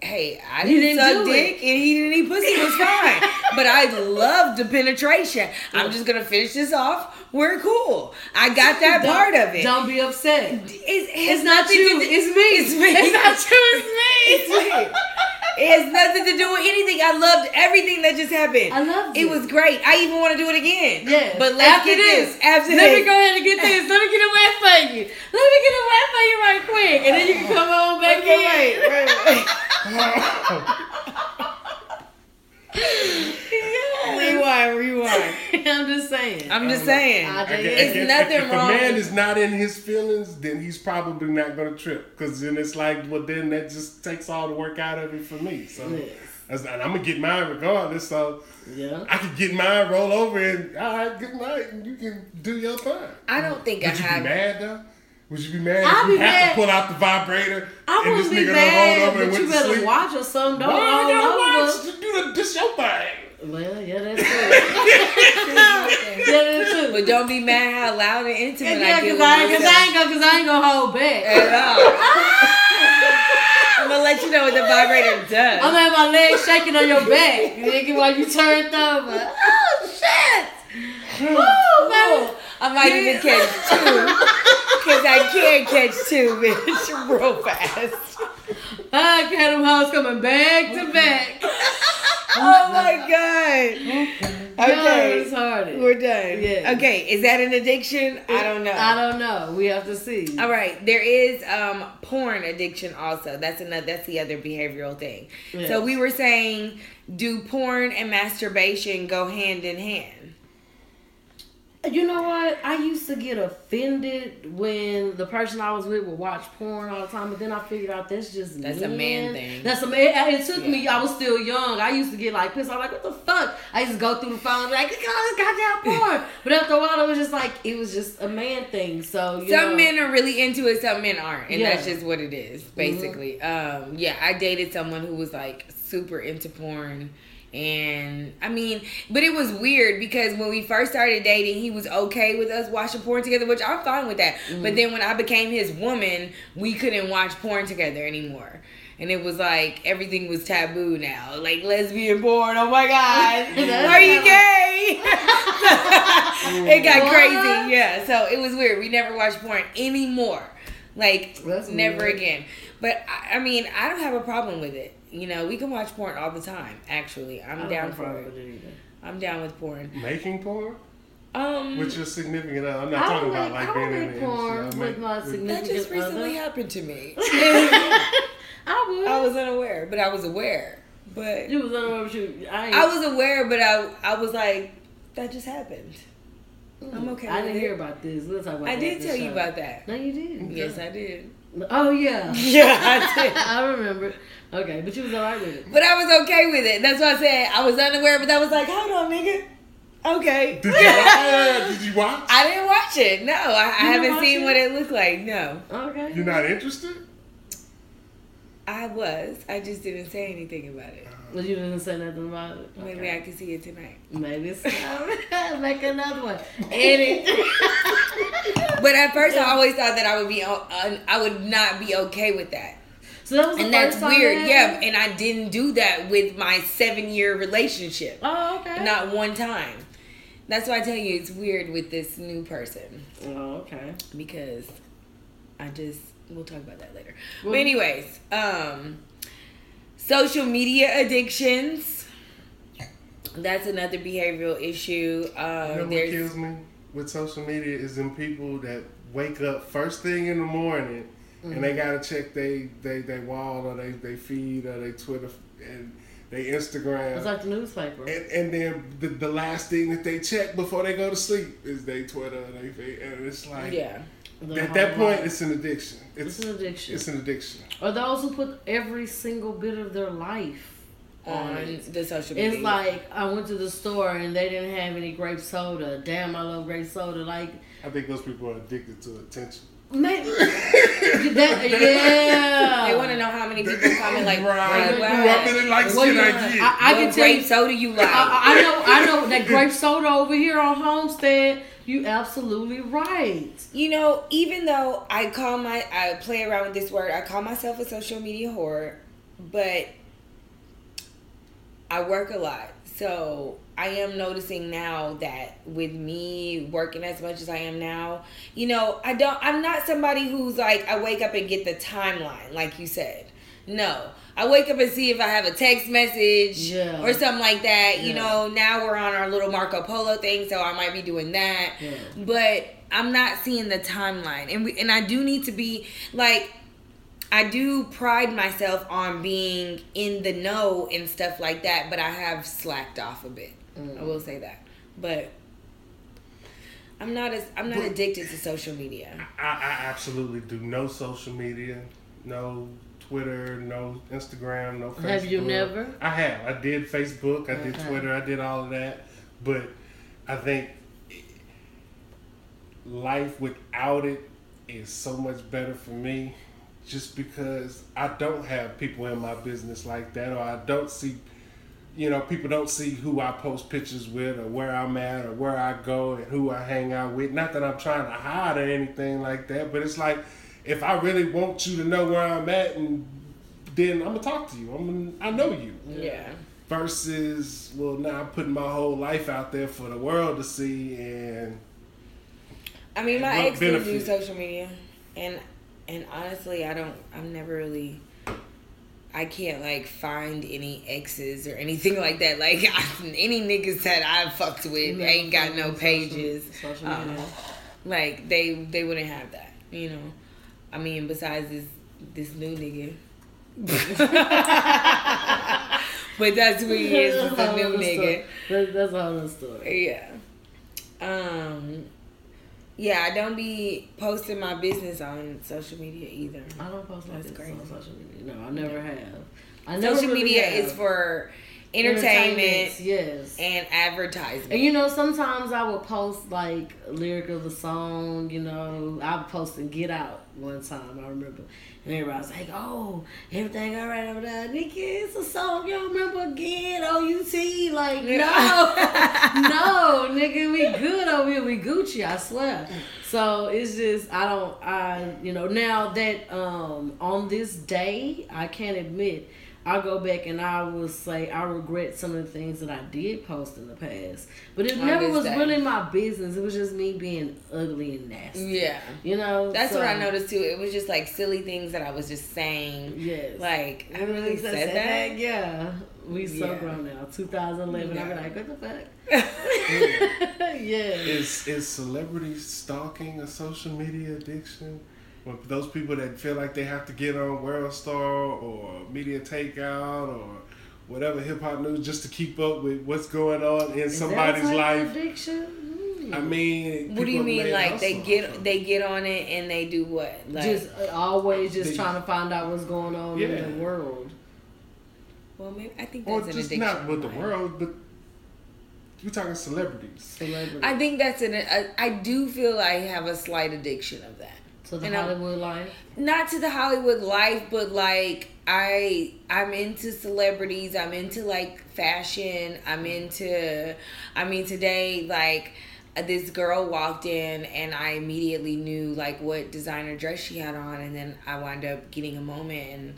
[SPEAKER 2] hey, I didn't,
[SPEAKER 3] didn't
[SPEAKER 2] suck
[SPEAKER 3] do
[SPEAKER 2] dick and he didn't eat pussy. It was fine. but I loved the penetration. I'm just gonna finish this off. We're cool. I got that
[SPEAKER 3] Don't-
[SPEAKER 2] part of it.
[SPEAKER 3] Don't be upset.
[SPEAKER 2] It, it has
[SPEAKER 3] It's not
[SPEAKER 2] nothing
[SPEAKER 3] you.
[SPEAKER 2] to
[SPEAKER 3] It's me.
[SPEAKER 2] It's me.
[SPEAKER 3] It's not you. It's me.
[SPEAKER 2] It's me. It has nothing to do with anything. I loved everything that just happened.
[SPEAKER 3] I loved
[SPEAKER 2] it.
[SPEAKER 3] it.
[SPEAKER 2] was great. I even want to do it again.
[SPEAKER 3] Yeah.
[SPEAKER 2] But let's
[SPEAKER 3] After
[SPEAKER 2] get this. After
[SPEAKER 3] Let
[SPEAKER 2] this.
[SPEAKER 3] me go ahead and get this. Let me get it wet for you. Let me get it wet for you right quick, and then you can come on back
[SPEAKER 2] Okay,
[SPEAKER 3] in.
[SPEAKER 2] wait, wait, wait.
[SPEAKER 3] I'm just saying.
[SPEAKER 2] I'm just saying.
[SPEAKER 3] I just-
[SPEAKER 4] I guess-
[SPEAKER 2] It's
[SPEAKER 4] if-
[SPEAKER 2] nothing
[SPEAKER 4] if,
[SPEAKER 2] wrong
[SPEAKER 4] If a man
[SPEAKER 2] with-
[SPEAKER 4] is not in his feelings, then he's probably not gonna trip. Cause then it's like, well, then that just takes all the work out of it for me. So
[SPEAKER 3] Yes.
[SPEAKER 4] that's, and I'm gonna get mine regardless. So
[SPEAKER 3] Yeah.
[SPEAKER 4] I can get mine, roll over, and all right, good night, and you can do your thing.
[SPEAKER 2] I don't think
[SPEAKER 4] Would
[SPEAKER 2] I
[SPEAKER 4] you
[SPEAKER 2] have.
[SPEAKER 4] be mad though? Would you be mad
[SPEAKER 3] I'd
[SPEAKER 4] if you
[SPEAKER 3] be
[SPEAKER 4] have
[SPEAKER 3] mad.
[SPEAKER 4] to pull out the vibrator
[SPEAKER 3] I
[SPEAKER 4] and this
[SPEAKER 3] wouldn't be
[SPEAKER 4] nigga done
[SPEAKER 3] mad,
[SPEAKER 4] rolled over and
[SPEAKER 3] but you
[SPEAKER 4] went to
[SPEAKER 3] better
[SPEAKER 4] sleep?
[SPEAKER 3] watch or something. Don't
[SPEAKER 4] Why I
[SPEAKER 3] roll
[SPEAKER 4] gotta
[SPEAKER 3] over.
[SPEAKER 4] watch? You do the, this your thing.
[SPEAKER 3] Well, yeah, that's true. yeah, that's true.
[SPEAKER 2] But don't be mad how loud and intimate
[SPEAKER 3] yeah,
[SPEAKER 2] I get
[SPEAKER 3] cause I, cause I ain't gonna, cause I ain't gonna hold back.
[SPEAKER 2] at all. I'm gonna let you know what the vibrator does.
[SPEAKER 3] I'm gonna have my legs shaking on your back, You nigga, while you turned over. Oh shit! Woo, baby.
[SPEAKER 2] I might even catch two. Cause I can't catch two, bitch, real fast.
[SPEAKER 3] I had them hoes coming back to back.
[SPEAKER 2] Oh my god.
[SPEAKER 3] Okay. Retarded.
[SPEAKER 2] We're done.
[SPEAKER 3] Yeah.
[SPEAKER 2] Okay, is that an addiction? I don't know.
[SPEAKER 3] I don't know. We have to see.
[SPEAKER 2] All right, there is um porn addiction also. That's another that's the other behavioral thing. So we were saying do porn and masturbation go hand in hand?
[SPEAKER 3] You know what? I used to get offended when the person I was with would watch porn all the time, but then I figured out that's just
[SPEAKER 2] That's a man thing.
[SPEAKER 3] That's a man. It took me. I was still young. I used to get like pissed. I'm like, what the fuck? I used to go through the phone and be like, look at all this goddamn porn. but after a while, it was just like it was just a man thing. So you
[SPEAKER 2] some
[SPEAKER 3] know,
[SPEAKER 2] men are really into it, some men aren't, and
[SPEAKER 3] Yeah.
[SPEAKER 2] that's just what it is, basically. Um, yeah, I dated someone who was like super into porn, and I mean, but it was weird because when we first started dating, he was okay with us watching porn together, which I'm fine with that. But mm. then when I became his woman, we couldn't watch porn together anymore. And it was like everything was taboo now, like lesbian porn. Oh my god, are you gay? it got
[SPEAKER 3] What?
[SPEAKER 2] crazy, yeah. So it was weird. We never watched porn anymore, like
[SPEAKER 3] That's
[SPEAKER 2] never
[SPEAKER 3] weird.
[SPEAKER 2] again. But I, I mean, I don't have a problem with it. You know, we can watch porn all the time. Actually,
[SPEAKER 3] I
[SPEAKER 2] I'm
[SPEAKER 3] don't
[SPEAKER 2] down for it.
[SPEAKER 3] it.
[SPEAKER 2] I'm down with porn.
[SPEAKER 4] Making porn
[SPEAKER 2] Um,
[SPEAKER 4] with your significant other. I'm not
[SPEAKER 3] I
[SPEAKER 4] talking
[SPEAKER 3] don't
[SPEAKER 4] about
[SPEAKER 3] make-
[SPEAKER 4] like
[SPEAKER 3] I
[SPEAKER 4] being
[SPEAKER 3] don't
[SPEAKER 4] in
[SPEAKER 3] make
[SPEAKER 4] the
[SPEAKER 3] porn
[SPEAKER 4] industry. I
[SPEAKER 3] with
[SPEAKER 4] make-
[SPEAKER 3] my
[SPEAKER 4] with-
[SPEAKER 3] significant
[SPEAKER 2] that just recently
[SPEAKER 3] other.
[SPEAKER 2] happened to me.
[SPEAKER 3] I would.
[SPEAKER 2] I was unaware, but I was aware. But
[SPEAKER 3] You was unaware of you. I,
[SPEAKER 2] I was aware, but I I was like, that just happened. I'm okay
[SPEAKER 3] I
[SPEAKER 2] with
[SPEAKER 3] didn't
[SPEAKER 2] it.
[SPEAKER 3] hear about this. We'll talk about
[SPEAKER 2] I did
[SPEAKER 3] this
[SPEAKER 2] tell you about that.
[SPEAKER 3] No, you did.
[SPEAKER 2] Yes, I did.
[SPEAKER 3] Oh yeah.
[SPEAKER 2] Yeah, I did.
[SPEAKER 3] I remember. Okay, but you was alright with it.
[SPEAKER 2] But I was okay with it. That's why I said I was unaware, but I was like, hold on, nigga. Okay.
[SPEAKER 4] Did you, watch, did you watch?
[SPEAKER 2] I didn't watch it. No, I, I haven't seen
[SPEAKER 3] it?
[SPEAKER 2] what it looked like. No,
[SPEAKER 3] Okay.
[SPEAKER 4] You're not interested?
[SPEAKER 2] I was. I just didn't say anything about it. Uh-huh.
[SPEAKER 3] But you didn't say nothing about it.
[SPEAKER 2] Maybe I can see it tonight.
[SPEAKER 3] Maybe it's make another one. Edit.
[SPEAKER 2] But at first, I always thought that I would be. o- I would not be okay with that,
[SPEAKER 3] so that was
[SPEAKER 2] and that's
[SPEAKER 3] first time
[SPEAKER 2] weird.
[SPEAKER 3] that
[SPEAKER 2] Yeah, and I didn't do that with my seven-year relationship.
[SPEAKER 3] Oh, okay.
[SPEAKER 2] Not one time. That's why I tell you it's weird with this new person.
[SPEAKER 3] Oh, okay.
[SPEAKER 2] because I just we'll talk about that later.
[SPEAKER 3] Well-
[SPEAKER 2] but anyways, um social media addictions. That's another behavioral issue.
[SPEAKER 4] You know
[SPEAKER 2] Um
[SPEAKER 4] what kills me with social media is them people that wake up first thing in the morning and
[SPEAKER 2] Mm-hmm.
[SPEAKER 4] they gotta check they they they wall or they they feed or they Twitter and they Instagram.
[SPEAKER 3] It's like the newspaper.
[SPEAKER 4] and, and then the, the last thing that they check before they go to sleep is they Twitter and they fa- and it's like
[SPEAKER 2] yeah.
[SPEAKER 3] The
[SPEAKER 4] at that point
[SPEAKER 3] lot.
[SPEAKER 4] it's an addiction.
[SPEAKER 3] it's
[SPEAKER 4] It's
[SPEAKER 3] an addiction.
[SPEAKER 4] it's an addiction.
[SPEAKER 3] or those who put every single bit of their life on
[SPEAKER 2] On
[SPEAKER 3] it.
[SPEAKER 2] the social media.
[SPEAKER 3] It's like I went to the store and they didn't have any grape soda. Damn, I love grape soda. Like,
[SPEAKER 4] I think those people are addicted to attention.
[SPEAKER 3] Man, that, yeah.
[SPEAKER 2] they want to know how many people comment like,
[SPEAKER 4] Right.
[SPEAKER 2] right,
[SPEAKER 3] Right.
[SPEAKER 4] What really like
[SPEAKER 3] What
[SPEAKER 4] shit
[SPEAKER 3] you-
[SPEAKER 4] I get.
[SPEAKER 3] I, I
[SPEAKER 2] what
[SPEAKER 3] can tell
[SPEAKER 2] grape
[SPEAKER 3] you.
[SPEAKER 2] soda you like.
[SPEAKER 3] I, I know, I know that grape soda over here on Homestead. You absolutely right.
[SPEAKER 2] You know, even though I call my I play around with this word, I call myself a social media whore, but I work a lot. So I am noticing now that with me working as much as I am now, you know, I don't I'm not somebody who's like I wake up and get the timeline like you said. No. I wake up and see if I have a text message
[SPEAKER 3] Yeah.
[SPEAKER 2] or something like that. You know, now we're on our little Marco Polo thing, so I might be doing that
[SPEAKER 3] Yeah.
[SPEAKER 2] but I'm not seeing the timeline, and we, and I do need to be like, I do pride myself on being in the know and stuff like that, but I have slacked off a bit. I will say that, but I'm not as I'm not
[SPEAKER 4] But-
[SPEAKER 2] addicted to social media.
[SPEAKER 4] I, I absolutely do no social media, no Twitter, no Instagram, no Facebook.
[SPEAKER 3] Have you never?
[SPEAKER 4] I have. I did Facebook. I did Twitter. I did all of that. But I think life without it is so much better for me, just because I don't have people in my business like that, or I don't see. You know, people don't see who I post pictures with, or where I'm at, or where I go, and who I hang out with. Not that I'm trying to hide or anything like that, but it's like if I really want you to know where I'm at, and then I'm gonna talk to you. I'm gonna, I know you.
[SPEAKER 2] Yeah.
[SPEAKER 4] Versus, well, now I'm putting my whole life out there for the world to see, and
[SPEAKER 2] I mean, my ex did do social media, and and honestly, I don't. I'm never really. I can't like find any exes or anything like that. Like any niggas that I fucked with ain't got no pages.
[SPEAKER 3] Social
[SPEAKER 2] Uh,
[SPEAKER 3] media.
[SPEAKER 2] like they they wouldn't have that. You know. I mean, besides this this new nigga. but that's who he is. It's a
[SPEAKER 3] That's
[SPEAKER 2] new nigga.
[SPEAKER 3] story. That- That's a whole story.
[SPEAKER 2] Yeah. Um, yeah, I don't be posting my business on social media either.
[SPEAKER 3] I don't post my
[SPEAKER 2] That's
[SPEAKER 3] business on social media. No, I never have. I never
[SPEAKER 2] Social
[SPEAKER 3] really
[SPEAKER 2] media
[SPEAKER 3] have.
[SPEAKER 2] is for entertainment
[SPEAKER 3] Yes.
[SPEAKER 2] and advertisement.
[SPEAKER 3] And you know, sometimes I would post like a lyric of the song. You know, I posted "Get Out" one time. I remember, and everybody was like, "Oh, everything all right over there, Nikki? It's a song. You don't remember again? O U T? Like, no, no, nigga, we good over here. We Gucci. I swear. So it's just I don't I you know now that um on this day I can't admit. I go back and I will say I regret some of the things that I did post in the past, but it
[SPEAKER 2] On
[SPEAKER 3] never was
[SPEAKER 2] day.
[SPEAKER 3] really my business. It was just me being ugly and nasty.
[SPEAKER 2] yeah.
[SPEAKER 3] You know,
[SPEAKER 2] That's
[SPEAKER 3] so-
[SPEAKER 2] what I noticed too. It was just like silly things that I was just saying.
[SPEAKER 3] Yes,
[SPEAKER 2] Like, I really
[SPEAKER 3] Said
[SPEAKER 2] said that?
[SPEAKER 3] Yeah, we so
[SPEAKER 2] Yeah.
[SPEAKER 3] grown now. 2011. I'm like, what the fuck? yeah.
[SPEAKER 4] Is is celebrity stalking a social media addiction? When those people that feel like they have to get on World Star or Media Takeout or whatever hip hop news just to keep up with what's going on in
[SPEAKER 3] Is that
[SPEAKER 4] somebody's
[SPEAKER 3] type of
[SPEAKER 4] life.
[SPEAKER 3] Addiction. Hmm.
[SPEAKER 4] I mean,
[SPEAKER 2] What do you mean? Like they
[SPEAKER 4] hustle.
[SPEAKER 2] get they get on it and they do what? Like,
[SPEAKER 3] just uh, always just
[SPEAKER 4] They-
[SPEAKER 3] trying to find out what's going on
[SPEAKER 4] Yeah.
[SPEAKER 3] in the world.
[SPEAKER 2] well, maybe I think
[SPEAKER 4] or
[SPEAKER 2] that's an
[SPEAKER 4] just
[SPEAKER 2] addiction.
[SPEAKER 4] not with the world, but we're talking celebrities.
[SPEAKER 3] Celebrity.
[SPEAKER 2] I think that's an. I, I do feel I have a slight addiction of that.
[SPEAKER 3] To the
[SPEAKER 2] and I'm-
[SPEAKER 3] life.
[SPEAKER 2] not to the Hollywood life, but like I I'm into celebrities. I'm into like fashion. I'm into I mean today like this girl walked in and I immediately knew like what designer dress she had on and then I wound up getting a moment and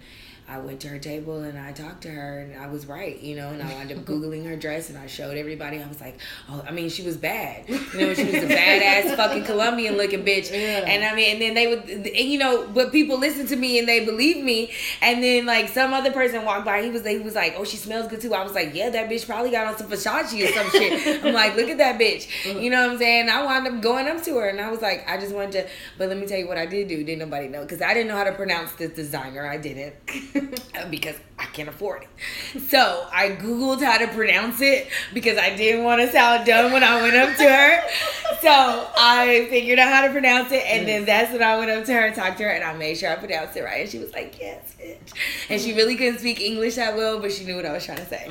[SPEAKER 2] I went to her table and I talked to her and I was right, you know, and I wound up Googling her dress and I showed everybody. I was like, oh, I mean, she was bad. You know, she was a badass fucking Colombian looking bitch.
[SPEAKER 3] Yeah.
[SPEAKER 2] And I mean, and then they would, and you know, but people listen to me and they believe me. And then like some other person walked by, he was he was like, oh, she smells good too. I was like, yeah, that bitch probably got on some Versace or some shit. I'm like, look at that bitch. Uh-huh. You know what I'm saying? I wound up going up to her and I was like, I just wanted to, but let me tell you what I did do. Didn't nobody know because I didn't know how to pronounce this designer. I didn't because I can't afford it. So I googled how to pronounce it because I didn't want to sound dumb when I went up to her. So I figured out how to pronounce it, and then that's when I went up to her and talked to her, and I made sure I pronounced it right. And she was like, "Yes, bitch." And she really couldn't speak English that well, but she knew what I was trying to say.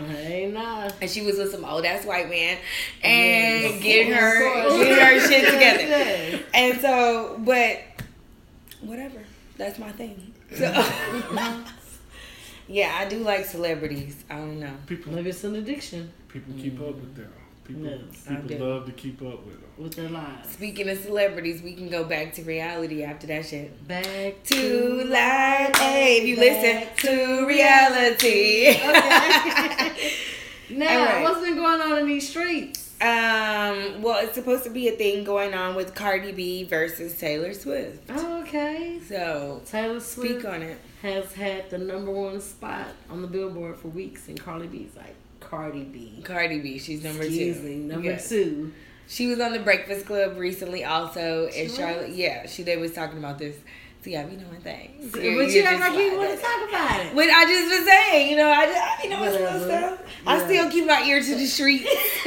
[SPEAKER 2] And she was with some old ass white man, and
[SPEAKER 3] Yes.
[SPEAKER 2] getting her getting her shit together.
[SPEAKER 3] Yes.
[SPEAKER 2] And so, but whatever, that's my thing. So, yeah, I do like celebrities. I don't know.
[SPEAKER 4] People
[SPEAKER 3] Maybe it's an addiction
[SPEAKER 4] people keep up with them. People
[SPEAKER 3] Yes,
[SPEAKER 4] people love to keep up with them.
[SPEAKER 3] with their lives.
[SPEAKER 2] Speaking of celebrities, we can go back to reality after that shit.
[SPEAKER 3] Back
[SPEAKER 2] To life, hey, if you listen to reality.
[SPEAKER 3] Now,
[SPEAKER 2] All right.
[SPEAKER 3] what's been going on in these streets?
[SPEAKER 2] um, well, it's supposed to be a thing going on with Cardi B versus Taylor Swift.
[SPEAKER 3] Oh, Okay.
[SPEAKER 2] So
[SPEAKER 3] Taylor Swift
[SPEAKER 2] speak on it.
[SPEAKER 3] Has had the number one spot on the Billboard for weeks, and Cardi B's like Cardi B.
[SPEAKER 2] Cardi B, she's number
[SPEAKER 3] Excuse
[SPEAKER 2] two.
[SPEAKER 3] me, number
[SPEAKER 2] Yes.
[SPEAKER 3] two.
[SPEAKER 2] She was on the Breakfast Club recently, also, and Charlotte.
[SPEAKER 3] was?
[SPEAKER 2] Yeah, she they was talking about this. So yeah, we know one thing.
[SPEAKER 3] But you act like you want to talk about it.
[SPEAKER 2] What I just was saying, you know, I just, I be knowing some
[SPEAKER 3] Whatever.
[SPEAKER 2] stuff. I still keep my ear to the street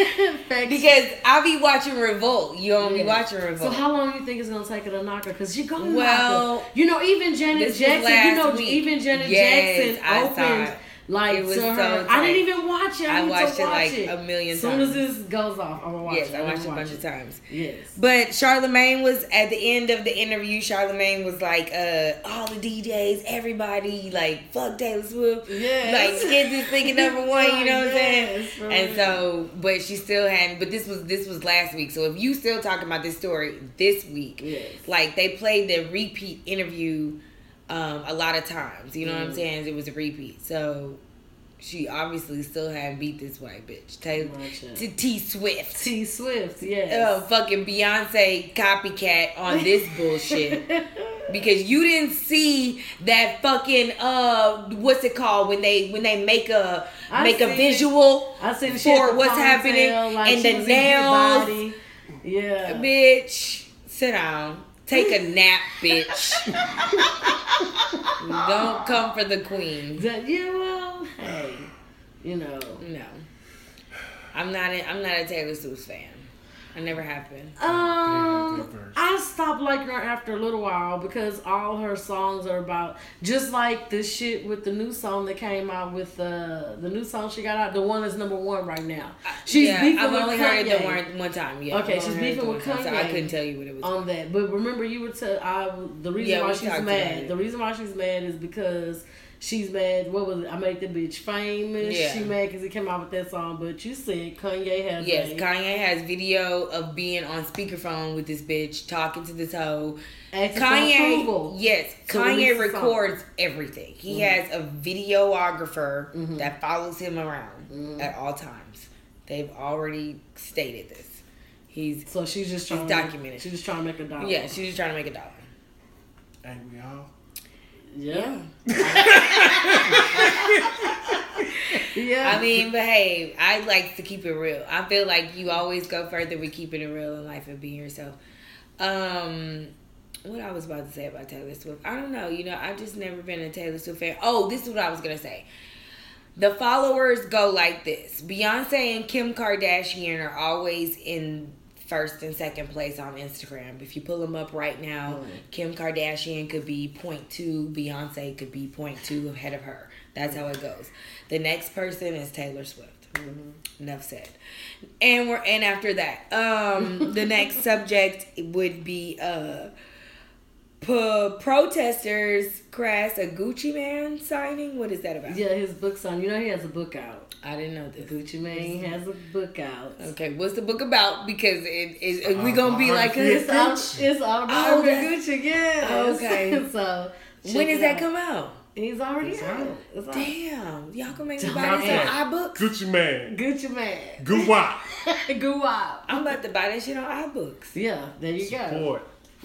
[SPEAKER 2] because I be watching Revolt. You don't be
[SPEAKER 3] Yeah.
[SPEAKER 2] watching
[SPEAKER 3] So
[SPEAKER 2] Revolt.
[SPEAKER 3] how long do you think it's gonna take her to knock her? Because she gonna
[SPEAKER 2] Well,
[SPEAKER 3] knock her. You know, even Janet Jackson. You know,
[SPEAKER 2] week.
[SPEAKER 3] even Janet
[SPEAKER 2] Yes,
[SPEAKER 3] Jackson
[SPEAKER 2] I saw
[SPEAKER 3] opened
[SPEAKER 2] it.
[SPEAKER 3] Like
[SPEAKER 2] It was so.
[SPEAKER 3] I didn't even watch it. I,
[SPEAKER 2] I watched it
[SPEAKER 3] watch
[SPEAKER 2] like
[SPEAKER 3] it
[SPEAKER 2] a million
[SPEAKER 3] As soon as this goes off, I'm gonna watch
[SPEAKER 2] yes,
[SPEAKER 3] it.
[SPEAKER 2] I
[SPEAKER 3] I'm
[SPEAKER 2] watched
[SPEAKER 3] gonna
[SPEAKER 2] a bunch
[SPEAKER 3] watch
[SPEAKER 2] of times.
[SPEAKER 3] Yes.
[SPEAKER 2] But Charlamagne was at the end of the interview. Charlamagne was like, uh, all the DJs, everybody, like, fuck Taylor Swift.
[SPEAKER 3] Yes.
[SPEAKER 2] Like, get this thing number one, you know what I'm saying?
[SPEAKER 3] Yes,
[SPEAKER 2] And
[SPEAKER 3] real.
[SPEAKER 2] so, but she still hadn't. But this was this was last week. So if you still talking about this story this week,
[SPEAKER 3] Yes.
[SPEAKER 2] like they played the repeat interview um, a lot of times. You know what I'm
[SPEAKER 3] Mm.
[SPEAKER 2] saying? It was a repeat. So she obviously still hadn't beat this white bitch, Taylor
[SPEAKER 3] Watch.
[SPEAKER 2] T, Swift.
[SPEAKER 3] T Swift, yes.
[SPEAKER 2] Oh, fucking Beyonce copycat on this bullshit. Because you didn't see that fucking uh what's it called when they when they make a
[SPEAKER 3] I
[SPEAKER 2] make a
[SPEAKER 3] it.
[SPEAKER 2] visual
[SPEAKER 3] I see the
[SPEAKER 2] for
[SPEAKER 3] shit at the
[SPEAKER 2] what's happening
[SPEAKER 3] like
[SPEAKER 2] and the
[SPEAKER 3] was in Get
[SPEAKER 2] nails.
[SPEAKER 3] Body. Yeah.
[SPEAKER 2] Bitch, sit down. Take a nap, bitch. Don't come for the queen.
[SPEAKER 3] Yeah, well, hey, you know.
[SPEAKER 2] No. I'm not a, I'm not a Taylor Swift fan. I never have been.
[SPEAKER 3] Um. I stopped liking her after a little while because all her songs are about just like this shit with the new song that came out with uh, the new song she got out, the one that's number one right now. She's
[SPEAKER 2] yeah,
[SPEAKER 3] beefing
[SPEAKER 2] I've
[SPEAKER 3] with
[SPEAKER 2] only
[SPEAKER 3] Kanye
[SPEAKER 2] heard it one, one time. Yeah.
[SPEAKER 3] Okay, she's
[SPEAKER 2] only heard it
[SPEAKER 3] beefing with
[SPEAKER 2] Kanye. time, so I couldn't tell you what it was.
[SPEAKER 3] on that. But remember, you were to I the reason
[SPEAKER 2] Yeah,
[SPEAKER 3] why she's mad. The reason why she's mad is because. She's mad. What was it? I made the bitch famous.
[SPEAKER 2] Yeah.
[SPEAKER 3] She mad because he came out with that song. But you said Kanye has
[SPEAKER 2] Yes,
[SPEAKER 3] a-
[SPEAKER 2] Kanye has video of being on speakerphone with this bitch talking to this hoe.
[SPEAKER 3] asking for
[SPEAKER 2] Kanye,
[SPEAKER 3] approval.
[SPEAKER 2] yes,
[SPEAKER 3] to
[SPEAKER 2] Kanye
[SPEAKER 3] release the song.
[SPEAKER 2] records everything. He has a videographer
[SPEAKER 3] Mhm.
[SPEAKER 2] that follows him around
[SPEAKER 3] Mhm.
[SPEAKER 2] at all times. They've already stated this. He's
[SPEAKER 3] So she's just
[SPEAKER 2] She's
[SPEAKER 3] trying.
[SPEAKER 2] documented.
[SPEAKER 3] She's just trying to make a dollar.
[SPEAKER 2] yeah, she's just trying to make a dollar.
[SPEAKER 4] Ain't we all?
[SPEAKER 3] Yeah. yeah.
[SPEAKER 2] I mean, but hey, I like to keep it real. I feel like you always go further with keeping it real in life and being yourself. Um, what I was about to say about Taylor Swift, I don't know. You know, I've just never been a Taylor Swift fan. Oh, this is what I was gonna say. The followers go like this: Beyonce and Kim Kardashian are always in first and second place on Instagram. If you pull them up right now, Kim Kardashian could be point two, Beyonce could be point two ahead of her. That's how it goes. The next person is Taylor Swift. Enough said. And we're and after that, um, the next subject would be uh, p- protesters crash a Gucci Mane signing. What is that about?
[SPEAKER 3] yeah, his book's on. You know he has a book out.
[SPEAKER 2] I didn't know this.
[SPEAKER 3] Gucci Mane has a book out.
[SPEAKER 2] Okay, what's the book about? Because it is we uh, gonna be like
[SPEAKER 3] It's
[SPEAKER 2] a,
[SPEAKER 3] out. It's
[SPEAKER 2] Oh,
[SPEAKER 3] autobiography
[SPEAKER 2] that's-
[SPEAKER 3] Gucci. Yes.
[SPEAKER 2] Okay.
[SPEAKER 3] so
[SPEAKER 2] when does that
[SPEAKER 3] out.
[SPEAKER 2] come out?
[SPEAKER 3] He's already
[SPEAKER 4] It's
[SPEAKER 3] out.
[SPEAKER 4] out.
[SPEAKER 3] It's out.
[SPEAKER 2] Damn, y'all can make me
[SPEAKER 3] Don't
[SPEAKER 2] buy this in
[SPEAKER 3] ask.
[SPEAKER 2] iBooks.
[SPEAKER 4] Gucci Mane.
[SPEAKER 3] Gucci Mane.
[SPEAKER 4] Good wop.
[SPEAKER 3] Go out.
[SPEAKER 2] I'm about to buy that shit on iBooks.
[SPEAKER 3] Yeah, there you go.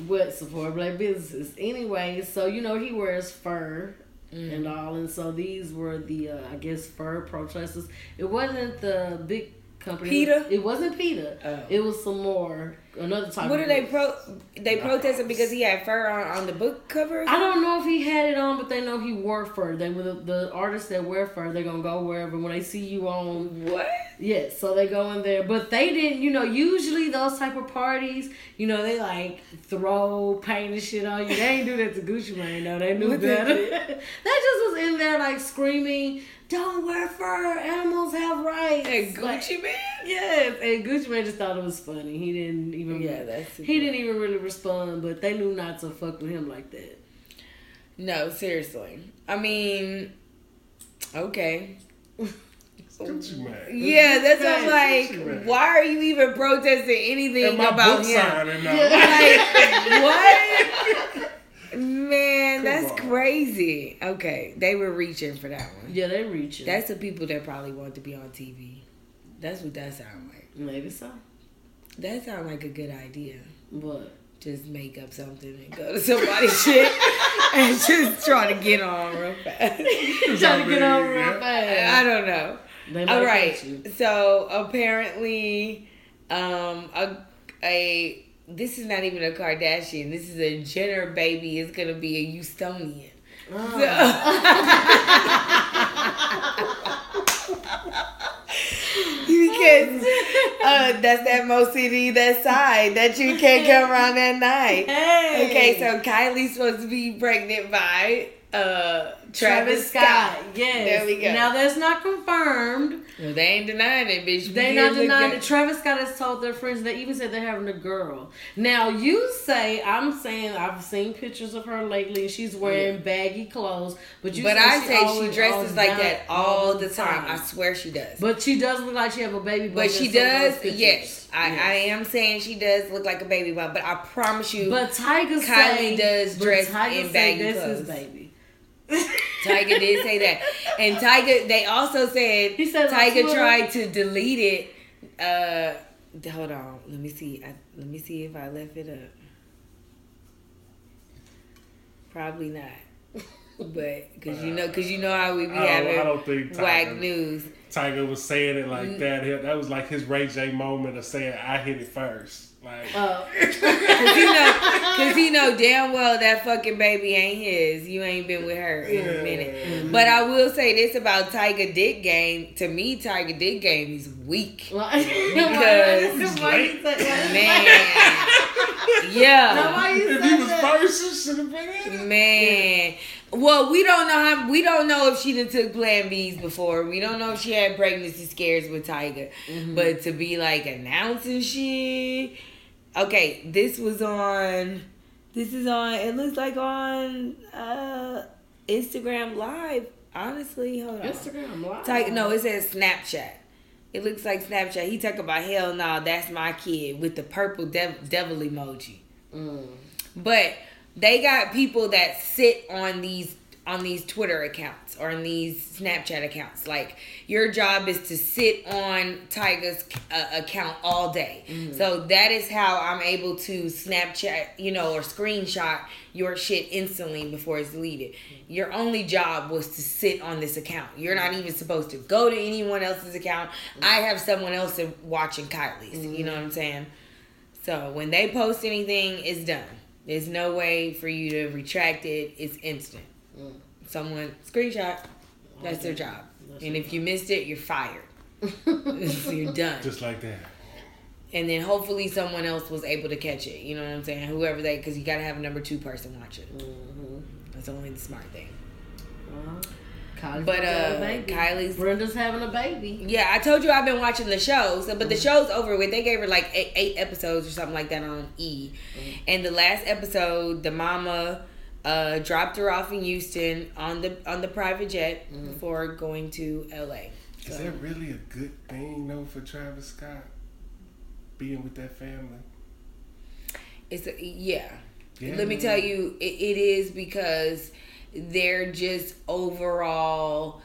[SPEAKER 3] What support black businesses? Anyway, so you know he wears fur
[SPEAKER 2] Mm.
[SPEAKER 3] and all, and so these were the uh, I guess fur protesters. It wasn't the big company.
[SPEAKER 2] PETA.
[SPEAKER 3] It wasn't PETA.
[SPEAKER 2] Oh.
[SPEAKER 3] It was some more another type.
[SPEAKER 2] What
[SPEAKER 3] of
[SPEAKER 2] are they pro? They protested because he had fur on, on the book cover.
[SPEAKER 3] I don't know if he had it on, but they know he wore fur. They were the, the artists that wear fur. They're gonna go wherever when they see you on.
[SPEAKER 2] What?
[SPEAKER 3] Yes, so they go in there, but they didn't. You know, usually those type of parties, you know, they like throw paint and shit on you. They ain't do that to Gucci Mane. No, they knew better. that just was in there like screaming, "Don't wear fur. Animals have rights."
[SPEAKER 2] Hey,
[SPEAKER 3] Like,
[SPEAKER 2] Gucci Mane.
[SPEAKER 3] Yes, and Gucci Mane just thought it was funny. He didn't even.
[SPEAKER 2] Yeah, that's
[SPEAKER 3] He didn't even really respond, but they knew not to fuck with him like that.
[SPEAKER 2] No, seriously. I mean, okay.
[SPEAKER 4] Gucci Mane.
[SPEAKER 2] Yeah, that's what I'm like. Why are you even protesting anything
[SPEAKER 4] And my
[SPEAKER 2] about
[SPEAKER 4] book
[SPEAKER 2] him?
[SPEAKER 4] signing now.
[SPEAKER 2] Like what? Man, that's
[SPEAKER 4] on.
[SPEAKER 2] crazy. Okay, they were reaching for that one.
[SPEAKER 3] Yeah, they reaching.
[SPEAKER 2] That's the people that probably want to be on TV. That's what that sound like.
[SPEAKER 3] maybe so,
[SPEAKER 2] That sound like a good idea.
[SPEAKER 3] but
[SPEAKER 2] Just make up something and go to somebody's shit and just try to get on real fast.
[SPEAKER 3] trying to get on real
[SPEAKER 4] Yeah.
[SPEAKER 2] I don't know.
[SPEAKER 3] They might
[SPEAKER 2] All
[SPEAKER 3] catch
[SPEAKER 2] right.
[SPEAKER 3] you.
[SPEAKER 2] So apparently, um, a, a this is not even a Kardashian. This is a Jenner baby. It's gonna be a Houstonian. because uh, that's that Mo City, that side that you can't come around at night.
[SPEAKER 3] Hey.
[SPEAKER 2] Okay, so Kylie's supposed to be pregnant by uh, Travis, Scott.
[SPEAKER 3] Yes.
[SPEAKER 2] There we go.
[SPEAKER 3] Now that's not confirmed.
[SPEAKER 2] They ain't denying it, bitch.
[SPEAKER 3] They not denying it. Travis Scott has told their friends. They even said they're having a girl. Now you say I'm saying I've seen pictures of her lately. and She's wearing baggy clothes, but you.
[SPEAKER 2] But
[SPEAKER 3] say
[SPEAKER 2] I
[SPEAKER 3] she
[SPEAKER 2] say she dresses like that all the time. I swear she does.
[SPEAKER 3] But she does look like she have a baby.
[SPEAKER 2] But she
[SPEAKER 3] some of those
[SPEAKER 2] does, yes. I,
[SPEAKER 3] Yes.
[SPEAKER 2] I am saying she does look like a baby bump, but I promise you,
[SPEAKER 3] But Tyga
[SPEAKER 2] Kylie
[SPEAKER 3] say,
[SPEAKER 2] does
[SPEAKER 3] but
[SPEAKER 2] dress
[SPEAKER 3] Tyga
[SPEAKER 2] in baggy clothes.
[SPEAKER 3] baby.
[SPEAKER 2] Tyga did say that. And Tyga, they also said,
[SPEAKER 3] He said
[SPEAKER 2] Tyga
[SPEAKER 3] Twitter-
[SPEAKER 2] tried to delete it. Uh, hold on, let me see. I, let me see if I left it up. Probably not. But because you know, because you know how we be
[SPEAKER 4] I don't-
[SPEAKER 2] having
[SPEAKER 4] I don't think Tyga-
[SPEAKER 2] whack news.
[SPEAKER 4] Tyga was saying it like that. That was like his Ray J moment of saying, "I hit it first. Like,
[SPEAKER 3] Uh,
[SPEAKER 2] Cause he know, cause he know damn well that fucking baby ain't his. You ain't been with her in a
[SPEAKER 4] Yeah.
[SPEAKER 2] minute. But I will say this about Tyga Dick Game. To me, Tyga Dick Game is weak. Because-
[SPEAKER 3] why you say-
[SPEAKER 2] Man, yeah,
[SPEAKER 3] why you
[SPEAKER 4] if he was first, should have been it.
[SPEAKER 2] man. Well, we don't know how. We don't know if she done took Plan Bs before. We don't know if she had pregnancy scares with Tyga. But to be like announcing shit. Okay, this was on. This is on. It looks like on uh Instagram Live. Honestly, hold on.
[SPEAKER 3] Instagram live.
[SPEAKER 2] Tyga, no, it says Snapchat. It looks like Snapchat. He talk about hell no, that's my kid with the purple dev- devil emoji.
[SPEAKER 3] Mm.
[SPEAKER 2] But they got people that sit on these on these Twitter accounts or on these Snapchat accounts. Like your job is to sit on Tyga's uh, account all day. Mm-hmm. So that is how I'm able to Snapchat, you know, or screenshot your shit instantly before it's deleted. Mm-hmm. Your only job was to sit on this account. You're not even supposed to go to anyone else's account. Mm-hmm. I have someone else watching Kylie's. You know what I'm saying? So when they post anything, it's done. There's no way for you to retract it. It's instant.
[SPEAKER 3] Mm.
[SPEAKER 2] Someone screenshot. That's their job. And if you missed it, you're fired. you're done.
[SPEAKER 4] Just like that.
[SPEAKER 2] And then hopefully someone else was able to catch it. You know what I'm saying? Whoever they, because you gotta have a number two person watch it.
[SPEAKER 3] Mhm.
[SPEAKER 2] That's only the smart thing.
[SPEAKER 3] Well, Kylie's
[SPEAKER 2] But,
[SPEAKER 3] about a
[SPEAKER 2] uh,
[SPEAKER 3] baby.
[SPEAKER 2] Kylie's-
[SPEAKER 3] Brenda's having a baby.
[SPEAKER 2] Yeah, I told you I've been watching the show. So,
[SPEAKER 3] Mm-hmm.
[SPEAKER 2] but the show's over with. They gave her like eight, eight episodes or something like that on E.
[SPEAKER 3] Mm-hmm.
[SPEAKER 2] And the last episode, the mama uh, dropped her off in Houston on the on the private jet
[SPEAKER 3] Mm-hmm.
[SPEAKER 2] before going to L.A.
[SPEAKER 4] Is that really a good thing though for Travis Scott? Being with that family.
[SPEAKER 2] it's a, yeah.
[SPEAKER 4] Yeah.
[SPEAKER 2] Let me tell you, it, it is because they're just overall.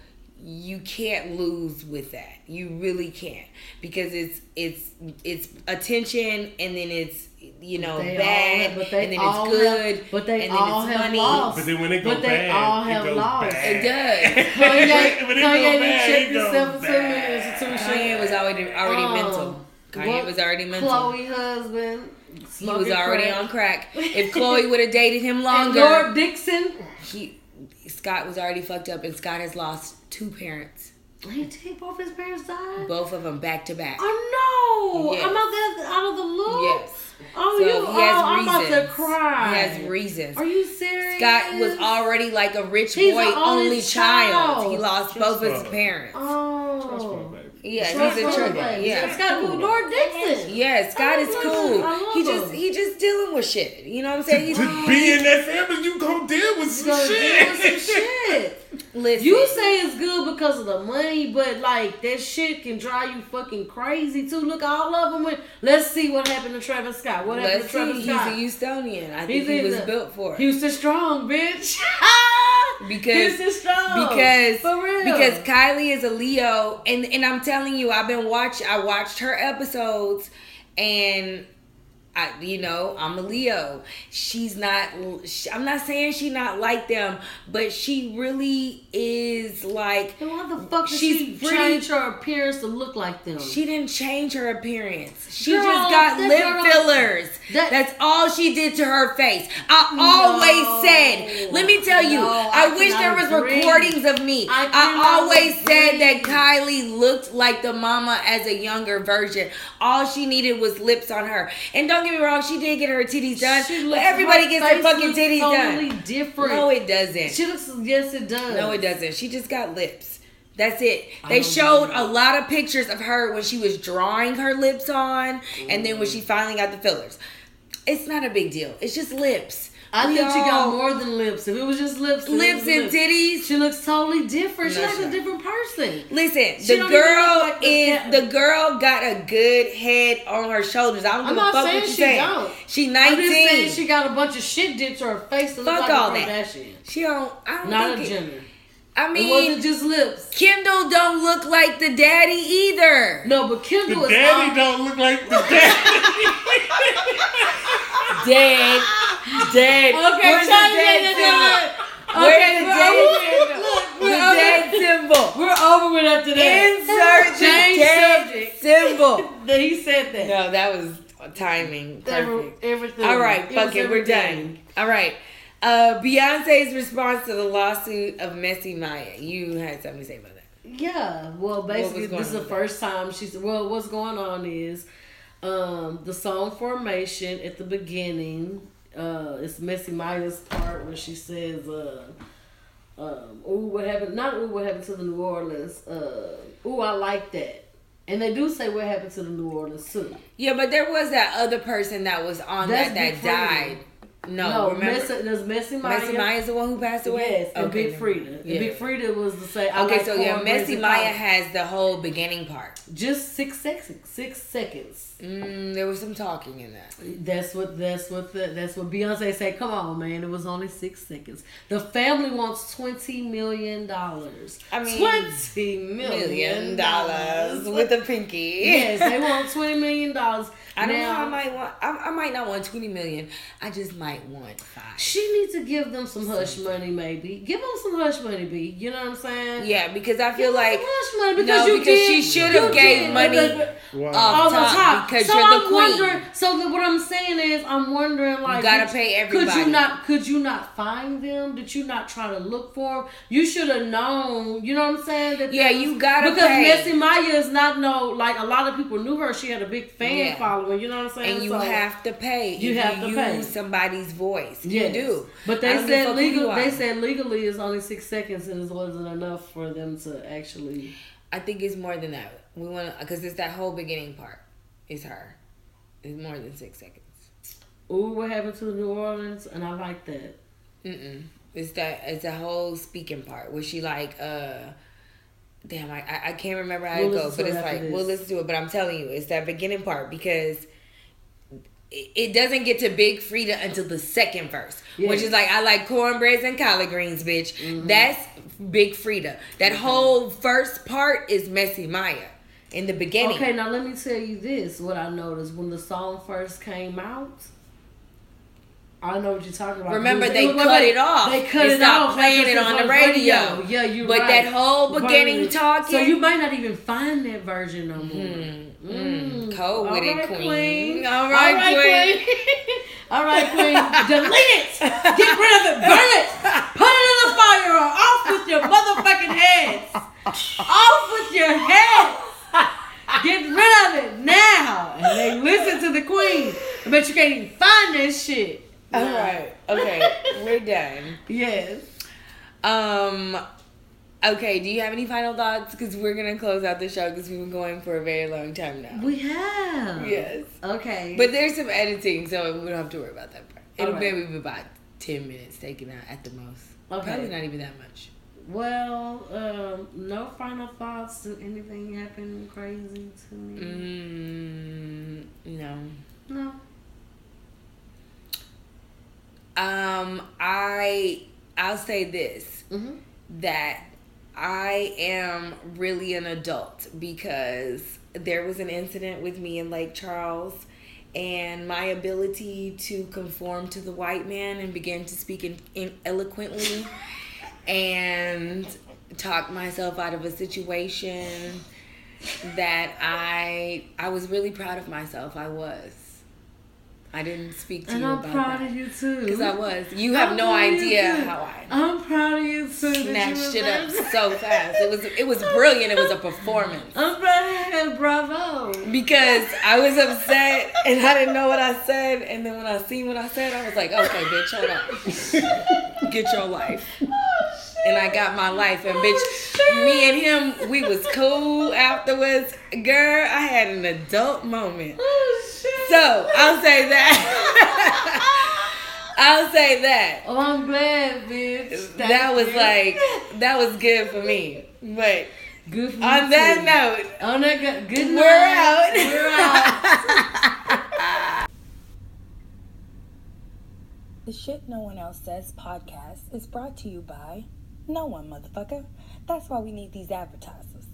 [SPEAKER 2] You can't lose with that. You really can't because it's it's it's attention and then it's you know
[SPEAKER 3] They
[SPEAKER 2] bad
[SPEAKER 3] all- but they
[SPEAKER 2] and then it's good
[SPEAKER 3] have- but they
[SPEAKER 2] and then
[SPEAKER 3] all
[SPEAKER 2] it's
[SPEAKER 3] have
[SPEAKER 2] funny.
[SPEAKER 3] lost.
[SPEAKER 4] But then when it go
[SPEAKER 3] But they
[SPEAKER 4] bad,
[SPEAKER 3] all
[SPEAKER 4] it
[SPEAKER 3] have
[SPEAKER 4] goes
[SPEAKER 3] lost.
[SPEAKER 4] bad.
[SPEAKER 2] It does.
[SPEAKER 3] Kanye,
[SPEAKER 4] when it
[SPEAKER 3] Kanye
[SPEAKER 4] bad,
[SPEAKER 3] done
[SPEAKER 4] it
[SPEAKER 3] checked
[SPEAKER 4] go
[SPEAKER 3] himself into a institution.
[SPEAKER 2] Kanye was already already
[SPEAKER 3] Um,
[SPEAKER 2] mental. Kanye was already mental.
[SPEAKER 3] Khloé husband.
[SPEAKER 2] He was already on
[SPEAKER 3] crack.
[SPEAKER 2] crack. If Khloé would have dated him
[SPEAKER 3] And
[SPEAKER 2] longer,
[SPEAKER 3] Lord Disick.
[SPEAKER 2] he Scott was already fucked up, and Scott has lost two parents,
[SPEAKER 3] He take both his parents died.
[SPEAKER 2] both of them back to back.
[SPEAKER 3] Oh no!
[SPEAKER 2] Yes.
[SPEAKER 3] I'm out there out of the loop.
[SPEAKER 2] Yes.
[SPEAKER 3] Oh,
[SPEAKER 2] So
[SPEAKER 3] you.
[SPEAKER 2] he
[SPEAKER 3] oh,
[SPEAKER 2] has
[SPEAKER 3] I'm about to cry.
[SPEAKER 2] He has reasons.
[SPEAKER 3] Are you serious?
[SPEAKER 2] Scott was already like a rich
[SPEAKER 3] He's
[SPEAKER 2] boy,
[SPEAKER 3] only
[SPEAKER 2] only child.
[SPEAKER 3] child.
[SPEAKER 2] He lost both of his
[SPEAKER 4] fund.
[SPEAKER 2] parents. Oh.
[SPEAKER 4] Trust fund,
[SPEAKER 3] Oh.
[SPEAKER 4] Baby.
[SPEAKER 2] Yeah,
[SPEAKER 3] Trust
[SPEAKER 2] he's a
[SPEAKER 3] fund,
[SPEAKER 2] trigger.
[SPEAKER 3] baby.
[SPEAKER 2] Yeah.
[SPEAKER 3] Scott with Lord Disick.
[SPEAKER 2] Yeah, Scott is cool.
[SPEAKER 3] him. I love
[SPEAKER 2] He just
[SPEAKER 3] him.
[SPEAKER 2] he just dealing with shit. You know what I'm saying? He's
[SPEAKER 4] To be in that family, you gonna deal with some
[SPEAKER 3] Gonna
[SPEAKER 4] shit.
[SPEAKER 3] some shit.
[SPEAKER 2] listen.
[SPEAKER 3] You say it's good because of the money, but like that shit can drive you fucking crazy too. Look, all of them went. Let's see what happened to Travis Scott. What happened
[SPEAKER 2] Let's
[SPEAKER 3] to Travis
[SPEAKER 2] see. He's a Houstonian. I think
[SPEAKER 3] He's
[SPEAKER 2] he was
[SPEAKER 3] the-
[SPEAKER 2] built for it.
[SPEAKER 3] Houston strong, bitch.
[SPEAKER 2] because because because Kylie is a Leo, and and I'm telling you, I've been watch. I watched her episodes, and I, you know, I'm a Leo. She's not. she- I'm not saying she not like them, but she really is like.
[SPEAKER 3] And why the fuck did
[SPEAKER 2] She's
[SPEAKER 3] she
[SPEAKER 2] pretty-
[SPEAKER 3] change her appearance to look like them?
[SPEAKER 2] She didn't change her appearance. She
[SPEAKER 3] Girl,
[SPEAKER 2] just got lip
[SPEAKER 3] girl-
[SPEAKER 2] fillers.
[SPEAKER 3] that-
[SPEAKER 2] That's all she did to her face. I always said, let me tell you,
[SPEAKER 3] No,
[SPEAKER 2] I,
[SPEAKER 3] I
[SPEAKER 2] wish there was
[SPEAKER 3] agree.
[SPEAKER 2] recordings of me.
[SPEAKER 3] I
[SPEAKER 2] I, always said that. Kylie looked like the mama as a younger version. All she needed was lips on her. And don't get me wrong, she did get her titties done.
[SPEAKER 3] She looks-
[SPEAKER 2] everybody
[SPEAKER 3] her
[SPEAKER 2] gets their fucking
[SPEAKER 3] looks
[SPEAKER 2] titties
[SPEAKER 3] totally
[SPEAKER 2] done.
[SPEAKER 3] different.
[SPEAKER 2] No, it doesn't.
[SPEAKER 3] She looks. Yes, it does.
[SPEAKER 2] No, it doesn't. She just got lips. That's it. They showed
[SPEAKER 3] believe
[SPEAKER 2] a lot of pictures of her when she was drawing her lips on, and then when she finally got the fillers. It's not a big deal. It's just lips.
[SPEAKER 3] I
[SPEAKER 2] We
[SPEAKER 3] think she got more than lips. If it was just lips, then it
[SPEAKER 2] lips and
[SPEAKER 3] lips.
[SPEAKER 2] titties.
[SPEAKER 3] She looks totally different. She
[SPEAKER 2] No,
[SPEAKER 3] looks
[SPEAKER 2] she
[SPEAKER 3] a different person.
[SPEAKER 2] Listen,
[SPEAKER 3] She
[SPEAKER 2] the
[SPEAKER 3] don't even
[SPEAKER 2] girl
[SPEAKER 3] like the
[SPEAKER 2] is
[SPEAKER 3] cat-
[SPEAKER 2] the girl got a good head on her shoulders. I don't
[SPEAKER 3] I'm
[SPEAKER 2] give a
[SPEAKER 3] not
[SPEAKER 2] fuck
[SPEAKER 3] saying
[SPEAKER 2] what you
[SPEAKER 3] she
[SPEAKER 2] saying.
[SPEAKER 3] don't.
[SPEAKER 2] She 19.
[SPEAKER 3] I'm just saying she got a bunch of shit did to her face to look
[SPEAKER 2] Fuck
[SPEAKER 3] like
[SPEAKER 2] all
[SPEAKER 3] a
[SPEAKER 2] that.
[SPEAKER 3] Kardashian.
[SPEAKER 2] She don't. I don't
[SPEAKER 3] Not a
[SPEAKER 2] think it,
[SPEAKER 3] Jenner.
[SPEAKER 2] I
[SPEAKER 3] It
[SPEAKER 2] mean,
[SPEAKER 3] wasn't just lips.
[SPEAKER 2] Kendall don't look like the daddy either.
[SPEAKER 3] No, but Kendall
[SPEAKER 4] The
[SPEAKER 3] is
[SPEAKER 4] daddy
[SPEAKER 3] all-
[SPEAKER 4] don't look like the daddy.
[SPEAKER 2] Dead, dead.
[SPEAKER 3] Okay,
[SPEAKER 2] Where's the dead
[SPEAKER 3] yeah,
[SPEAKER 2] Kendall?
[SPEAKER 3] yeah, yeah.
[SPEAKER 2] Where's
[SPEAKER 3] Okay,
[SPEAKER 2] the dead
[SPEAKER 3] who-
[SPEAKER 2] Kendall?
[SPEAKER 3] look,
[SPEAKER 2] The
[SPEAKER 3] look,
[SPEAKER 2] dead symbol.
[SPEAKER 3] We're over with after that.
[SPEAKER 2] Insert the
[SPEAKER 3] Change
[SPEAKER 2] dead
[SPEAKER 3] subject.
[SPEAKER 2] symbol.
[SPEAKER 3] he said that.
[SPEAKER 2] No, that was timing. Perfect.
[SPEAKER 3] everything.
[SPEAKER 2] All right,
[SPEAKER 3] It
[SPEAKER 2] fuck it, we're done. All right. Uh, Beyonce's response to the lawsuit of Messy Mya. You had something to say about that.
[SPEAKER 3] Yeah, well, basically, this is the
[SPEAKER 2] with
[SPEAKER 3] first time she's. Well, what's going on is, um, the song "Formation" at the beginning. Uh, it's Messy Mya's part where she says, uh, um, "Ooh, what happened? Not ooh, what happened to the New Orleans? Uh, ooh, I like that." And they do say what happened to the New Orleans too.
[SPEAKER 2] Yeah, but there was that other person that was on
[SPEAKER 3] That's
[SPEAKER 2] that that died. No,
[SPEAKER 3] No,
[SPEAKER 2] remember.
[SPEAKER 3] Messy, there's Messy Mya.
[SPEAKER 2] Messy Mya's the one who passed away?
[SPEAKER 3] Yes, and
[SPEAKER 2] Okay,
[SPEAKER 3] Big Freedia.
[SPEAKER 2] Yeah.
[SPEAKER 3] Big Freedia was the same.
[SPEAKER 2] Okay,
[SPEAKER 3] like
[SPEAKER 2] so yeah, Messy
[SPEAKER 3] Mya
[SPEAKER 2] has the whole beginning part.
[SPEAKER 3] just six seconds. Six seconds.
[SPEAKER 2] Mm, there was some talking in that.
[SPEAKER 3] That's what that's what the, that's what Beyonce said. Come on, man, it was only six seconds. The family wants twenty million dollars.
[SPEAKER 2] I mean,
[SPEAKER 3] twenty
[SPEAKER 2] Million
[SPEAKER 3] million
[SPEAKER 2] dollars with a pinky.
[SPEAKER 3] yes, they want twenty million dollars.
[SPEAKER 2] I don't know.
[SPEAKER 3] Now,
[SPEAKER 2] I might want. I, I might not want twenty million. I just might want five.
[SPEAKER 3] She needs to give them some hush money, maybe. Give them some hush money, B. You know what I'm saying?
[SPEAKER 2] Yeah, because I feel
[SPEAKER 3] them
[SPEAKER 2] like
[SPEAKER 3] some hush money because
[SPEAKER 2] no,
[SPEAKER 3] you
[SPEAKER 2] because
[SPEAKER 3] did,
[SPEAKER 2] she should have
[SPEAKER 3] you
[SPEAKER 2] gave
[SPEAKER 3] did.
[SPEAKER 2] money
[SPEAKER 4] Wow.
[SPEAKER 2] off
[SPEAKER 3] on the
[SPEAKER 2] top,
[SPEAKER 3] top
[SPEAKER 2] because
[SPEAKER 3] so
[SPEAKER 2] you're
[SPEAKER 3] I'm
[SPEAKER 2] the queen.
[SPEAKER 3] wondering. So the, what I'm saying is, I'm wondering like,
[SPEAKER 2] you
[SPEAKER 3] gotta
[SPEAKER 2] pay
[SPEAKER 3] Could you not? Could you not find them? Did you not try to look for them? You should have known. You know what I'm saying? That
[SPEAKER 2] Yeah, you gotta
[SPEAKER 3] because
[SPEAKER 2] pay.
[SPEAKER 3] Messy Mya is not no like a lot of people knew her. She had a big fan
[SPEAKER 2] Yeah.
[SPEAKER 3] following. You know what I'm saying?
[SPEAKER 2] and you
[SPEAKER 3] So-
[SPEAKER 2] have to pay.
[SPEAKER 3] You
[SPEAKER 2] if
[SPEAKER 3] have
[SPEAKER 2] you
[SPEAKER 3] to pay.
[SPEAKER 2] somebody's voice. You do.
[SPEAKER 3] But they
[SPEAKER 2] don't give a
[SPEAKER 3] said legal. They said legally is only six seconds, and it wasn't enough for them to actually.
[SPEAKER 2] I think it's more than that. We want to because it's that whole beginning part. It's her. It's more than six seconds.
[SPEAKER 3] Ooh, what happened to New Orleans? And I like that.
[SPEAKER 2] Mm-mm. It's that it's a whole speaking part where she like uh damn I I, I can't remember how
[SPEAKER 3] We'll
[SPEAKER 2] it goes, but it's like
[SPEAKER 3] this.
[SPEAKER 2] we'll listen to it. But I'm telling you, it's that beginning part because it, doesn't get to Big Freedia until the second verse, which is like I like cornbreads and collard greens, bitch.
[SPEAKER 3] Mm-hmm.
[SPEAKER 2] That's Big Freedia. That whole first part is Messy Mya in the beginning.
[SPEAKER 3] Okay, now let me tell you this. What I noticed when the song first came out. I know what you're talking about.
[SPEAKER 2] Remember, they cut
[SPEAKER 3] like-
[SPEAKER 2] it off.
[SPEAKER 3] They cut it off.
[SPEAKER 2] playing it on the
[SPEAKER 3] first
[SPEAKER 2] radio.
[SPEAKER 3] Yeah, you
[SPEAKER 2] But
[SPEAKER 3] right.
[SPEAKER 2] that whole beginning talking-
[SPEAKER 3] So you might not even find that version no more.
[SPEAKER 2] Mm,
[SPEAKER 3] Mm.
[SPEAKER 2] cold with
[SPEAKER 3] All
[SPEAKER 2] it,
[SPEAKER 3] right,
[SPEAKER 2] queen.
[SPEAKER 3] All
[SPEAKER 2] All
[SPEAKER 3] right,
[SPEAKER 2] right,
[SPEAKER 3] queen. All right, queen. Delete it. Get rid of it. Burn it. Put it in the fire. Or off with your motherfucking heads. Off with your heads. Get rid of it now. And they listen to the queen. I bet you can't even find that shit.
[SPEAKER 2] All right. Okay. We're done.
[SPEAKER 3] Yes.
[SPEAKER 2] Um. Okay. Do you have any final thoughts? Because we're gonna close out the show because we've been going for a very long time now.
[SPEAKER 3] We have.
[SPEAKER 2] Yes.
[SPEAKER 3] Okay.
[SPEAKER 2] But there's some editing, so we don't have to worry about that part. It'll
[SPEAKER 3] right.
[SPEAKER 2] maybe be about ten minutes taken out at the most.
[SPEAKER 3] Okay.
[SPEAKER 2] Probably not even that much.
[SPEAKER 3] Well, um, no final thoughts. Did anything happen crazy to me?
[SPEAKER 2] Mm, no.
[SPEAKER 3] No.
[SPEAKER 2] Um. I. I'll say this.
[SPEAKER 3] Mm-hmm.
[SPEAKER 2] that I am really an adult because there was an incident with me in Lake Charles and my ability to conform to the white man and begin to speak in, in eloquently and talk myself out of a situation that I I was really proud of myself. I was. I didn't speak to
[SPEAKER 3] And
[SPEAKER 2] you
[SPEAKER 3] I'm
[SPEAKER 2] about
[SPEAKER 3] proud of you too.
[SPEAKER 2] Because I was. You have
[SPEAKER 3] I'm
[SPEAKER 2] no
[SPEAKER 3] proud of you
[SPEAKER 2] idea how I
[SPEAKER 3] I'm proud of you too. that you
[SPEAKER 2] snatched it up so fast. It was it was brilliant. It was a performance.
[SPEAKER 3] I'm proud of you. Bravo.
[SPEAKER 2] Because I was upset and I didn't know what I said, and then when I seen what I said, I was like, okay, bitch, hold on. Get your life. And I got my life, and bitch, oh, me and him, we was cool afterwards. Girl, I had an adult moment.
[SPEAKER 3] Oh shit.
[SPEAKER 2] So I'll say that. I'll say that.
[SPEAKER 3] Oh, I'm glad, bitch.
[SPEAKER 2] that
[SPEAKER 3] Thank
[SPEAKER 2] was
[SPEAKER 3] you.
[SPEAKER 2] like that was good for me. But
[SPEAKER 3] good for
[SPEAKER 2] on that
[SPEAKER 3] too.
[SPEAKER 2] note,
[SPEAKER 3] On that go- good
[SPEAKER 2] we're
[SPEAKER 3] night.
[SPEAKER 2] out.
[SPEAKER 3] We're out.
[SPEAKER 1] The Shit No One Else Says podcast is brought to you by no one, motherfucker. That's why we need these advertisers.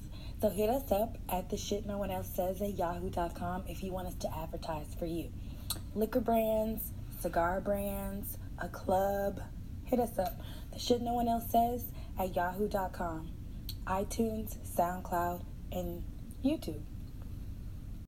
[SPEAKER 1] So hit us up at the shit no one else says at yahoo.com if you want us to advertise for you. Liquor brands, cigar brands, a club, hit us up. The shit no one else says
[SPEAKER 2] at yahoo.com, iTunes, SoundCloud, and YouTube.